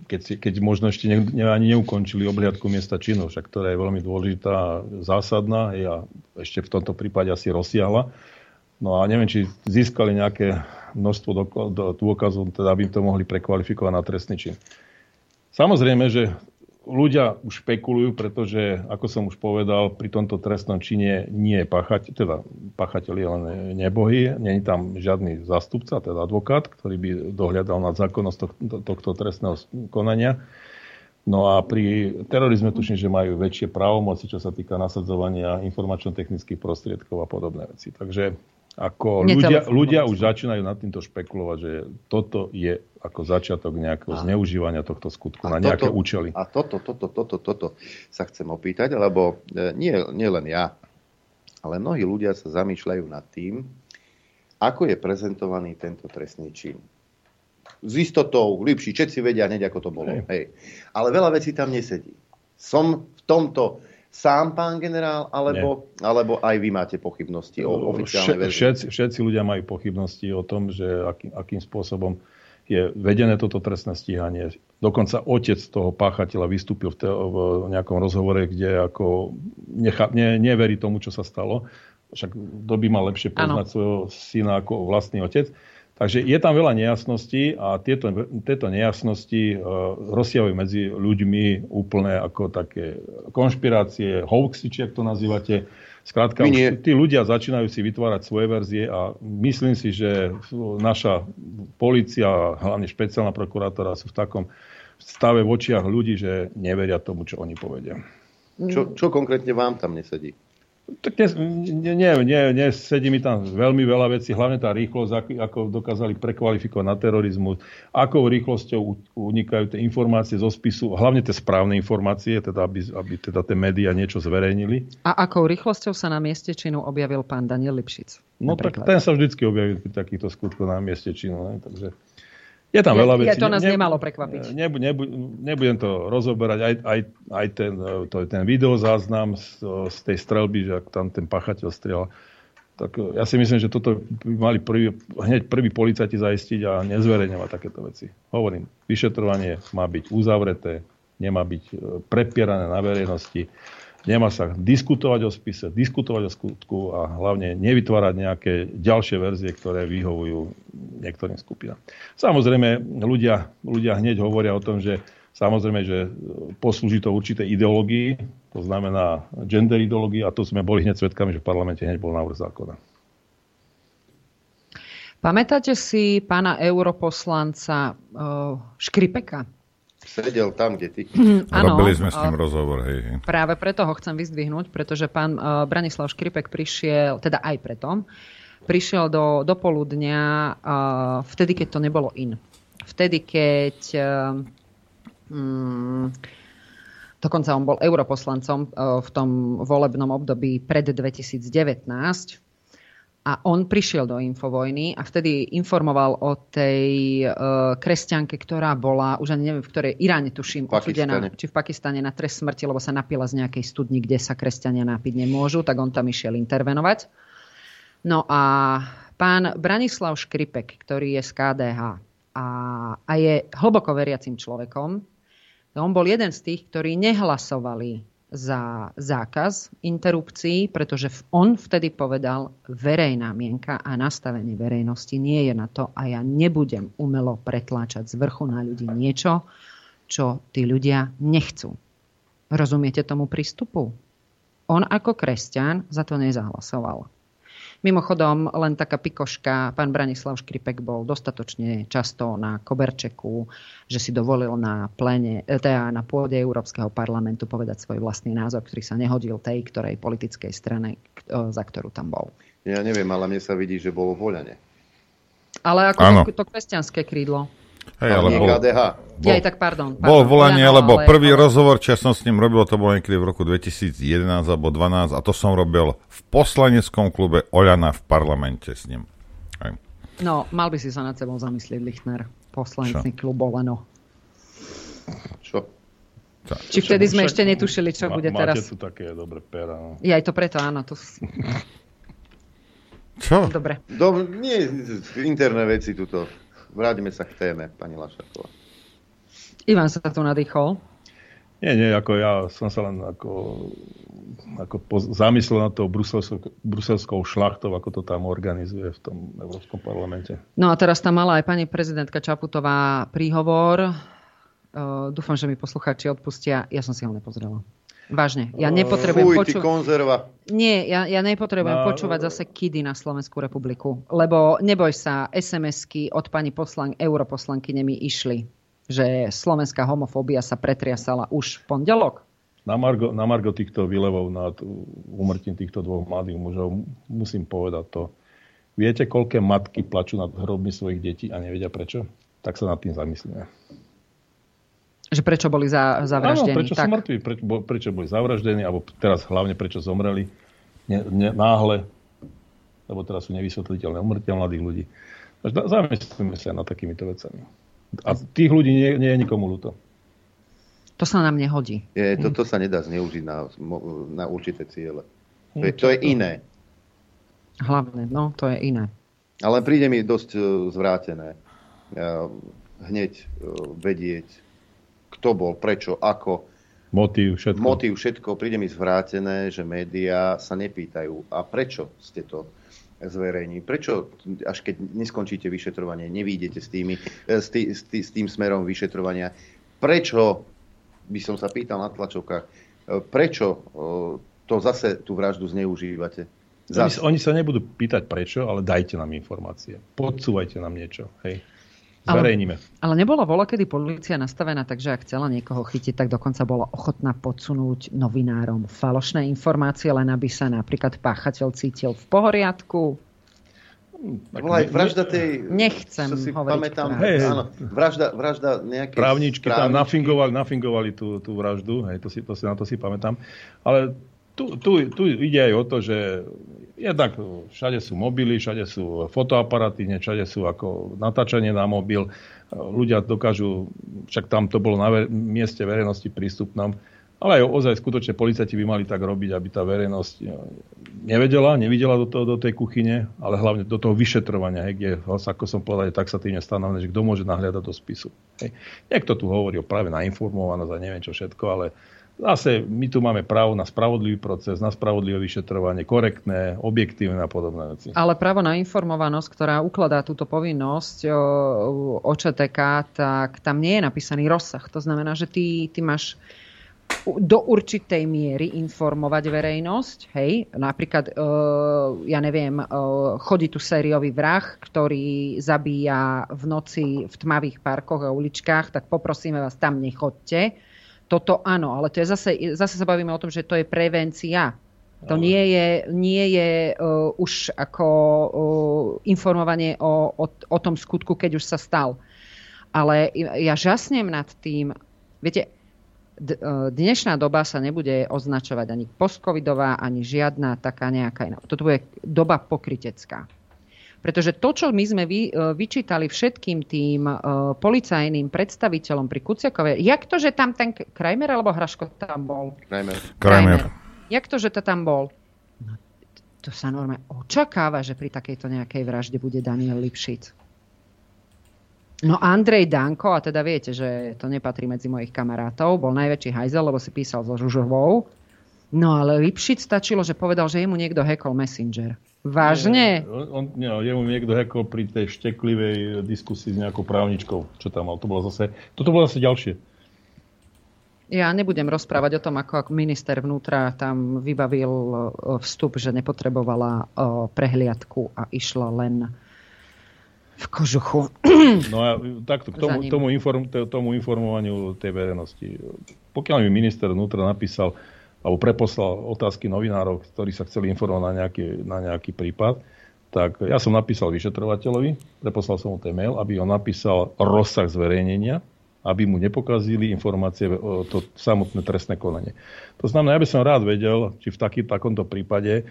keď, keď možno ešte ne, ne, ani neukončili obhliadku miesta činu, však ktorá je veľmi dôležitá, zásadná hej, a ešte v tomto prípade asi rozsiahla. No a neviem, či získali nejaké množstvo dôkazov, teda aby to mohli prekvalifikovať na trestný čin. Samozrejme, že ľudia už špekulujú, pretože, ako som už povedal, pri tomto trestnom čine nie je pachateľ, teda pachateľ je len nebohý, nie je tam žiadny zástupca, teda advokát, ktorý by dohľadal nad zákonnosť tohto, tohto trestného konania. No a pri terorizme tuším, že majú väčšie právomoci, čo sa týka nasadzovania informačno-technických prostriedkov a podobné veci. Takže ako ľudia, ľudia už začínajú nad týmto špekulovať, že toto je ako začiatok nejakého a, zneužívania tohto skutku na nejaké toto, účely. A toto, toto, toto, toto sa chcem opýtať, lebo e, nie, nie len ja, ale mnohí ľudia sa zamýšľajú nad tým, ako je prezentovaný tento trestný čin. S istotou, lepší, všetci vedia hneď, ako to bolo. Hej. Hej. Ale veľa vecí tam nesedí. Som v tomto sám, pán generál, alebo, alebo aj vy máte pochybnosti o oficiálnej verzii? Všetci, všetci ľudia majú pochybnosti o tom, že aký, akým spôsobom je vedené toto trestné stíhanie. Dokonca otec toho páchateľa vystúpil v, te, v nejakom rozhovore, kde ako necha, ne, neverí tomu, čo sa stalo. Však kto by mal lepšie poznať ano. svojho syna ako vlastný otec. Takže je tam veľa nejasností a tieto, tieto nejasnosti uh, rozsiahujú medzi ľuďmi úplne ako také konšpirácie, hoaxy, či ak to nazývate. Skrátka, už tí ľudia začínajú si vytvárať svoje verzie a myslím si, že naša policia, hlavne špeciálna prokurátora sú v takom stave v očiach ľudí, že neveria tomu, čo oni povedia. Čo, čo konkrétne vám tam nesedí? Tak nie, nie, nie, nie, sedí mi tam veľmi veľa vecí, hlavne tá rýchlosť, ako, ako dokázali prekvalifikovať na terorizmus, akou rýchlosťou unikajú tie informácie zo spisu, hlavne tie správne informácie, teda aby, aby teda tie médiá niečo zverejnili. A akou rýchlosťou sa na mieste činu objavil pán Daniel Lipšic? No napríklad. tak ten sa vždycky objaví pri takýchto skutkoch na mieste činu. Ne? Takže je tam veľa vecí. Je to nás ne, nemalo prekvapiť. Nebu, nebu, nebudem to rozoberať. Aj, aj, aj ten, to, ten videozáznam z, z tej strelby, že tam ten pachateľ strieľa. Tak ja si myslím, že toto by mali prvý, hneď prvý policajti zaistiť a nezverejňovať takéto veci. Hovorím, vyšetrovanie má byť uzavreté, nemá byť e, prepierané na verejnosti. Nemá sa diskutovať o spise, diskutovať o skutku a hlavne nevytvárať nejaké ďalšie verzie, ktoré vyhovujú niektorým skupinám. Samozrejme, ľudia, ľudia hneď hovoria o tom, že samozrejme, že poslúži to určité ideológii, to znamená gender ideológii a to sme boli hneď svedkami, že v parlamente hneď bol návrh zákona. Pamätáte si pána europoslanca uh, Škripeka? Sedel tam, kde ty. Ano, Robili sme s ním rozhovor, hej, hej. Práve preto ho chcem vyzdvihnúť, pretože pán uh, Branislav Škripek prišiel, teda aj preto, prišiel do, do poludnia uh, vtedy, keď to nebolo in. Vtedy, keď uh, um, dokonca on bol europoslancom uh, v tom volebnom období pred 2019 a on prišiel do Infovojny a vtedy informoval o tej uh, kresťanke, ktorá bola, už ani neviem, v ktorej Iráne tuším, odsudená, či v Pakistane na trest smrti, lebo sa napila z nejakej studni, kde sa kresťania nápiť nemôžu, tak on tam išiel intervenovať. No a pán Branislav Škripek, ktorý je z KDH a, a je hlboko veriacim človekom, on bol jeden z tých, ktorí nehlasovali za zákaz interrupcií, pretože on vtedy povedal, verejná mienka a nastavenie verejnosti nie je na to a ja nebudem umelo pretláčať z vrchu na ľudí niečo, čo tí ľudia nechcú. Rozumiete tomu prístupu? On ako kresťan za to nezahlasoval. Mimochodom, len taká pikoška, pán Branislav Škripek bol dostatočne často na Koberčeku, že si dovolil na, plene, e, teda na pôde Európskeho parlamentu povedať svoj vlastný názor, ktorý sa nehodil tej ktorej politickej strane, e, za ktorú tam bol. Ja neviem, ale mne sa vidí, že bolo voľane. Ale ako to, to kresťanské krídlo. Hej, ale bolo, KDH. Ja aj tak, pardon. Bol pardon, volanie, Oľano, lebo ale- prvý rozhovor, čo ja som s ním robil, to bolo niekedy v roku 2011 alebo 12 a to som robil v poslaneckom klube Oľana v parlamente s ním. Aj. No, mal by si sa nad sebou zamyslieť, Lichtner. Poslanecký klub Oleno. Čo? Či vtedy sme Však ešte netušili, čo má- bude máte teraz. tu také dobré pera. No. Je aj to preto, áno. To... Čo? Dobre. Do, nie, interné veci tuto. Vráťme sa k téme, pani Lašaková. Ivan sa tu nadýchol. Nie, nie, ako ja som sa len ako, ako poz, zamyslel na to bruselskou, bruselskou šlachtou, ako to tam organizuje v tom Európskom parlamente. No a teraz tam mala aj pani prezidentka Čaputová príhovor. Uh, dúfam, že mi poslucháči odpustia. Ja som si ho nepozrela. Vážne. Ja nepotrebujem Fuj, počuť... konzerva. Nie, ja, ja nepotrebujem No. počúvať zase kidy na Slovenskú republiku. Lebo neboj sa, SMS-ky od pani poslan- europoslankyne mi išli, že slovenská homofóbia sa pretriasala už v pondelok. Na Margo, na Margo týchto výlevov nad úmrtím týchto dvoch mladých mužov musím povedať to. Viete, koľké matky plačú nad hrobmi svojich detí a nevedia prečo? Tak sa nad tým zamyslíme. Že prečo boli za, zavraždení. Áno, prečo sú tak. mŕtvi, prečo, bo- prečo boli zavraždení, alebo teraz hlavne prečo zomreli ne, ne, náhle, lebo teraz sú nevysvetliteľné umrtia mladých ľudí. Takže zamyslíme sa nad takýmito vecami. A tých ľudí nie, nie je nikomu ľúto. To sa nám nehodí. Je, toto sa nedá zneužiť na, na určité ciele. To je, to je iné. Hlavne, no, to je iné. Ale príde mi dosť e, zvrátené hneď e, vedieť, kto bol, prečo, ako. Motív, všetko. Motív, všetko. Príde mi zvrátené, že médiá sa nepýtajú. A prečo ste to zverejní? Prečo, až keď neskončíte vyšetrovanie, nevídete s, tými, e, s, tý, s, tý, s tým smerom vyšetrovania? Prečo, by som sa pýtal na tlačovkách, e, prečo e, to zase tú vraždu zneužívate? Oni, Zas. oni sa nebudú pýtať prečo, ale dajte nám informácie. Podsúvajte nám niečo. Hej. Ale- Zverejníme. Ale nebola vola, kedy policia nastavená tak, že ak chcela niekoho chytiť, tak dokonca bola ochotná podsunúť novinárom falošné informácie, len aby sa napríklad páchateľ cítil v pohoriadku. Bola aj vražda tej... Nechcem si hovoriť pamätám. Hej, hej. áno, vražda, vražda nejakej Právničky tam správničky. nafingovali, nafingovali tú, tú vraždu, hej, to si, to si, na to si pamätám. Ale tu, tu, tu ide aj o to, že jednak všade sú mobily, všade sú fotoaparaty, všade sú ako natáčanie na mobil. Ľudia dokážu, však tam to bolo na ver- mieste verejnosti prístupnom, ale aj ozaj skutočne policajti by mali tak robiť, aby tá verejnosť e, nevedela, nevidela do, toho, do tej kuchyne, ale hlavne do toho vyšetrovania, hej, kde, ako som povedal, je taxatívne stanovené, že kto môže nahliadať do spisu. Hej. Niekto tu hovorí o práve na informovanosť a neviem čo všetko, ale zase my tu máme právo na spravodlivý proces, na spravodlivé vyšetrovanie, korektné, objektívne a podobné veci. Ale právo na informovanosť, ktorá ukladá túto povinnosť o, o ČTK, tak tam nie je napísaný rozsah. To znamená, že ty, ty máš do určitej miery informovať verejnosť. Hej, napríklad, e, ja neviem, e, chodí tu sériový vrah, ktorý zabíja v noci v tmavých parkoch a uličkách, tak poprosíme vás, tam nechodte. Toto áno, ale to je zase, zase sa bavíme o tom, že to je prevencia. To nie je, nie je uh, už ako uh, informovanie o, o, o tom skutku, keď už sa stal. Ale ja žasnem nad tým, viete, e, dnešná doba sa nebude označovať ani postcovidová, ani žiadna taká nejaká iná. Toto bude doba pokritecká. Pretože to, čo my sme vy, e, vyčítali všetkým tým uh, policajným predstaviteľom pri Kuciakovej, jak to, že tam ten Krajmer alebo Hraško tam bol? Krajmer. Krajmer. Jak to, že to tam bol? No, to sa normálne očakáva, že pri takejto nejakej vražde bude Daniel Lipšic. No Andrej Danko, a teda viete, že to nepatrí medzi mojich kamarátov, bol najväčší hajzel, lebo si písal so Žužovou. No ale Lipšic stačilo, že povedal, že jemu niekto hackol Messenger. Vážne? On, on, nie, jemu niekto hekol pri tej šteklivej diskusii s nejakou právničkou, čo tam mal. To bolo zase, toto bolo zase ďalšie. Ja nebudem rozprávať o tom, ako minister vnútra tam vybavil vstup, že nepotrebovala prehliadku a išla len v kožuchu. *clears throat* No a takto, k tomu, tomu, inform, tomu informovaniu tej verejnosti. Pokiaľ mi minister vnútra napísal alebo preposlal otázky novinárov, ktorí sa chceli informovať na nejaký, na nejaký prípad, tak ja som napísal vyšetrovateľovi, preposlal som mu ten mail, aby on napísal rozsah zverejnenia aby mu nepokazili informácie o to samotné trestné konanie. To znamená, ja by som rád vedel, či v taký, takomto prípade e,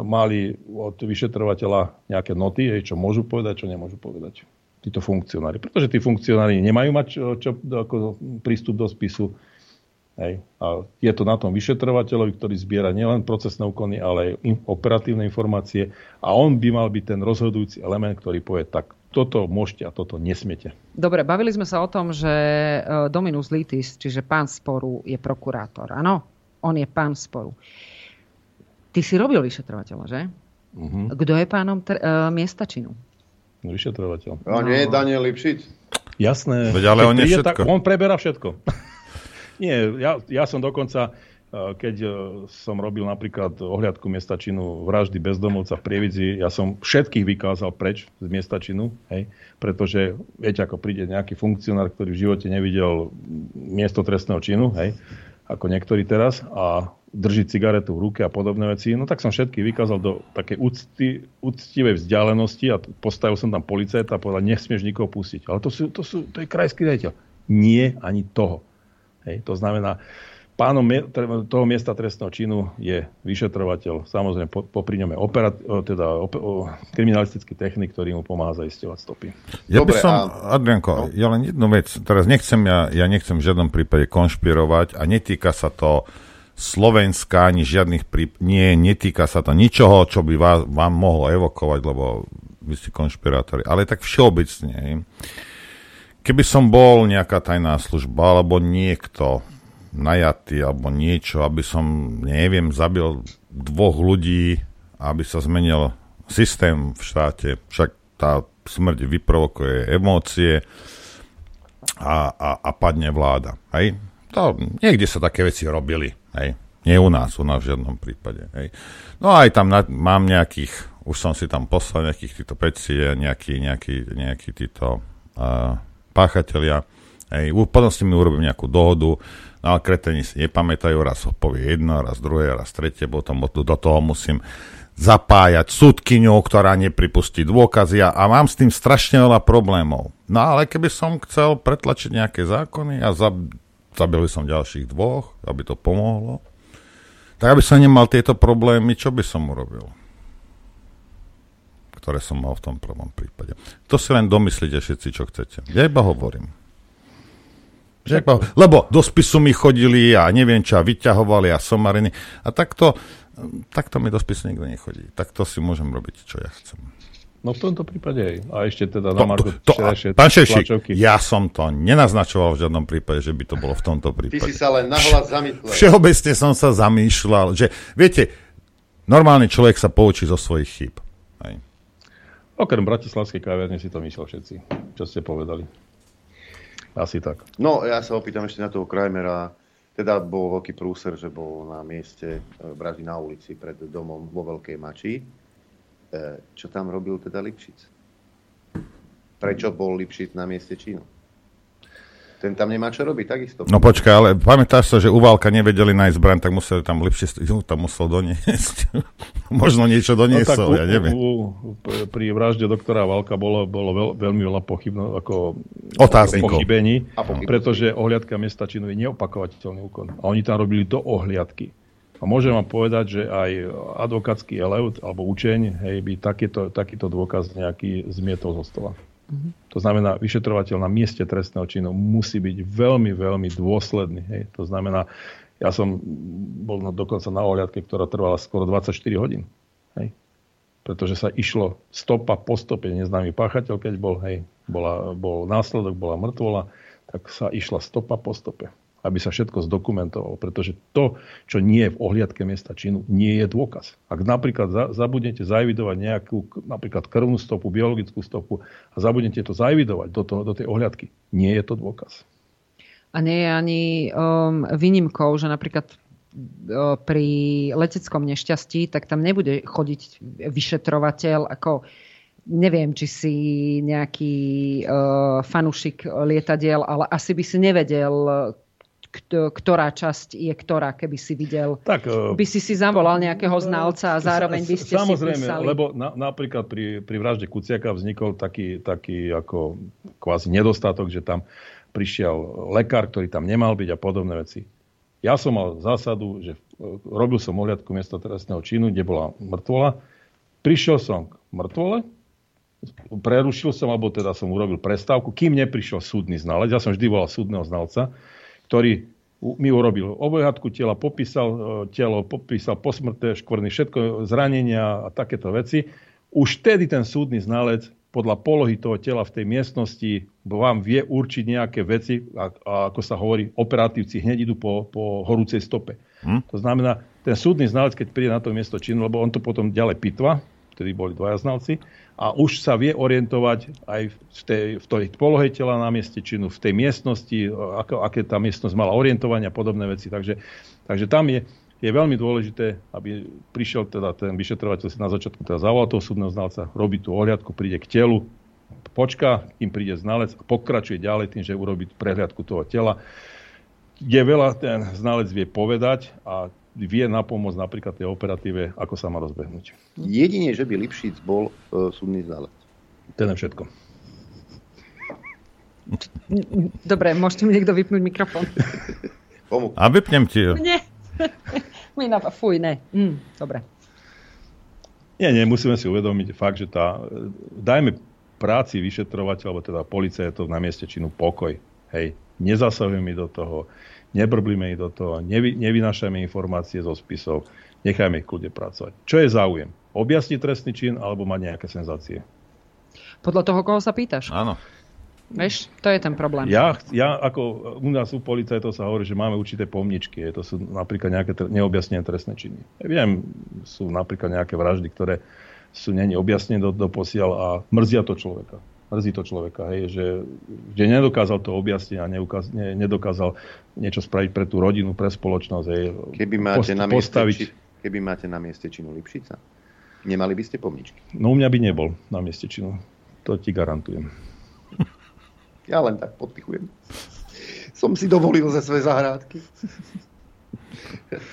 mali od vyšetrovateľa nejaké noty, čo môžu povedať, čo nemôžu povedať títo funkcionári. Pretože tí funkcionári nemajú mať čo, čo, ako prístup do spisu. Hej. A je to na tom vyšetrovateľovi, ktorý zbiera nielen procesné úkony, ale aj operatívne informácie. A on by mal byť ten rozhodujúci element, ktorý povie, tak toto môžete a toto nesmiete. Dobre, bavili sme sa o tom, že e, Dominus Litis, čiže pán sporu, je prokurátor. Áno, on je pán sporu. Ty si robil vyšetrovateľa, že? Uh-huh. Kto je pánom tr- uh, miesta činu? Vyšetrovateľ. A nie je Daniel Lipšic? Jasné. Veď ale on je všetko. Tak, on preberá všetko. Nie, ja, ja som dokonca keď e, som robil napríklad ohliadku miesta činu vraždy bezdomovca v Prievidzi, ja som všetkých vykázal preč z miesta činu, hej, pretože viete, ako príde nejaký funkcionár, ktorý v živote nevidel miesto trestného činu, hej, ako niektorí teraz, a drží cigaretu v ruke a podobné veci, no tak som všetky vykázal do takej úcty, úctivej vzdialenosti a postavil som tam policajta a povedal, nesmieš nikoho pustiť. Ale to, sú, to, sú, to je krajský riaditeľ. Nie ani toho. Hej, to znamená, Pánom toho miesta trestného činu je vyšetrovateľ, samozrejme popri ňom je operat, teda op, o, kriminalistický technik, ktorý mu pomáha zaisťovať stopy. Ja Dobre, by som, a... Adrianko, no. ja len jednu vec, teraz nechcem, ja, ja nechcem v žiadnom prípade konšpirovať a netýka sa to Slovenska, ani žiadnych príp... Nie, netýka sa to ničoho, čo by vás, vám mohlo evokovať, lebo vy ste konšpirátori, ale tak všeobecne. Keby som bol nejaká tajná služba, alebo niekto, najatý alebo niečo, aby som, neviem, zabil dvoch ľudí, aby sa zmenil systém v štáte. Však tá smrť vyprovokuje emócie a, a, a padne vláda. Hej? To, niekde sa také veci robili. Hej? Nie u nás, u nás v žiadnom prípade. Hej? No aj tam na, mám nejakých, už som si tam poslal nejakých týchto peci, nejaký, nejaký, nejaký títo uh, páchatelia. Hej? Potom s nimi urobím nejakú dohodu, No ale kreteni si nepamätajú, raz povie jedno, raz druhé, raz tretie, potom do toho musím zapájať súdkyňu, ktorá nepripustí dôkazy a mám s tým strašne veľa problémov. No ale keby som chcel pretlačiť nejaké zákony a zab, zabil by som ďalších dvoch, aby to pomohlo, tak aby som nemal tieto problémy, čo by som urobil? Ktoré som mal v tom prvom prípade. To si len domyslíte všetci, čo chcete. Ja iba hovorím. Lebo do spisu mi chodili a neviem čo, a vyťahovali a somariny. A takto, takto mi do spisu nikto nechodí. Takto si môžem robiť, čo ja chcem. No v tomto prípade aj. A ešte teda na Marko to, to, Pán Ševšik, ja som to nenaznačoval v žiadnom prípade, že by to bolo v tomto prípade. Ty si sa len nahlas zamýšľal. Všeobecne som sa zamýšľal, že viete, normálny človek sa poučí zo svojich chýb. Okrem bratislavskej kaviarne si to myslel všetci, čo ste povedali. Asi tak. No, ja sa opýtam ešte na toho Krajmera. Teda bol veľký prúser, že bol na mieste e, vraždy na ulici pred domom vo Veľkej Mači. E, čo tam robil teda Lipšic? Prečo bol Lipšic na mieste činu? Ten tam nemá čo robiť, takisto. No počkaj, ale pamätáš sa, že u Válka nevedeli nájsť zbraň, tak museli tam lepšie, ju tam musel doniesť. *laughs* Možno niečo doniesol, no, ja neviem. U, u, pri vražde doktora Válka bolo, bolo veľ, veľmi veľa pochybno, ako Otáznikov. pochybení, pretože ohliadka miesta činu je neopakovateľný úkon. A oni tam robili do ohliadky. A môžem vám povedať, že aj advokátsky elev alebo učeň hej, by takýto, takýto dôkaz nejaký zmietol zo stola. To znamená, vyšetrovateľ na mieste trestného činu musí byť veľmi, veľmi dôsledný. Hej. To znamená, ja som bol na, dokonca na ohľadke, ktorá trvala skoro 24 hodín. Hej. Pretože sa išlo stopa po stope, neznámy páchateľ, keď bol, hej, bola, bol následok, bola mŕtvola, tak sa išla stopa po stope aby sa všetko zdokumentovalo, pretože to, čo nie je v ohliadke miesta činu, nie je dôkaz. Ak napríklad za, zabudnete zaevidovať nejakú napríklad krvnú stopu, biologickú stopu a zabudnete to zaevidovať do, do tej ohliadky, nie je to dôkaz. A nie je ani um, výnimkou, že napríklad uh, pri leteckom nešťastí, tak tam nebude chodiť vyšetrovateľ ako neviem, či si nejaký uh, fanušik lietadiel, ale asi by si nevedel, ktorá časť je ktorá, keby si videl. Tak, e, by si si zavolal nejakého znalca a zároveň by ste samozrejme, si písali. lebo na, napríklad pri, pri vražde Kuciaka vznikol taký, taký ako kvázi nedostatok, že tam prišiel lekár, ktorý tam nemal byť a podobné veci. Ja som mal zásadu, že robil som ohľadku miesto trestného činu, kde bola mŕtvola. Prišiel som k mŕtvole, prerušil som, alebo teda som urobil prestávku, kým neprišiel súdny znalec. Ja som vždy volal súdneho znalca, ktorý mi urobil obojhadku tela, popísal e, telo, popísal posmrtné škvrny, všetko zranenia a takéto veci. Už vtedy ten súdny znalec podľa polohy toho tela v tej miestnosti vám vie určiť nejaké veci a, a ako sa hovorí, operatívci hneď idú po, po horúcej stope. Hm? To znamená, ten súdny znalec, keď príde na to miesto činu, lebo on to potom ďalej pitva, vtedy boli dvaja znalci, a už sa vie orientovať aj v tej, v tej polohe tela na mieste činu, v tej miestnosti, ako, aké tá miestnosť mala orientovanie a podobné veci. Takže, takže tam je, je veľmi dôležité, aby prišiel teda ten vyšetrovateľ si na začiatku teda zavolal toho súdneho znalca, robí tú ohľadku, príde k telu, počká, kým príde znalec a pokračuje ďalej tým, že urobí prehliadku toho tela, kde veľa ten znalec vie povedať a vie napomôcť napríklad tej operatíve, ako sa má rozbehnúť. Jedine, že by Lipšic bol e, súdny znalec. To je všetko. Dobre, môžete mi niekto vypnúť mikrofón. *laughs* A vypnem ti. Nie. *laughs* fuj, ne. Mm, dobre. Nie, nie, musíme si uvedomiť fakt, že tá, dajme práci vyšetrovateľ, alebo teda policia je to na mieste činu pokoj. Hej, nezasahujeme do toho, nebrblíme ich do toho, nevy, nevynašajme informácie zo spisov, nechajme ich kľude pracovať. Čo je záujem? Objasniť trestný čin alebo mať nejaké senzácie? Podľa toho, koho sa pýtaš. Áno. Vieš, to je ten problém. Ja, ja ako u nás u policajtov sa hovorí, že máme určité pomničky. To sú napríklad nejaké tr- neobjasnené trestné činy. Ja viem, sú napríklad nejaké vraždy, ktoré sú není objasnené do, do posiaľ a mrzia to človeka. Mrzí to človeka, hej, že, že nedokázal to objasniť a neukaz, ne, nedokázal niečo spraviť pre tú rodinu, pre spoločnosť. Hej, keby, máte post, na mieste, postaviť... či, keby máte na mieste činu Lipšica, nemali by ste pomničky? No u mňa by nebol na mieste činu. To ti garantujem. Ja len tak podpichujem. Som si dovolil ze svoje zahrádky.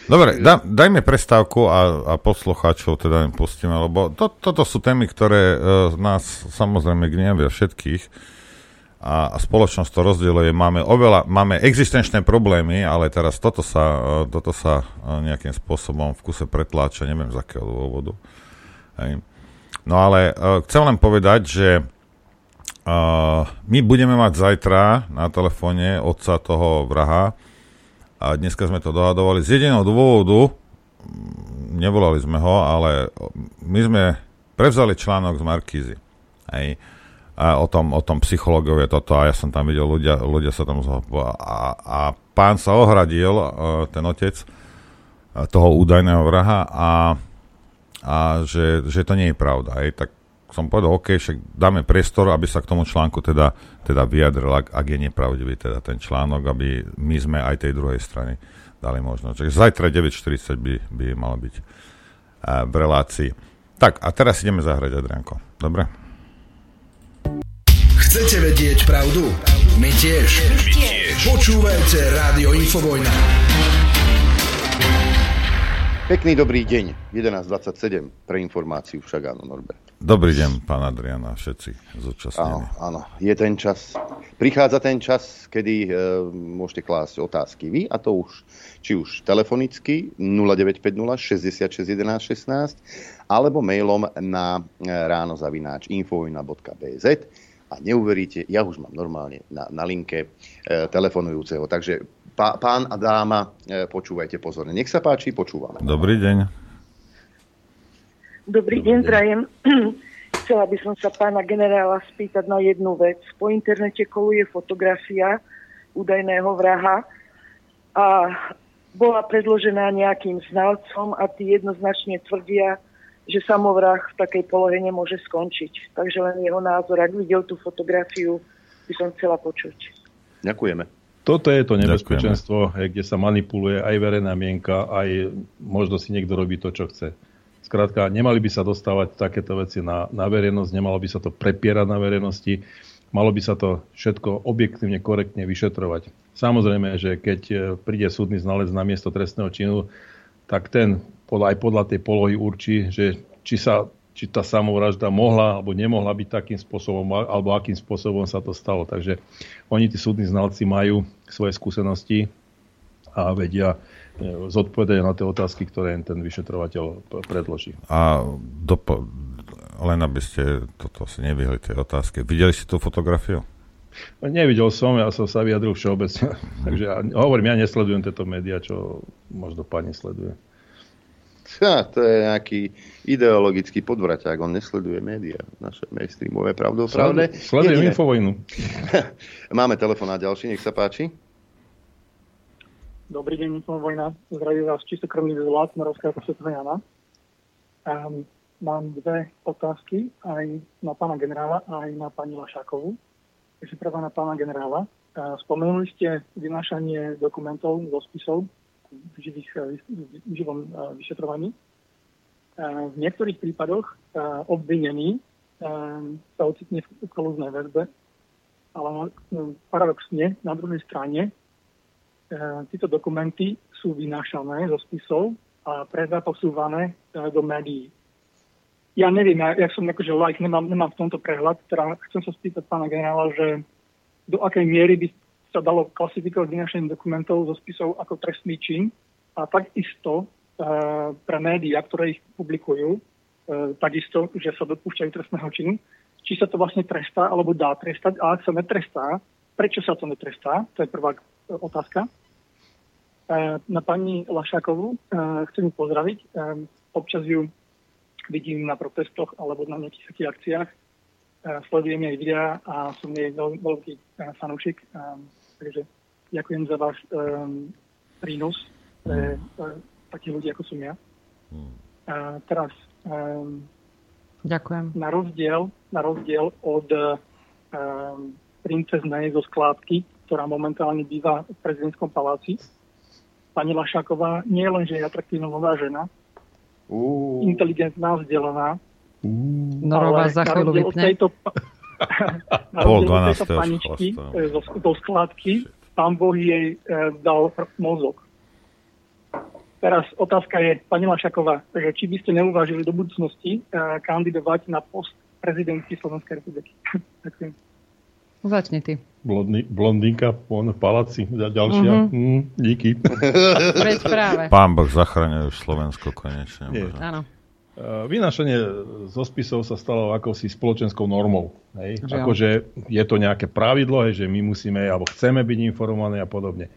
Dobre, da, dajme prestávku a, a poslucháčov teda pustíme, lebo to, toto sú témy, ktoré uh, nás samozrejme gnievia všetkých a, a spoločnosť to rozdieluje. Máme oveľa, máme existenčné problémy, ale teraz toto sa, uh, toto sa uh, nejakým spôsobom v kuse pretláča, neviem z akého dôvodu. Hej. No ale uh, chcem len povedať, že Uh, my budeme mať zajtra na telefóne otca toho vraha a dneska sme to dohadovali z jediného dôvodu, nevolali sme ho, ale my sme prevzali článok z Markízy. Hej. A o tom, o tom psychológovie toto a ja som tam videl, ľudia, ľudia sa tam zho... a, a pán sa ohradil, uh, ten otec uh, toho údajného vraha a, a že, že to nie je pravda. Hej. Tak som povedal, OK, však dáme priestor, aby sa k tomu článku teda, teda vyjadril, ak, ak je nepravdivý teda ten článok, aby my sme aj tej druhej strany dali možnosť. Takže zajtra 9.40 by, by malo byť uh, v relácii. Tak, a teraz ideme zahrať, Adrianko. Dobre? Chcete vedieť pravdu? My tiež. My tiež. Počúvajte Rádio Infovojna. Pekný dobrý deň. 11.27 pre informáciu však áno, Norbert. Dobrý deň, pán Adrian a všetci zúčastnení. Áno, áno, je ten čas. Prichádza ten čas, kedy e, môžete klásť otázky vy, a to už, či už telefonicky 0950 66 11 16, alebo mailom na e, ráno zavináč infovina.bz a neuveríte, ja už mám normálne na, na linke e, telefonujúceho. Takže pá, pán a dáma, e, počúvajte pozorne. Nech sa páči, počúvame. Dobrý deň. Dobrý, deň, prajem. *clears throat* Chcela by som sa pána generála spýtať na jednu vec. Po internete koluje fotografia údajného vraha a bola predložená nejakým znalcom a tí jednoznačne tvrdia, že samovrah v takej polohe nemôže skončiť. Takže len jeho názor, ak videl tú fotografiu, by som chcela počuť. Ďakujeme. Toto je to nebezpečenstvo, Ďakujeme. kde sa manipuluje aj verejná mienka, aj možno si niekto robí to, čo chce. Skrátka, nemali by sa dostávať takéto veci na, na verejnosť, nemalo by sa to prepierať na verejnosti, malo by sa to všetko objektívne, korektne vyšetrovať. Samozrejme, že keď e, príde súdny znalec na miesto trestného činu, tak ten podľa, aj podľa tej polohy určí, že či sa či tá samovražda mohla alebo nemohla byť takým spôsobom, alebo akým spôsobom sa to stalo. Takže oni, tí súdni znalci, majú svoje skúsenosti a vedia e, zodpovedať na tie otázky, ktoré ten vyšetrovateľ predloží. A dopo- len aby ste toto si nevyhli tej otázke. Videli ste tú fotografiu? Nevidel som, ja som sa vyjadril všeobecne. *laughs* Takže ja, hovorím, ja nesledujem tieto médiá, čo možno pani sleduje. Ja, to je nejaký ideologický podvraťák, on nesleduje médiá, naše mainstreamové pravdopravné. Sledujem Infovojnu. *laughs* Máme telefon na ďalší, nech sa páči. Dobrý deň, Infovojna. Zdravím vás čistokrvný zlát Moravská posvetná Jana. Um, mám dve otázky aj na pána generála, aj na pani Lašákovú. Takže prvá na pána generála. Spomenuli ste vynášanie dokumentov zo spisov v, živých, v živom vyšetrovaní. V niektorých prípadoch obvinený sa ocitne v kolúznej väzbe, ale paradoxne na druhej strane títo dokumenty sú vynášané zo spisov a posúvané do médií. Ja neviem, ja, ja som akože like, nemám, nemám v tomto prehľad, teda chcem sa spýtať pána generála, že do akej miery by sa dalo klasifikovať vynašanie dokumentov zo spisov ako trestný čin a takisto e, pre médiá, ktoré ich publikujú, e, takisto, že sa dopúšťajú trestného činu, či sa to vlastne trestá alebo dá trestať a ak sa netrestá, prečo sa to netrestá, to je prvá otázka. E, na pani Lašákovú e, chcem pozdraviť, e, občas ju vidím na protestoch alebo na nejakých takých akciách. Sledujem jej videá a som jej veľ, veľký fanúšik. Takže ďakujem za váš prínos pre takých ľudí, ako som ja. A teraz Ďakujem. Na rozdiel, na rozdiel od um, princeznej zo skládky, ktorá momentálne býva v prezidentskom paláci, pani Lašáková nie len, že je atraktívna nová žena, uh. inteligentná, vzdelaná. Uh. Norová za chvíľu vypne. Tejto, *laughs* na rozdiel tejto paničky e, zo, zo skladky, pán Boh jej e, dal mozog. Teraz otázka je, pani Lašaková, že či by ste neuvážili do budúcnosti e, kandidovať na post prezidentky Slovenskej republiky. *laughs* Ďakujem. Začni ty. Blondý, blondínka v paláci, ďalšia. Uh-huh. Mm, díky. *laughs* Pán Boh zachraňuje Slovensko konečne. Áno. Uh, vynášanie zo spisov sa stalo akousi spoločenskou normou. Hej? Akože je to nejaké pravidlo, hej, že my musíme alebo chceme byť informovaní a podobne.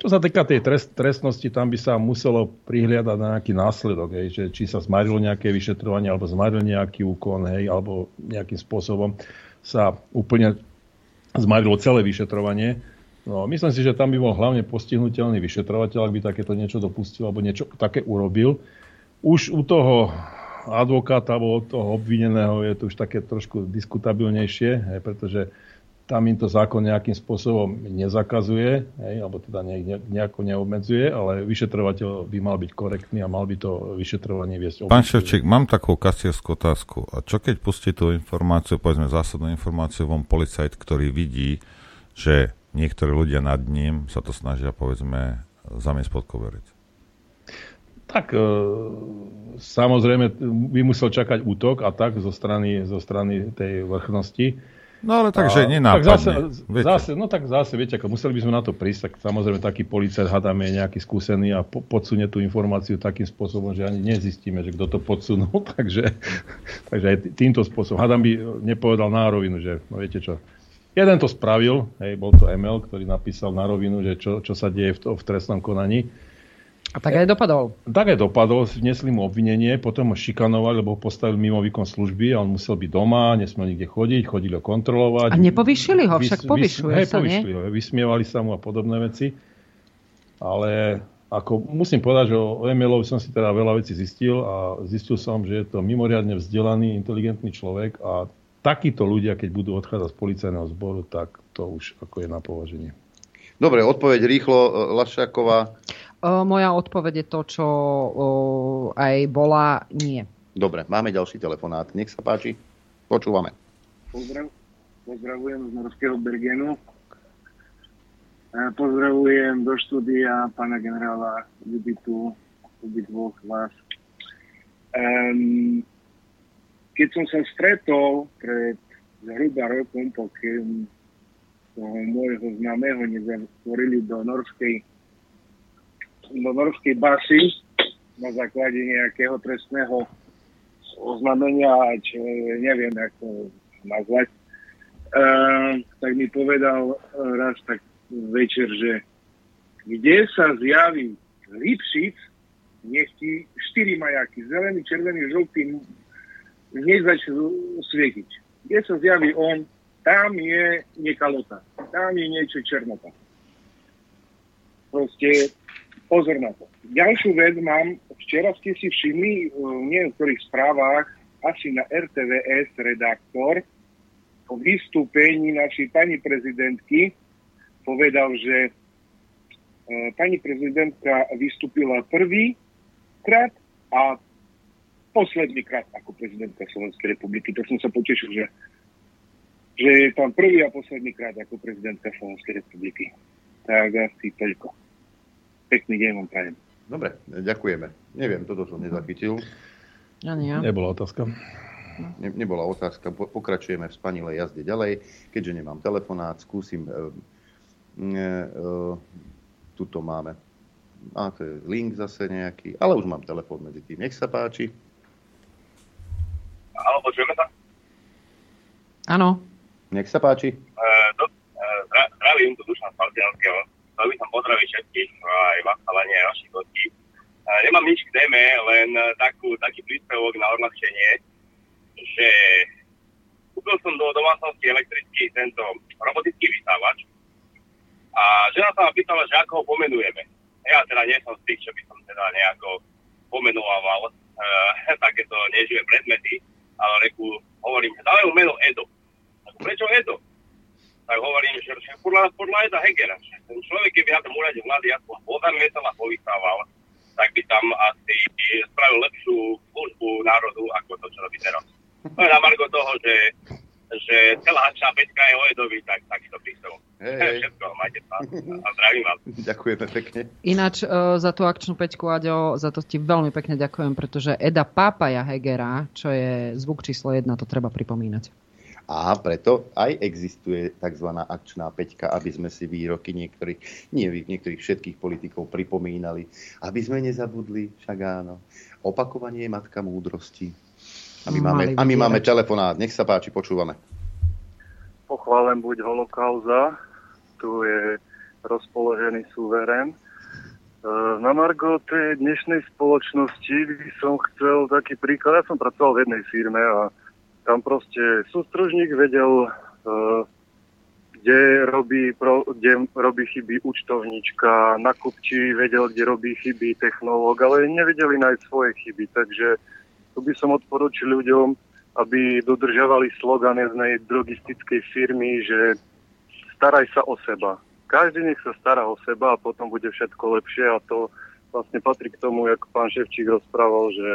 Čo sa týka tej trest, trestnosti, tam by sa muselo prihliadať na nejaký následok, hej, že či sa zmarilo nejaké vyšetrovanie, alebo zmaril nejaký úkon, hej, alebo nejakým spôsobom sa úplne zmarilo celé vyšetrovanie. No, myslím si, že tam by bol hlavne postihnutelný vyšetrovateľ, ak by takéto niečo dopustil alebo niečo také urobil. Už u toho advokáta alebo toho obvineného je to už také trošku diskutabilnejšie, hej, pretože tam im to zákon nejakým spôsobom nezakazuje, hej, alebo teda nejako neobmedzuje, ale vyšetrovateľ by mal byť korektný a mal by to vyšetrovanie viesť. Pán Ševčík, mám takú kasierskú otázku. A čo keď pustí tú informáciu, povedzme zásadnú informáciu von policajt, ktorý vidí, že niektorí ľudia nad ním sa to snažia, povedzme, zamiesť pod koverec? Tak e, samozrejme by musel čakať útok a tak zo strany, zo strany tej vrchnosti No ale takže nenápadne. Tak zase, zase, no tak zase, viete, ako museli by sme na to prísť, tak samozrejme taký policajt hádame je nejaký skúsený a po, podsunie tú informáciu takým spôsobom, že ani nezistíme, že kto to podsunul, *laughs* takže, takže aj týmto spôsobom. Hádam by nepovedal na rovinu, že no viete čo, jeden to spravil, hej, bol to ML, ktorý napísal na rovinu, že čo, čo sa deje v, to, v trestnom konaní a tak aj dopadol. Tak aj dopadol, vnesli mu obvinenie, potom ho šikanovali, lebo ho postavili mimo výkon služby a on musel byť doma, nesmel nikde chodiť, chodili ho kontrolovať. A nepovýšili ho, však povyšuje vys, sa, povyšili ho, vysmievali sa mu a podobné veci. Ale ako musím povedať, že o Emilovi som si teda veľa vecí zistil a zistil som, že je to mimoriadne vzdelaný, inteligentný človek a takíto ľudia, keď budú odchádzať z policajného zboru, tak to už ako je na považenie. Dobre, odpoveď rýchlo, Lašáková. Moja odpoveď je to, čo aj bola nie. Dobre, máme ďalší telefonát. Nech sa páči. Počúvame. Pozdrav, pozdravujem z Norského Bergenu. Pozdravujem do štúdia pána generála Juditu, dvoch vás. Um, keď som sa stretol pred zhruba rokom, pokiaľ toho môjho známeho nezatvorili do norskej do norskej basy na základe nejakého trestného oznámenia, čo neviem ako nazvať, uh, tak mi povedal raz tak večer, že kde sa zjaví Lipšic, nech ti štyri majaky, zelený, červený, žltý, nech začne svietiť. Kde sa zjaví on, tam je nekalota, tam je niečo černota. Proste pozor na to. Ďalšiu vec mám, včera ste si všimli v niektorých správach, asi na RTVS redaktor, po vystúpení našej pani prezidentky povedal, že e, pani prezidentka vystúpila prvý krát a posledný krát ako prezidentka Slovenskej republiky. To som sa potešil, že, že je tam prvý a posledný krát ako prezidentka Slovenskej republiky. Tak asi toľko. Pekný deň vám prajem. Dobre, ďakujeme. Neviem, toto som nezachytil. Ani ja. Nebola otázka. Ne, nebola otázka. Pokračujeme v spanilej jazde ďalej. Keďže nemám telefonát, skúsim... E, e, tuto máme a to je link zase nejaký, ale už mám telefón medzi tým. Nech sa páči. Áno, počujeme sa? Áno. Nech sa páči. E, do, e, zdravím, tu Dušan Faltianského. Chcel som pozdraviť všetkých, aj vás, ale aj vašich hostí. E, nemám nič k téme, len takú, taký príspevok na odľahčenie, že kúpil som do domácnosti elektrický tento robotický vysávač a žena sa ma pýtala, že ako ho pomenujeme ja teda nie som z tých, čo by som teda nejako pomenúval uh, *laughs* takéto neživé predmety, ale reku, hovorím, že dávajú meno Edo. Prečo Edo? Tak hovorím, že, podľa, podľa Eda Hegera, že ten človek, keby na tom úrade vlády aspoň pozamietal a povystával, tak by tam asi spravil lepšiu službu národu, ako to, čo robí teraz. To je na margo toho, že že celá peťka je o Edovi, tak takýto prístav. Hey. Všetko, majte sa a zdravím vás. Ďakujeme pekne. Ináč uh, za tú akčnú peťku, Aďo, za to ti veľmi pekne ďakujem, pretože Eda Pápaja Hegera, čo je zvuk číslo jedna, to treba pripomínať. A preto aj existuje tzv. akčná peťka, aby sme si výroky niektorých, nie niektorých všetkých politikov pripomínali, aby sme nezabudli, však áno. Opakovanie je matka múdrosti. A my máme, a my máme telefonát. Nech sa páči, počúvame. Pochválen buď holokauza. Tu je rozpoložený súveren. E, na Margo tej dnešnej spoločnosti by som chcel taký príklad. Ja som pracoval v jednej firme a tam proste sústružník vedel, e, kde robí, kde robí chyby účtovníčka, na kupči vedel, kde robí chyby technológ, ale nevedeli nájsť svoje chyby. Takže tu by som odporučil ľuďom, aby dodržovali slogan jednej drogistickej firmy, že staraj sa o seba. Každý nech sa stará o seba a potom bude všetko lepšie a to vlastne patrí k tomu, ako pán Ševčík rozprával, že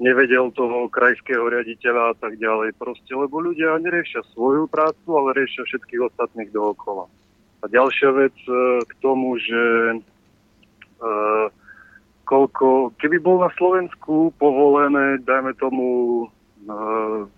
nevedel toho krajského riaditeľa a tak ďalej. Proste, lebo ľudia neriešia svoju prácu, ale riešia všetkých ostatných dookola. A ďalšia vec e, k tomu, že e, koľko, keby bol na Slovensku povolené, dajme tomu, uh,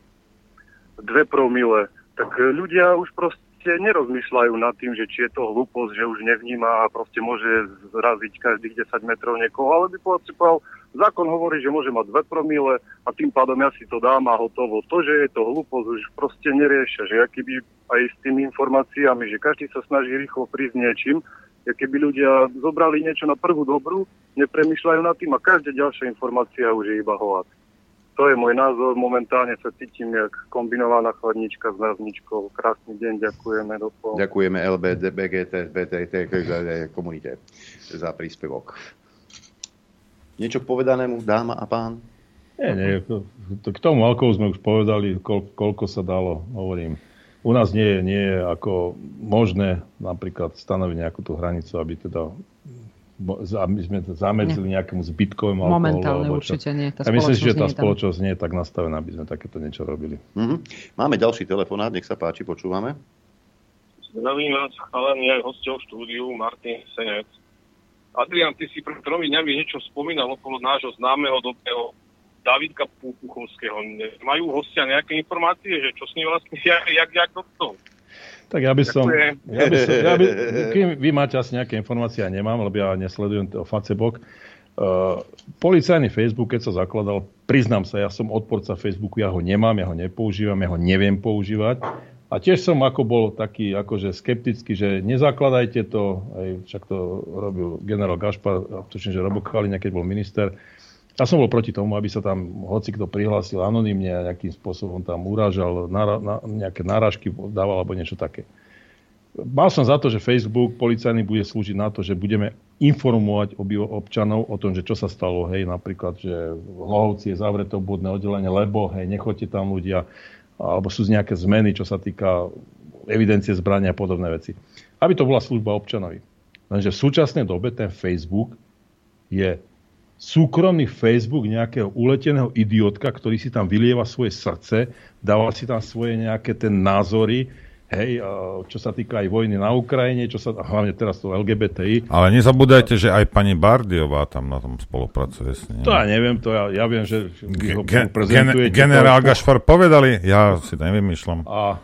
dve promile, tak ľudia už proste nerozmýšľajú nad tým, že či je to hlúposť, že už nevníma a proste môže zraziť každých 10 metrov niekoho, ale by povedal, zákon hovorí, že môže mať dve promile a tým pádom ja si to dám a hotovo. To, že je to hlúposť, už proste neriešia, že aký by aj s tými informáciami, že každý sa snaží rýchlo prísť niečím, keby ľudia zobrali niečo na prvú dobrú, nepremýšľajú nad tým a každá ďalšia informácia už je iba hovad. To je môj názor, momentálne sa cítim jak kombinovaná chladnička s mrazničkou. Krásny deň, ďakujeme. Do Ďakujeme LBD, BGT, BTT, komunite za príspevok. Niečo k povedanému, dáma a pán? Nie, nie, k tomu alkoholu sme už povedali, koľko sa dalo, hovorím u nás nie je, nie je ako možné napríklad stanoviť nejakú tú hranicu, aby teda aby sme zamedzili nejakému zbytkovému alkoholu. Momentálne určite nie. Tá ja myslím, že tá spoločnosť nie je tak nastavená, aby sme takéto niečo robili. Mm-hmm. Máme ďalší telefonát, nech sa páči, počúvame. Zdravím vás, chalani aj hostov štúdiu, Martin Senec. Adrian, ty si pred tromi dňami niečo spomínal okolo nášho známeho dobrého Davidka Puchovského. Majú hostia nejaké informácie, že čo s ním vlastne, *laughs* jak, jak, jak to? Tak ja by som... Ďakujem. Ja by som ja by, kým vy máte asi nejaké informácie, ja nemám, lebo ja nesledujem to Facebook. Uh, policajný Facebook, keď sa zakladal, priznám sa, ja som odporca Facebooku, ja ho nemám, ja ho nepoužívam, ja ho neviem používať. A tiež som ako bol taký akože skeptický, že nezakladajte to, aj však to robil generál Gašpar, tuším, že Robo Kalina, keď bol minister. Ja som bol proti tomu, aby sa tam hoci kto prihlásil anonymne a nejakým spôsobom tam urážal, nara, na, nejaké náražky dával alebo niečo také. Mal som za to, že Facebook policajný bude slúžiť na to, že budeme informovať občanov o tom, že čo sa stalo, hej, napríklad, že v Lohovci je zavreté obvodné oddelenie, lebo, hej, nechoďte tam ľudia, alebo sú nejaké zmeny, čo sa týka evidencie zbrania a podobné veci. Aby to bola služba občanovi. Lenže v súčasnej dobe ten Facebook je súkromný Facebook nejakého uleteného idiotka, ktorý si tam vylieva svoje srdce, dáva si tam svoje nejaké ten názory, hej, čo sa týka aj vojny na Ukrajine, čo sa, hlavne teraz to LGBTI. Ale nezabúdajte, že aj pani Bardiová tam na tom spolupracuje s ním. To ja neviem, to ja, ja viem, že vy ho Gen, prezentujete. generál Gašfar povedali, ja si to nevymýšľam. A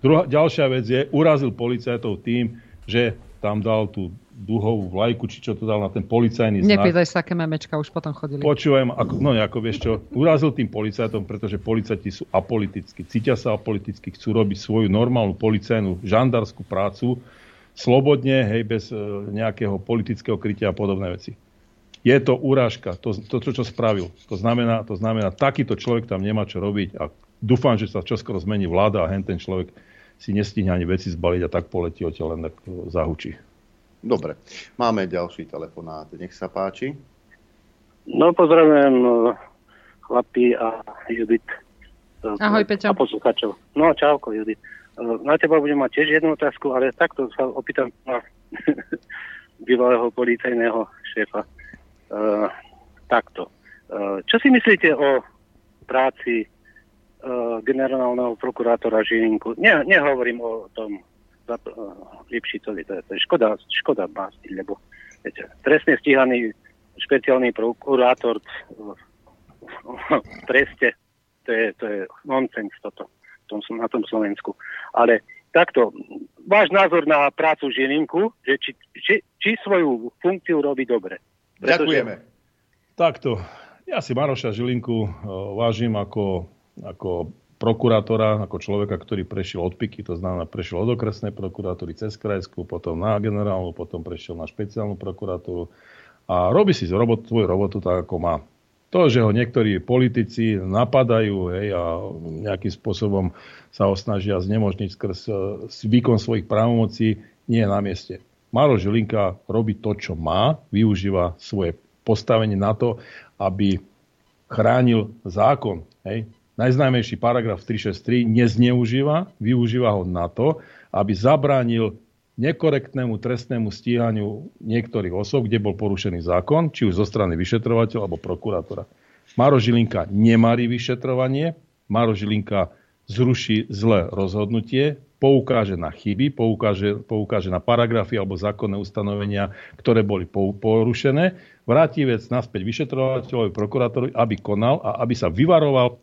druhá, ďalšia vec je, urazil policajtov tým, že tam dal tú duhovú vlajku, či čo to dal na ten policajný znak. Nepýtaj sa, aké memečka už potom chodili. Počúvam, ako, no ako vieš čo, urazil tým policajtom, pretože policajti sú apolitickí, cítia sa apoliticky, chcú robiť svoju normálnu policajnú žandarskú prácu, slobodne, hej, bez e, nejakého politického krytia a podobné veci. Je to urážka, to, to, to, čo spravil. To znamená, to znamená, takýto človek tam nemá čo robiť a dúfam, že sa čoskoro zmení vláda a hen ten človek si nestihne ani veci zbaliť a tak poletí odtiaľ len tak zahučí. Dobre, máme ďalší telefonát. Nech sa páči. No pozdravujem no, chlapi a Judit. Ahoj, Peťo. A poslucháčov. No, čauko, Judit. Na teba budem mať tiež jednu otázku, ale takto sa opýtam na *laughs* bývalého policajného šéfa. Uh, takto. Uh, čo si myslíte o práci uh, generálneho prokurátora Žilinku? Ne, nehovorím o tom Lipšicovi. To je, to je škoda, škoda básni, lebo viete, trestne stíhaný špeciálny prokurátor v *laughs* treste, to je, to je nonsens toto tom, na tom Slovensku. Ale takto, váš názor na prácu Žilinku, že či, či, či svoju funkciu robí dobre. Pretože... Ďakujeme. Takto, ja si Maroša Žilinku uh, vážim ako, ako prokurátora, ako človeka, ktorý prešiel od PIKy, to znamená prešiel od okresnej prokuratúry cez krajskú, potom na generálnu, potom prešiel na špeciálnu prokuratúru a robí si robot, svoju robotu tak, ako má. To, že ho niektorí politici napadajú hej, a nejakým spôsobom sa ho snažia znemožniť skrz e, výkon svojich právomocí, nie je na mieste. Maro Žilinka robí to, čo má, využíva svoje postavenie na to, aby chránil zákon. Hej najznámejší paragraf 363 nezneužíva, využíva ho na to, aby zabránil nekorektnému trestnému stíhaniu niektorých osob, kde bol porušený zákon, či už zo strany vyšetrovateľa alebo prokurátora. Maro Žilinka nemarí vyšetrovanie, Maro Žilinka zruší zlé rozhodnutie, poukáže na chyby, poukáže, poukáže na paragrafy alebo zákonné ustanovenia, ktoré boli porušené, vráti vec naspäť vyšetrovateľovi, prokurátorovi, aby konal a aby sa vyvaroval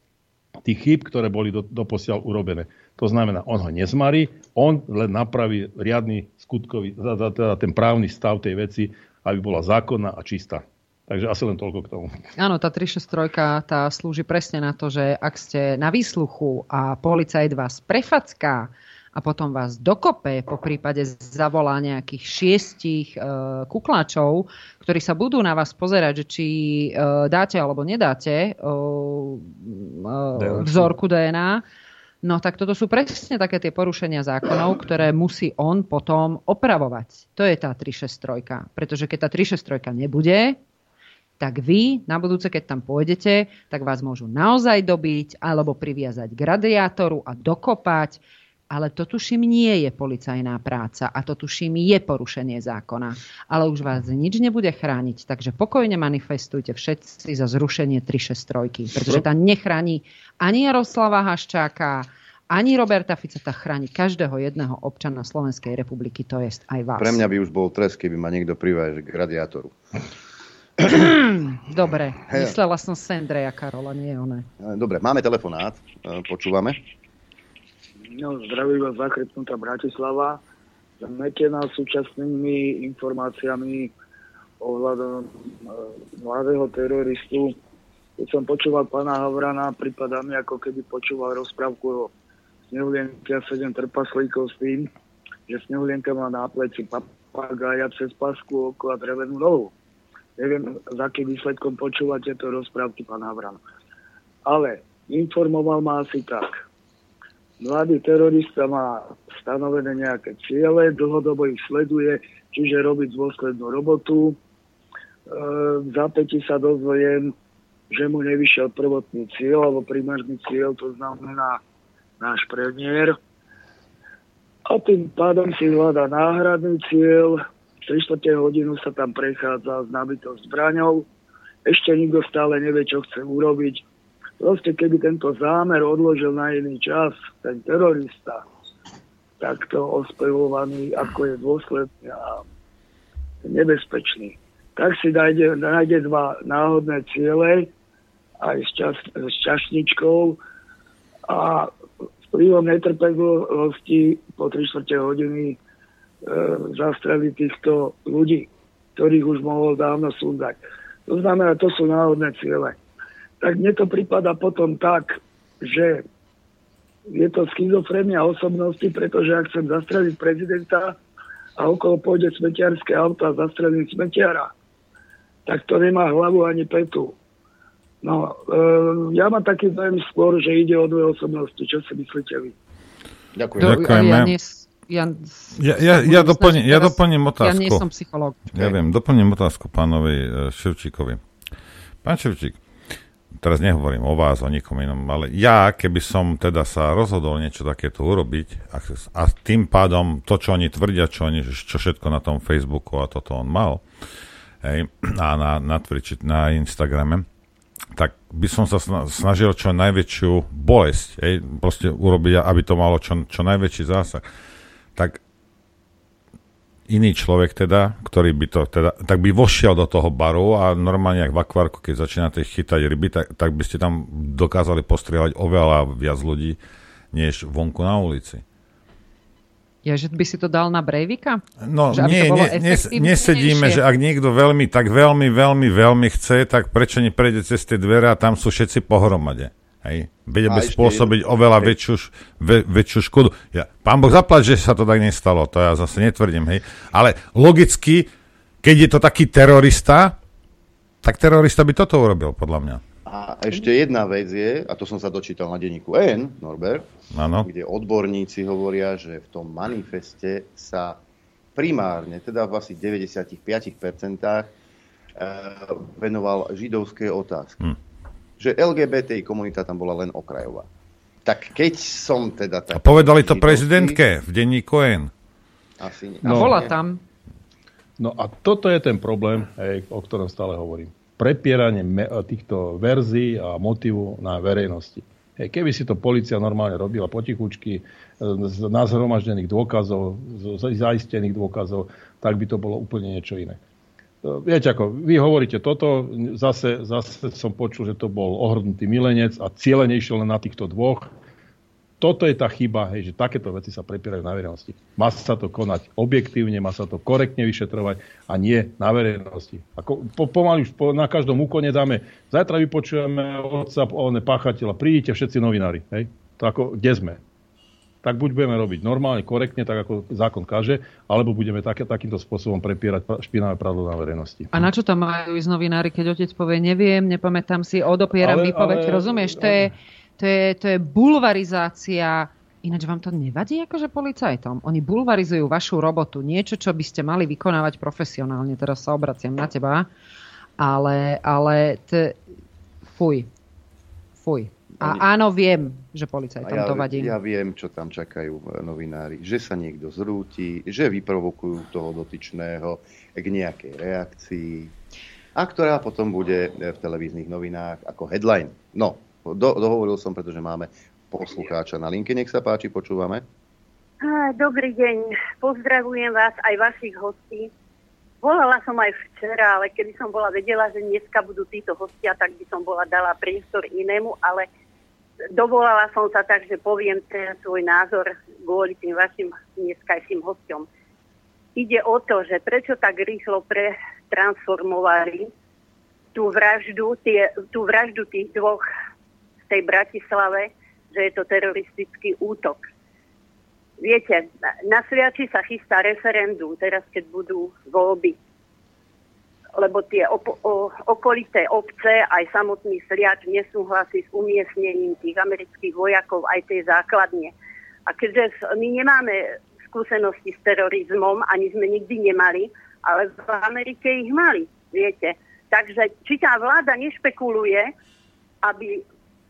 tých chýb, ktoré boli do, doposiaľ urobené. To znamená, on ho nezmarí, on len napraví riadny skutkový, teda ten právny stav tej veci, aby bola zákonná a čistá. Takže asi len toľko k tomu. Áno, tá 363 tá slúži presne na to, že ak ste na výsluchu a policajt vás prefacká, a potom vás dokope, po prípade zavolá nejakých šiestich e, kukláčov, ktorí sa budú na vás pozerať, že či e, dáte alebo nedáte e, e, vzorku DNA, No tak toto sú presne také tie porušenia zákonov, ktoré musí on potom opravovať. To je tá 363. Pretože keď tá 363 nebude, tak vy na budúce, keď tam pôjdete, tak vás môžu naozaj dobiť alebo priviazať k radiátoru a dokopať ale to tuším nie je policajná práca a to tuším je porušenie zákona. Ale už vás nič nebude chrániť, takže pokojne manifestujte všetci za zrušenie 363, pretože tá nechráni ani Jaroslava Haščáka, ani Roberta Fica, tá chráni každého jedného občana Slovenskej republiky, to je aj vás. Pre mňa by už bol trest, keby ma niekto priváže k radiátoru. *clears throat* Dobre, myslela som Sandreja Karola, nie ona. Dobre, máme telefonát, e, počúvame. No, zdravím vás zachrypnutá Bratislava. Zmetená súčasnými informáciami ohľadom e, mladého teroristu. Keď som počúval pána Havrana, prípada mi ako keby počúval rozprávku o Snehulienke a sedem trpaslíkov s tým, že Snehulienka má na pleci papagája cez pasku oko a drevenú nohu. Neviem, za akým výsledkom počúvate to rozprávky pán Havran. Ale informoval ma asi tak. Mladý terorista má stanovené nejaké ciele, dlhodobo ich sleduje, čiže robiť dôslednú robotu. E, v zápäti sa dozviem, že mu nevyšiel prvotný cieľ, alebo primárny cieľ, to znamená náš premiér. A tým pádom si hľada náhradný cieľ, 3 hodinu sa tam prechádza s nabitou zbraňou, ešte nikto stále nevie, čo chce urobiť, Proste keby tento zámer odložil na iný čas, ten terorista, takto ospevovaný, ako je dôsledný a nebezpečný, tak si nájde, nájde dva náhodné ciele, aj s, čas, s čašničkou a vplyvom netrpezlivosti po 3 hodiny e, zastreli týchto ľudí, ktorých už mohol dávno súdať. To znamená, to sú náhodné ciele tak mne to prípada potom tak, že je to schizofrenia osobnosti, pretože ak chcem zastreliť prezidenta a okolo pôjde smetiarské auto a zastrelím smetiara, tak to nemá hlavu ani petu. No, e, ja mám taký dojem skôr, že ide o dve osobnosti. Čo si myslíte vy? Ďakujem. Ďakujeme. Ja, ja, ja, ja, doplním, ja doplním otázku. Ja nie som psychológ. Ja viem, doplním otázku pánovi e, Ševčíkovi. Pán Ševčík, teraz nehovorím o vás, o nikom inom, ale ja, keby som teda sa rozhodol niečo takéto urobiť a, a tým pádom to, čo oni tvrdia, čo, oni, čo všetko na tom Facebooku a toto on mal hej, a na, na Twitchi, na Instagrame, tak by som sa snažil čo najväčšiu bolesť, hej, proste urobiť, aby to malo čo, čo najväčší zásah. Tak iný človek teda, ktorý by to teda, tak by vošiel do toho baru a normálne jak v akvárku, keď začínate chytať ryby, tak, tak by ste tam dokázali postrieľať oveľa viac ľudí, než vonku na ulici. Ja, že by si to dal na Breivika? No že nie, nie nes, nesedíme, že ak niekto veľmi, tak veľmi, veľmi, veľmi chce, tak prečo neprejde cez tie dvere a tam sú všetci pohromade. Hej. Vedia by spôsobiť jedno. oveľa väčšiu, ve, väčšiu škodu. Ja, pán Boh zaplať, že sa to tak nestalo, to ja zase netvrdím, hej. Ale logicky, keď je to taký terorista, tak terorista by toto urobil, podľa mňa. A ešte jedna vec je, a to som sa dočítal na denníku N, Norbert, ano. kde odborníci hovoria, že v tom manifeste sa primárne, teda v asi 95% eh, venoval židovské otázky. Hm že LGBT komunita tam bola len okrajová. Tak keď som teda... A povedali to prezidentke v denní Cohen. Asi nie. No, a bola tam. No a toto je ten problém, hej, o ktorom stále hovorím. Prepieranie me- týchto verzií a motivu na verejnosti. Hej, keby si to policia normálne robila potichučky, z nazhromaždených dôkazov, z zaistených dôkazov, tak by to bolo úplne niečo iné. Viete ako, vy hovoríte toto, zase, zase som počul, že to bol ohrnutý milenec a cieľene len na týchto dvoch. Toto je tá chyba, hej, že takéto veci sa prepierajú na verejnosti. Má sa to konať objektívne, má sa to korektne vyšetrovať a nie na verejnosti. Ako, po, pomaly po, na každom úkone dáme, zajtra vypočujeme WhatsApp o páchateľa, prídite všetci novinári. Hej? To ako, kde sme? Tak buď budeme robiť normálne, korektne, tak ako zákon kaže, alebo budeme tak, takýmto spôsobom prepierať špinavé pravdu na verejnosti. A na čo tam majú ísť novinári, keď otec povie, neviem, nepamätám si, odopieram ale, výpoveď, ale, rozumieš? To je, to, je, to je bulvarizácia Ináč vám to nevadí akože policajtom? Oni bulvarizujú vašu robotu, niečo, čo by ste mali vykonávať profesionálne. Teraz sa obraciam na teba. Ale, ale t... fuj. Fuj. A áno, viem, že policajtom ja, to vadí. Ja viem, čo tam čakajú novinári. Že sa niekto zrúti, že vyprovokujú toho dotyčného k nejakej reakcii a ktorá potom bude v televíznych novinách ako headline. No, do, dohovoril som, pretože máme poslucháča na linke. Nech sa páči, počúvame. Dobrý deň. Pozdravujem vás aj vašich hostí. Volala som aj včera, ale keby som bola vedela, že dneska budú títo hostia, tak by som bola dala priestor inému, ale dovolala som sa tak, že poviem ten svoj názor kvôli tým vašim dneskajším hostom. Ide o to, že prečo tak rýchlo pretransformovali tú vraždu, tie, tú vraždu tých dvoch v tej Bratislave, že je to teroristický útok. Viete, na Sviači sa chystá referendum, teraz keď budú voľby lebo tie op- o, okolité obce, aj samotný Sliač nesúhlasí s umiestnením tých amerických vojakov aj tej základne. A keďže my nemáme skúsenosti s terorizmom, ani sme nikdy nemali, ale v Amerike ich mali, viete. Takže či tá vláda nešpekuluje, aby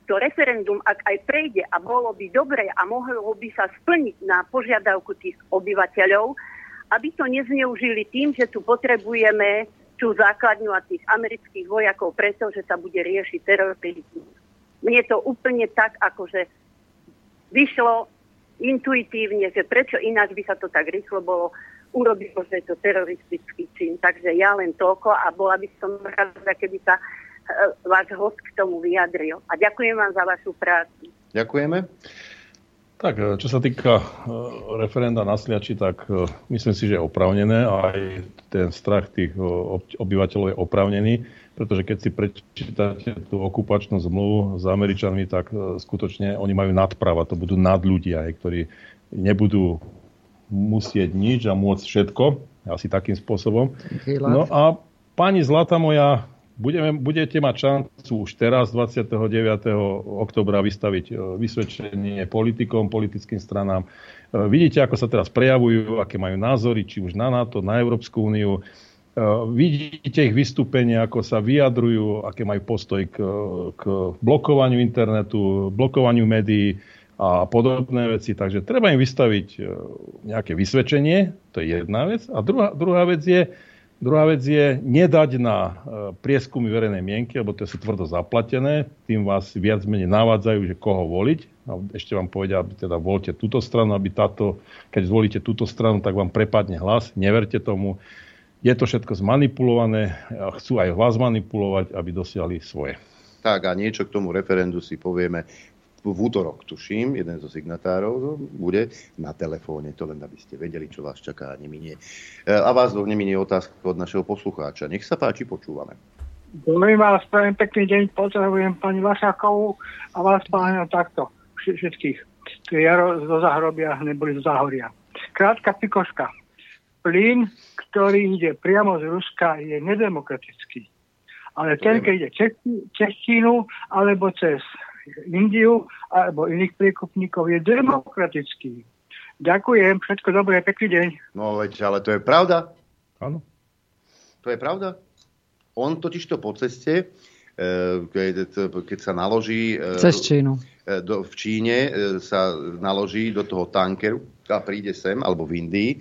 to referendum, ak aj prejde a bolo by dobre a mohlo by sa splniť na požiadavku tých obyvateľov, aby to nezneužili tým, že tu potrebujeme tú základňu a tých amerických vojakov preto, že sa bude riešiť terorizmus. Mne to úplne tak, akože vyšlo intuitívne, že prečo ináč by sa to tak rýchlo bolo urobilo, že je to teroristický čin. Takže ja len toľko a bola by som rada, keby sa e, váš host k tomu vyjadril. A ďakujem vám za vašu prácu. Ďakujeme. Tak, e, čo sa týka e, referenda na Sliači, tak e, myslím si, že je opravnené a aj ten strach tých obyvateľov je opravnený, pretože keď si prečítate tú okupačnú zmluvu s Američanmi, tak skutočne oni majú nadprava, to budú nad ľudia, ktorí nebudú musieť nič a môcť všetko, asi takým spôsobom. No a pani Zlata moja, Budeme, budete mať šancu už teraz, 29. oktobra, vystaviť e, vysvedčenie politikom, politickým stranám. E, vidíte, ako sa teraz prejavujú, aké majú názory, či už na NATO, na Európsku úniu. E, vidíte ich vystúpenia, ako sa vyjadrujú, aké majú postoj k, k blokovaniu internetu, blokovaniu médií a podobné veci. Takže treba im vystaviť nejaké vysvedčenie, to je jedna vec. A druhá, druhá vec je, Druhá vec je nedať na e, prieskumy verejnej mienky, lebo to sú tvrdo zaplatené, tým vás viac menej navádzajú, že koho voliť. A ešte vám povedia, aby teda volte túto stranu, aby táto, keď zvolíte túto stranu, tak vám prepadne hlas. Neverte tomu. Je to všetko zmanipulované a chcú aj vás manipulovať, aby dosiahli svoje. Tak a niečo k tomu referendu si povieme v útorok, tuším, jeden zo signatárov bude na telefóne, to len aby ste vedeli, čo vás čaká a neminie. E, a vás do neminie otázka od našeho poslucháča. Nech sa páči, počúvame. Zdravím vás, prajem pekný deň, pozdravujem pani Vašákovú a vás pána takto, všetkých. Jaro zo Zahrobia neboli zo Zahoria. Krátka pikoška. Plyn, ktorý ide priamo z Ruska, je nedemokratický. Ale ten, keď ide Češtinu alebo cez Indiu alebo iných priekupníkov je demokratický. Ďakujem, všetko dobré, pekný deň. No veď, ale to je pravda. Áno. To je pravda. On totiž to po ceste, e, keď sa naloží... E, Cez Čínu. E, do, v Číne sa naloží do toho tankeru a príde sem, alebo v Indii,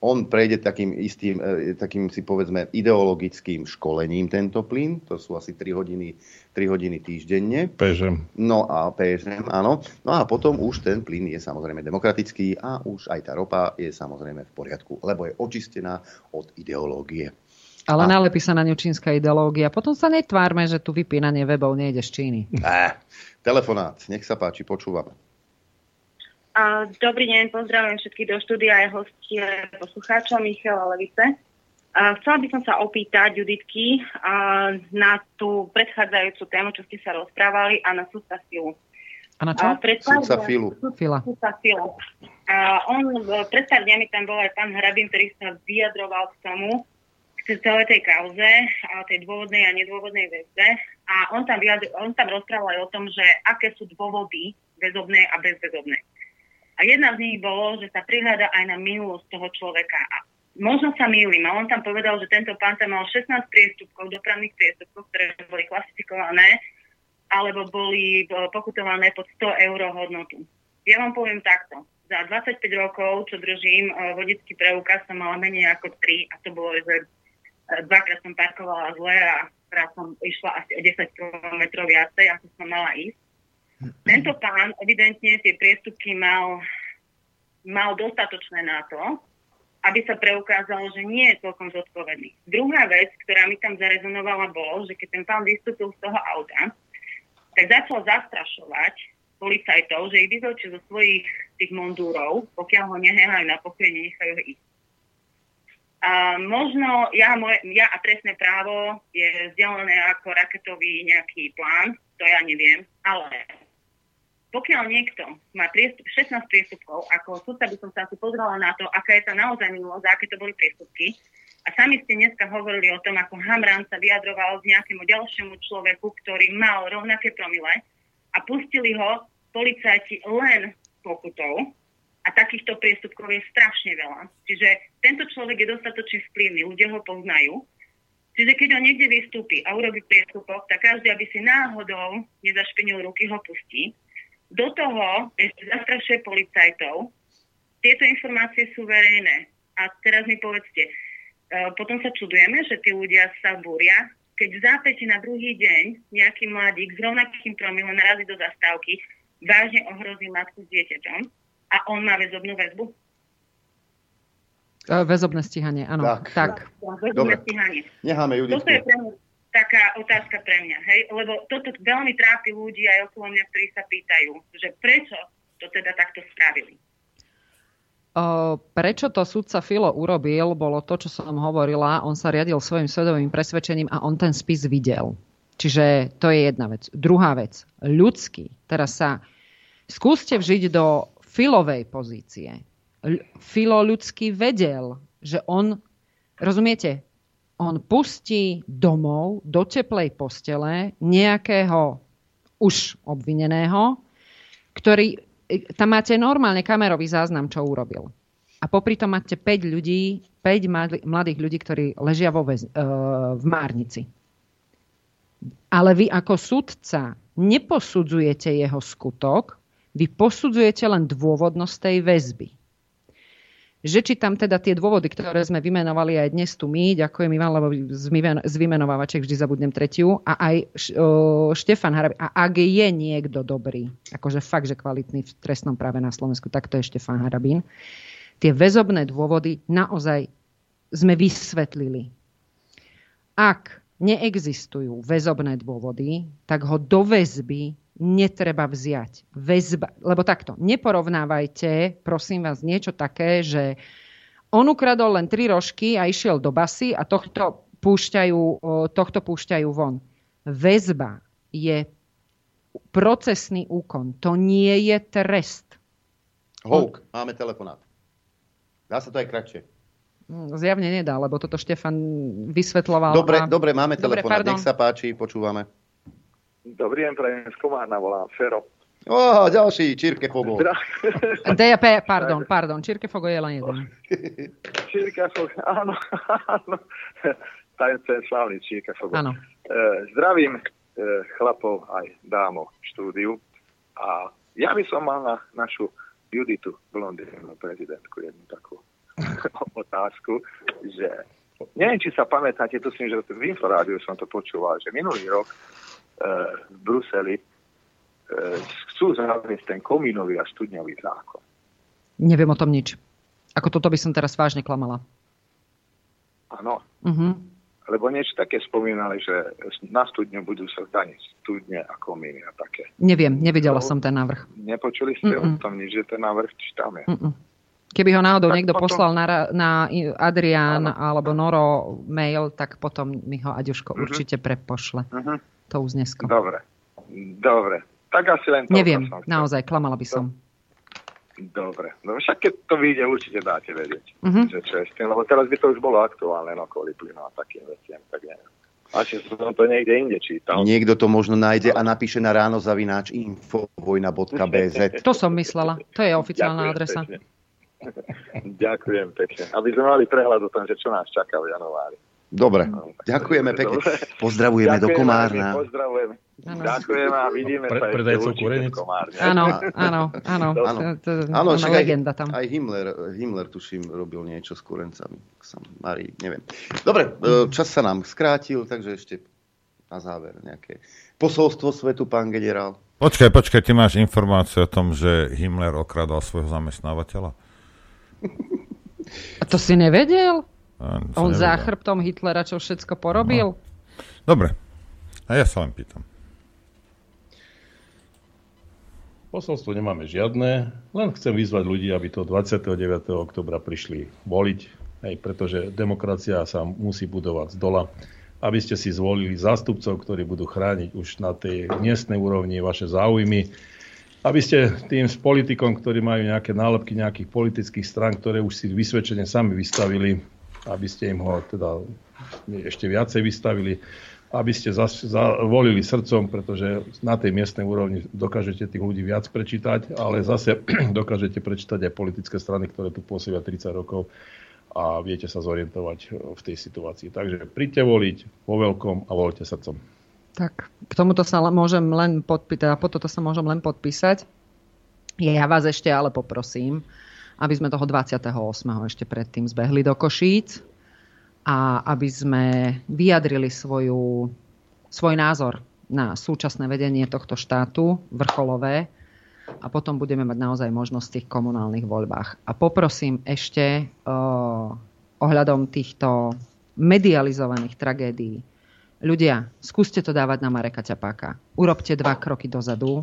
on prejde takým istým, e, takým si povedzme ideologickým školením tento plyn, to sú asi 3 hodiny, 3 hodiny týždenne. Pežem. No a pežem, áno. No a potom už ten plyn je samozrejme demokratický a už aj tá ropa je samozrejme v poriadku, lebo je očistená od ideológie. Ale a... nalepí sa na ňu čínska ideológia. Potom sa netvárme, že tu vypínanie webov nejde z Číny. Eh, telefonát, nech sa páči, počúvame. Dobrý deň, pozdravujem všetkých do štúdia aj hostie poslucháča Michala Levice. Chcela by som sa opýtať Juditky na tú predchádzajúcu tému, čo ste sa rozprávali a na Filu. A na čo? Sudca Filu. On, pred pár dňami tam bol aj pán Hrabin, ktorý sa vyjadroval k tomu, k celej tej kauze, a tej dôvodnej a nedôvodnej väzbe. A on tam, vyjadr- on tam rozprával aj o tom, že aké sú dôvody väzobné a bezväzobné. A jedna z nich bolo, že sa prihľada aj na minulosť toho človeka. A možno sa mýlim, a on tam povedal, že tento pán tam mal 16 priestupkov, dopravných priestupkov, ktoré boli klasifikované alebo boli e, pokutované pod 100 eur hodnotu. Ja vám poviem takto. Za 25 rokov, čo držím e, vodický preukaz, som mala menej ako 3 a to bolo, že e, dvakrát som parkovala zle a raz som išla asi o 10 km viacej, ako som mala ísť. Tento pán evidentne tie priestupky mal, mal dostatočné na to, aby sa preukázalo, že nie je celkom zodpovedný. Druhá vec, ktorá mi tam zarezonovala, bolo, že keď ten pán vystúpil z toho auta, tak začal zastrašovať policajtov, že ich vyzvečie zo svojich tých mondúrov, pokiaľ ho nehajú na pokoj, nenechajú ho ísť. A možno ja, moje, ja a trestné právo je vzdelené ako raketový nejaký plán, to ja neviem, ale pokiaľ niekto má priestup, 16 priestupkov, ako sudca by som sa asi pozrela na to, aká je tá naozaj minulosť, aké to boli priestupky, a sami ste dneska hovorili o tom, ako Hamran sa vyjadroval k nejakému ďalšiemu človeku, ktorý mal rovnaké promile a pustili ho policajti len pokutou. A takýchto priestupkov je strašne veľa. Čiže tento človek je dostatočne vplyvný, ľudia ho poznajú. Čiže keď on niekde vystúpi a urobí priestupok, tak každý, aby si náhodou nezašpinil ruky, ho pustí. Do toho ešte zastrašuje policajtov. Tieto informácie sú verejné. A teraz mi povedzte, E, potom sa čudujeme, že tí ľudia sa búria, keď v zápäti na druhý deň nejaký mladík s rovnakým promilom narazí do zastávky, vážne ohrozí matku s dieťaťom a on má väzobnú väzbu? E, väzobné stíhanie, áno. Tak. tak. Väzobné stíhanie. Necháme ju Toto je pre mňa taká otázka pre mňa, hej? Lebo toto veľmi trápi ľudí aj okolo mňa, ktorí sa pýtajú, že prečo to teda takto spravili. Prečo to sudca Filo urobil, bolo to, čo som hovorila. On sa riadil svojim svedomým presvedčením a on ten spis videl. Čiže to je jedna vec. Druhá vec. Ľudský. Teraz sa skúste vžiť do Filovej pozície. Filo ľudský vedel, že on, rozumiete, on pustí domov do teplej postele nejakého už obvineného, ktorý tam máte normálne kamerový záznam, čo urobil. A popri tom máte 5 ľudí, 5 mladých ľudí, ktorí ležia vo väz, uh, v Márnici. Ale vy ako sudca neposudzujete jeho skutok, vy posudzujete len dôvodnosť tej väzby že či tam teda tie dôvody, ktoré sme vymenovali aj dnes tu my, ďakujem Ivan, lebo z vymenovávaček vždy zabudnem tretiu, a aj Štefan Harabin. A ak je niekto dobrý, akože fakt, že kvalitný v trestnom práve na Slovensku, tak to je Štefan Harabín. Tie väzobné dôvody naozaj sme vysvetlili. Ak neexistujú väzobné dôvody, tak ho do väzby netreba vziať. Väzba, lebo takto, neporovnávajte, prosím vás, niečo také, že on ukradol len tri rožky a išiel do basy a tohto púšťajú, tohto púšťajú von. Väzba je procesný úkon. To nie je trest. Houk, máme telefonát. Dá sa to aj kratšie. Hm, zjavne nedá, lebo toto Štefan vysvetloval. Dobre, a... dobre máme telefonát. Nech sa páči, počúvame. Dobrý deň, prajem z Komárna, volám Fero. Ó, ďalší, Čirke Fogo. DP, *laughs* pardon, pardon, Čirke Fogo je len jeden. *laughs* Čirke Fogo, áno, áno. Ten slavný Čirke Fogo. Áno. E, zdravím e, chlapov aj dámo v štúdiu. A ja by som mal na našu Juditu, blondínu prezidentku, jednu takú *laughs* otázku, že neviem, či sa pamätáte, tu si, že v Inforádiu som to počúval, že minulý rok v Bruseli e, chcú zaviesť ten komínový a studňový zákon. Neviem o tom nič. Ako toto by som teraz vážne klamala. Áno. Uh-huh. Lebo niečo také spomínali, že na studňu budú sa zdaniť studne a komíny a také. Neviem, nevidela no, som ten návrh. Nepočuli ste uh-uh. o tom nič, že ten návrh? Uh-uh. Keby ho náhodou tak niekto potom... poslal na, na Adrián ano. alebo Noro mail, tak potom mi ho Aďuško uh-huh. určite prepošle. Uh-huh to uznesko. Dobre, dobre. Tak asi len to. Neviem, naozaj, klamala by som. Dobre, no však keď to vyjde, určite dáte vedieť, uh-huh. že čo je s tým, lebo teraz by to už bolo aktuálne, no kvôli plynu a takým veciam, tak neviem. Asi som to niekde inde čítal. Niekto to možno nájde a napíše na ráno zavináč infovojna.bz. *laughs* To som myslela. To je oficiálna Ďakujem adresa. Pekne. *laughs* Ďakujem pekne. Aby sme mali prehľad o tom, že čo nás čaká v januári. Dobre, ďakujeme pekne. Pozdravujeme Ďakujeme, do Komárna. Pozdravujeme. Ano. Ďakujem a vidíme Pre, sa predajcov kurenic. *laughs* Áno, áno, áno. Áno, však aj, tam. aj Himmler, Himmler, tuším, robil niečo s kurencami. Sam, Marí, neviem. Dobre, e, čas sa nám skrátil, takže ešte na záver nejaké posolstvo svetu, pán generál. Počkaj, počkaj, ty máš informáciu o tom, že Himmler okradal svojho zamestnávateľa? A to si nevedel? On nevedel. za chrbtom Hitlera čo všetko porobil? Dobre. A ja sa len pýtam. Posolstvo nemáme žiadne, len chcem vyzvať ľudí, aby to 29. oktobra prišli voliť, hej, pretože demokracia sa musí budovať z dola. Aby ste si zvolili zástupcov, ktorí budú chrániť už na tej miestnej úrovni vaše záujmy. Aby ste tým s politikom, ktorí majú nejaké nálepky nejakých politických strán, ktoré už si vysvedčene sami vystavili, aby ste im ho teda ešte viacej vystavili, aby ste zas, zavolili srdcom, pretože na tej miestnej úrovni dokážete tých ľudí viac prečítať, ale zase *clears throat* dokážete prečítať aj politické strany, ktoré tu pôsobia 30 rokov a viete sa zorientovať v tej situácii. Takže príďte voliť vo veľkom a voľte srdcom. Tak, k tomuto sa môžem len podpísať, a po toto sa môžem len podpísať. Ja vás ešte ale poprosím, aby sme toho 28. ešte predtým zbehli do Košíc a aby sme vyjadrili svoju, svoj názor na súčasné vedenie tohto štátu, vrcholové, a potom budeme mať naozaj možnosť v tých komunálnych voľbách. A poprosím ešte o, ohľadom týchto medializovaných tragédií. Ľudia, skúste to dávať na Mareka Ťapáka. Urobte dva kroky dozadu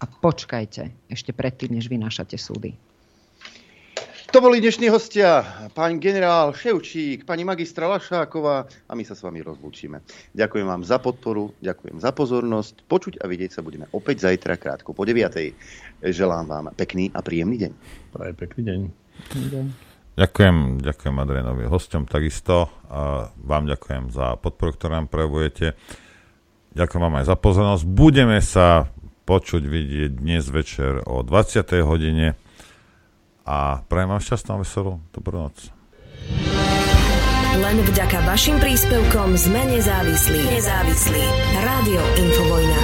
a počkajte ešte predtým, než vynášate súdy. To boli dnešní hostia, pán generál Ševčík, pani magistra Lašáková a my sa s vami rozlúčime. Ďakujem vám za podporu, ďakujem za pozornosť. Počuť a vidieť sa budeme opäť zajtra krátko po 9. Želám vám pekný a príjemný deň. Praje pekný deň. Ďakujem, ďakujem Adrianovi hostom takisto a vám ďakujem za podporu, ktorú nám prejavujete. Ďakujem vám aj za pozornosť. Budeme sa počuť, vidieť dnes večer o 20. hodine a prajem vám šťastnú a veselú dobrú noc. Len vďaka vašim príspevkom sme nezávislí. Nezávislí. Rádio Infovojna.